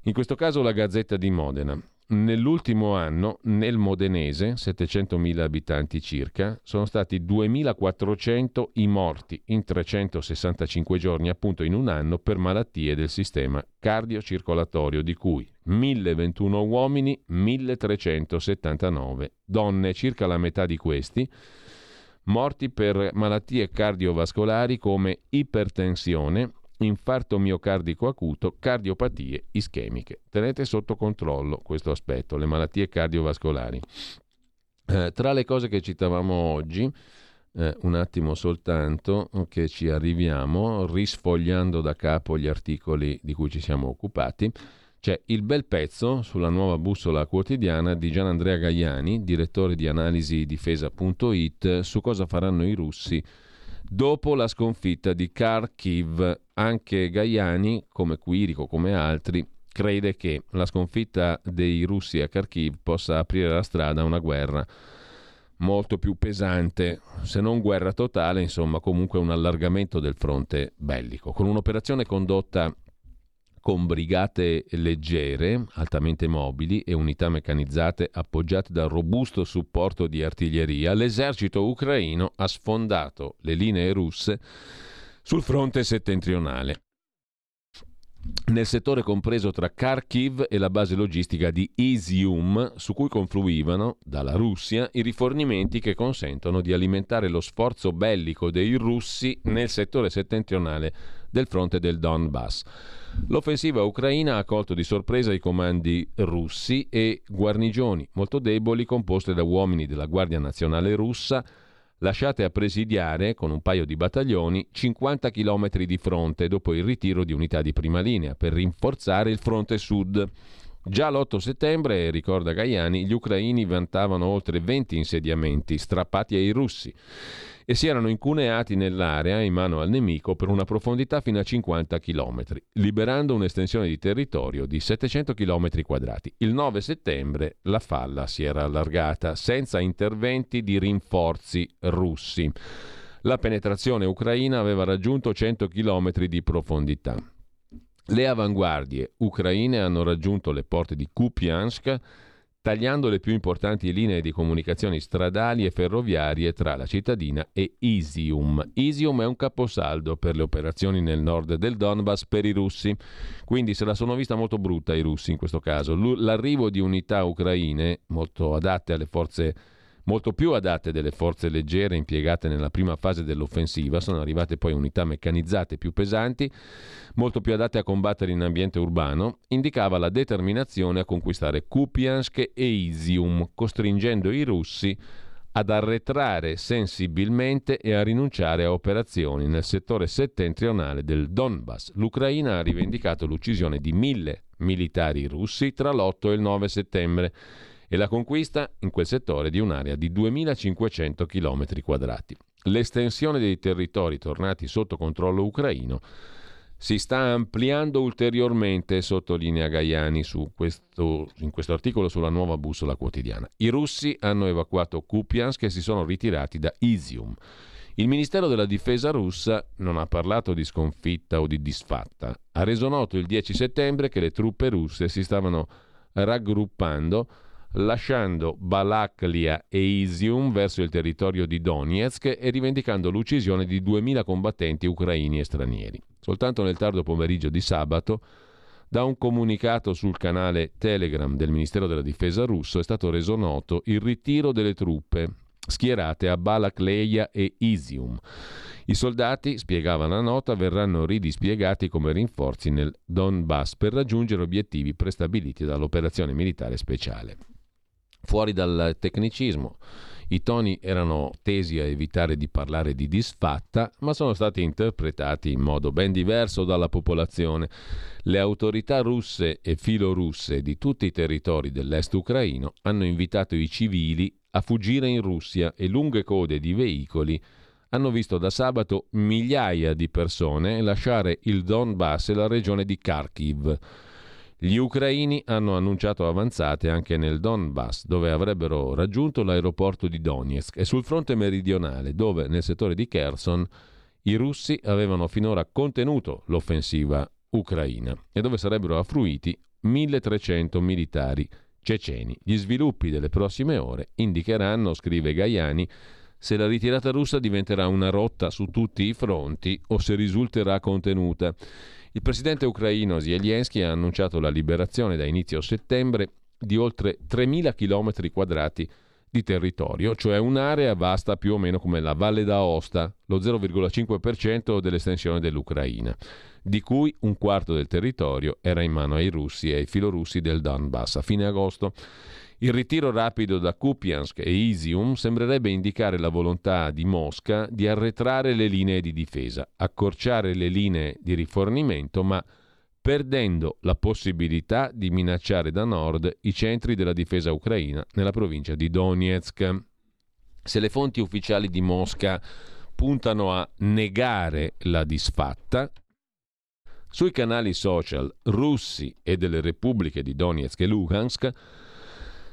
[SPEAKER 1] in questo caso la Gazzetta di Modena. Nell'ultimo anno, nel modenese, 700.000 abitanti circa, sono stati 2.400 i morti in 365 giorni, appunto in un anno, per malattie del sistema cardiocircolatorio, di cui 1.021 uomini, 1.379 donne, circa la metà di questi, morti per malattie cardiovascolari come ipertensione, infarto miocardico acuto, cardiopatie ischemiche. Tenete sotto controllo questo aspetto, le malattie cardiovascolari. Eh, tra le cose che citavamo oggi, eh, un attimo soltanto che ci arriviamo, risfogliando da capo gli articoli di cui ci siamo occupati, c'è il bel pezzo sulla nuova bussola quotidiana di Gianandrea Gaiani, direttore di analisi difesa.it, su cosa faranno i russi dopo la sconfitta di Kharkiv. Anche Gaiani, come Quirico, come altri, crede che la sconfitta dei russi a Kharkiv possa aprire la strada a una guerra molto più pesante, se non guerra totale, insomma comunque un allargamento del fronte bellico, con un'operazione condotta con brigate leggere, altamente mobili e unità meccanizzate appoggiate dal robusto supporto di artiglieria, l'esercito ucraino ha sfondato le linee russe sul fronte settentrionale. Nel settore compreso tra Kharkiv e la base logistica di Izium, su cui confluivano dalla Russia i rifornimenti che consentono di alimentare lo sforzo bellico dei russi nel settore settentrionale del fronte del Donbass. L'offensiva ucraina ha colto di sorpresa i comandi russi e guarnigioni molto deboli composte da uomini della Guardia Nazionale russa lasciate a presidiare, con un paio di battaglioni, 50 km di fronte dopo il ritiro di unità di prima linea per rinforzare il fronte sud. Già l'8 settembre, ricorda Gaiani, gli ucraini vantavano oltre 20 insediamenti strappati ai russi e si erano incuneati nell'area in mano al nemico per una profondità fino a 50 km, liberando un'estensione di territorio di 700 km quadrati. Il 9 settembre la falla si era allargata senza interventi di rinforzi russi. la penetrazione ucraina aveva raggiunto 100 km di profondità. Le avanguardie ucraine hanno raggiunto le porte di Kupiansk tagliando le più importanti linee di comunicazioni stradali e ferroviarie tra la cittadina e Isium. Isium è un caposaldo per le operazioni nel nord del Donbass per i russi, quindi se la sono vista molto brutta i russi in questo caso. L'arrivo di unità ucraine molto adatte alle forze molto più adatte delle forze leggere impiegate nella prima fase dell'offensiva, sono arrivate poi unità meccanizzate più pesanti, molto più adatte a combattere in ambiente urbano, indicava la determinazione a conquistare Kupiansk e Isium, costringendo i russi ad arretrare sensibilmente e a rinunciare a operazioni nel settore settentrionale del Donbass. L'Ucraina ha rivendicato l'uccisione di mille militari russi tra l'8 e il 9 settembre e la conquista in quel settore di un'area di 2.500 km quadrati. L'estensione dei territori tornati sotto controllo ucraino si sta ampliando ulteriormente, sottolinea Gaiani questo, in questo articolo sulla nuova bussola quotidiana. I russi hanno evacuato Kupiansk e si sono ritirati da Isium. Il Ministero della Difesa russa non ha parlato di sconfitta o di disfatta. Ha reso noto il 10 settembre che le truppe russe si stavano raggruppando lasciando Balaklia e Isium verso il territorio di Donetsk e rivendicando l'uccisione di 2.000 combattenti ucraini e stranieri. Soltanto nel tardo pomeriggio di sabato, da un comunicato sul canale Telegram del Ministero della Difesa russo è stato reso noto il ritiro delle truppe schierate a Balakleia e Isium. I soldati, spiegava la nota, verranno ridispiegati come rinforzi nel Donbass per raggiungere obiettivi prestabiliti dall'operazione militare speciale fuori dal tecnicismo. I toni erano tesi a evitare di parlare di disfatta, ma sono stati interpretati in modo ben diverso dalla popolazione. Le autorità russe e filorusse di tutti i territori dell'est ucraino hanno invitato i civili a fuggire in Russia e lunghe code di veicoli hanno visto da sabato migliaia di persone lasciare il Donbass e la regione di Kharkiv. Gli ucraini hanno annunciato avanzate anche nel Donbass, dove avrebbero raggiunto l'aeroporto di Donetsk, e sul fronte meridionale, dove nel settore di Kherson i russi avevano finora contenuto l'offensiva ucraina e dove sarebbero affluiti 1300 militari ceceni. Gli sviluppi delle prossime ore indicheranno, scrive Gaiani, se la ritirata russa diventerà una rotta su tutti i fronti o se risulterà contenuta. Il presidente ucraino Zelensky ha annunciato la liberazione da inizio settembre di oltre 3.000 km quadrati di territorio, cioè un'area vasta più o meno come la Valle d'Aosta, lo 0,5% dell'estensione dell'Ucraina, di cui un quarto del territorio era in mano ai russi e ai filorussi del Donbass a fine agosto. Il ritiro rapido da Kupiansk e Isium sembrerebbe indicare la volontà di Mosca di arretrare le linee di difesa, accorciare le linee di rifornimento, ma perdendo la possibilità di minacciare da nord i centri della difesa ucraina nella provincia di Donetsk. Se le fonti ufficiali di Mosca puntano a negare la disfatta, sui canali social russi e delle repubbliche di Donetsk e Luhansk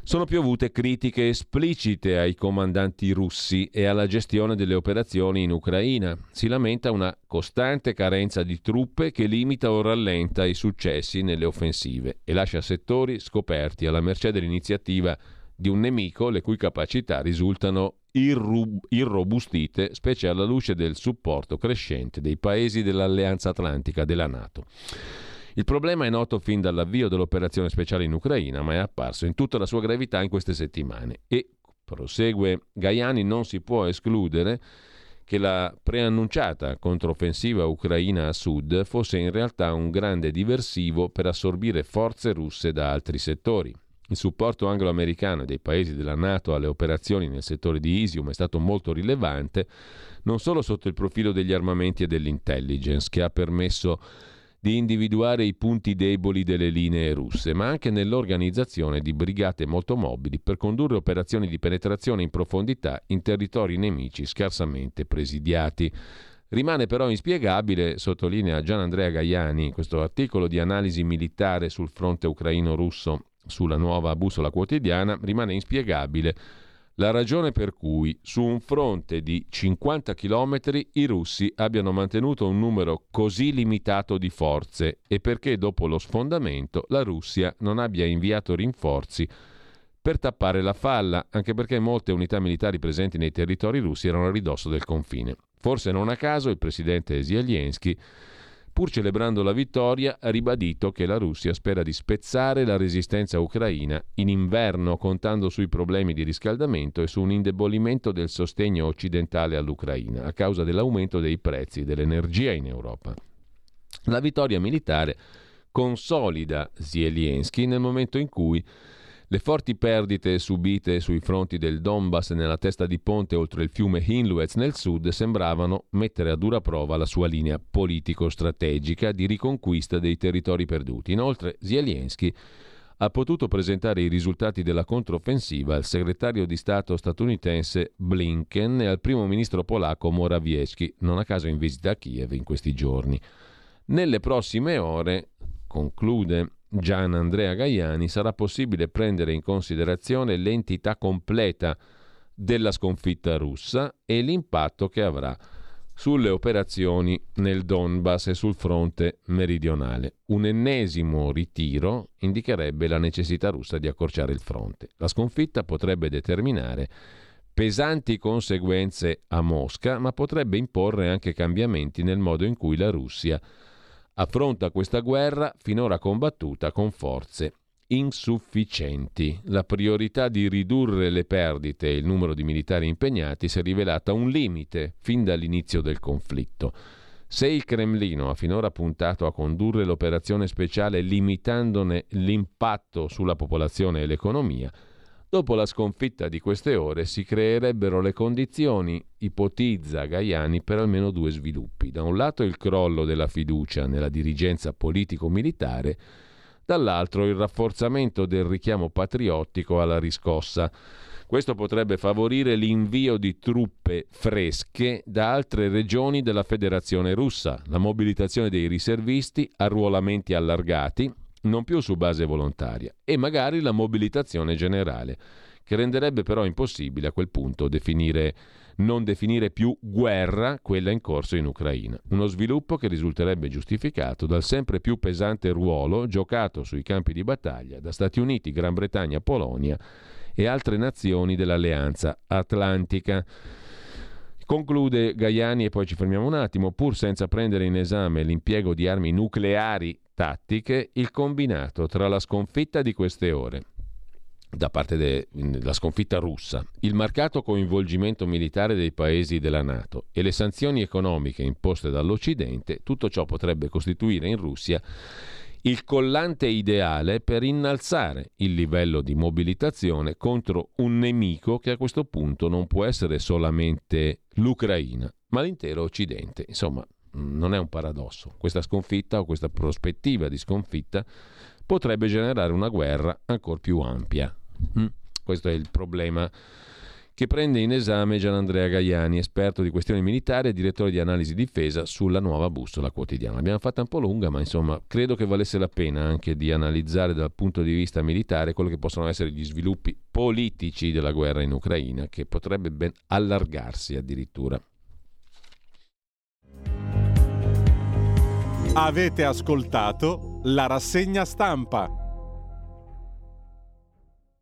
[SPEAKER 1] sono piovute critiche esplicite ai comandanti russi e alla gestione delle operazioni in Ucraina. Si lamenta una costante carenza di truppe che limita o rallenta i successi nelle offensive e lascia settori scoperti alla mercé dell'iniziativa di un nemico le cui capacità risultano irrub- irrobustite, specie alla luce del supporto crescente dei paesi dell'Alleanza Atlantica della Nato. Il problema è noto fin dall'avvio dell'operazione speciale in Ucraina, ma è apparso in tutta la sua gravità in queste settimane e, prosegue Gaiani, non si può escludere che la preannunciata controffensiva ucraina a sud fosse in realtà un grande diversivo per assorbire forze russe da altri settori. Il supporto anglo-americano dei paesi della Nato alle operazioni nel settore di Isium è stato molto rilevante, non solo sotto il profilo degli armamenti e dell'intelligence, che ha permesso di individuare i punti deboli delle linee russe, ma anche nell'organizzazione di brigate molto mobili per condurre operazioni di penetrazione in profondità in territori nemici scarsamente presidiati. Rimane però inspiegabile, sottolinea Gian Andrea Gaiani in questo articolo di analisi militare sul fronte ucraino-russo sulla nuova bussola quotidiana, rimane inspiegabile la ragione per cui su un fronte di 50 km i russi abbiano mantenuto un numero così limitato di forze e perché dopo lo sfondamento la Russia non abbia inviato rinforzi per tappare la falla, anche perché molte unità militari presenti nei territori russi erano a ridosso del confine. Forse non a caso il presidente Zelensky pur celebrando la vittoria, ha ribadito che la Russia spera di spezzare la resistenza ucraina in inverno, contando sui problemi di riscaldamento e su un indebolimento del sostegno occidentale all'Ucraina a causa dell'aumento dei prezzi dell'energia in Europa. La vittoria militare consolida Zelensky nel momento in cui le forti perdite subite sui fronti del Donbass nella testa di ponte oltre il fiume Hinluetz nel sud sembravano mettere a dura prova la sua linea politico-strategica di riconquista dei territori perduti. Inoltre Zelensky ha potuto presentare i risultati della controffensiva al segretario di Stato statunitense Blinken e al primo ministro polacco Morawiecki, non a caso in visita a Kiev in questi giorni. Nelle prossime ore, conclude Gian Andrea Gaiani, sarà possibile prendere in considerazione l'entità completa della sconfitta russa e l'impatto che avrà sulle operazioni nel Donbass e sul fronte meridionale. Un ennesimo ritiro indicherebbe la necessità russa di accorciare il fronte. La sconfitta potrebbe determinare pesanti conseguenze a Mosca, ma potrebbe imporre anche cambiamenti nel modo in cui la Russia affronta questa guerra finora combattuta con forze insufficienti. La priorità di ridurre le perdite e il numero di militari impegnati si è rivelata un limite fin dall'inizio del conflitto. Se il Cremlino ha finora puntato a condurre l'operazione speciale limitandone l'impatto sulla popolazione e l'economia, Dopo la sconfitta di queste ore si creerebbero le condizioni, ipotizza Gaiani, per almeno due sviluppi. Da un lato il crollo della fiducia nella dirigenza politico-militare, dall'altro il rafforzamento del richiamo patriottico alla riscossa. Questo potrebbe favorire l'invio di truppe fresche da altre regioni della Federazione russa, la mobilitazione dei riservisti, arruolamenti allargati, non più su base volontaria, e magari la mobilitazione generale, che renderebbe però impossibile a quel punto definire, non definire più guerra quella in corso in Ucraina. Uno sviluppo che risulterebbe giustificato dal sempre più pesante ruolo giocato sui campi di battaglia da Stati Uniti, Gran Bretagna, Polonia e altre nazioni dell'Alleanza Atlantica. Conclude Gaiani e poi ci fermiamo un attimo, pur senza prendere in esame l'impiego di armi nucleari tattiche il combinato tra la sconfitta di queste ore da parte della sconfitta russa, il marcato coinvolgimento militare dei paesi della Nato e le sanzioni economiche imposte dall'Occidente, tutto ciò potrebbe costituire in Russia il collante ideale per innalzare il livello di mobilitazione contro un nemico che a questo punto non può essere solamente l'Ucraina, ma l'intero Occidente. Insomma, non è un paradosso. Questa sconfitta o questa prospettiva di sconfitta potrebbe generare una guerra ancora più ampia. Mm? Questo è il problema che prende in esame Gianandrea Gaiani, esperto di questioni militari e direttore di analisi difesa sulla nuova bussola quotidiana. L'abbiamo fatta un po' lunga, ma insomma credo che valesse la pena anche di analizzare dal punto di vista militare quello che possono essere gli sviluppi politici della guerra in Ucraina, che potrebbe ben allargarsi addirittura.
[SPEAKER 7] Avete ascoltato la rassegna stampa.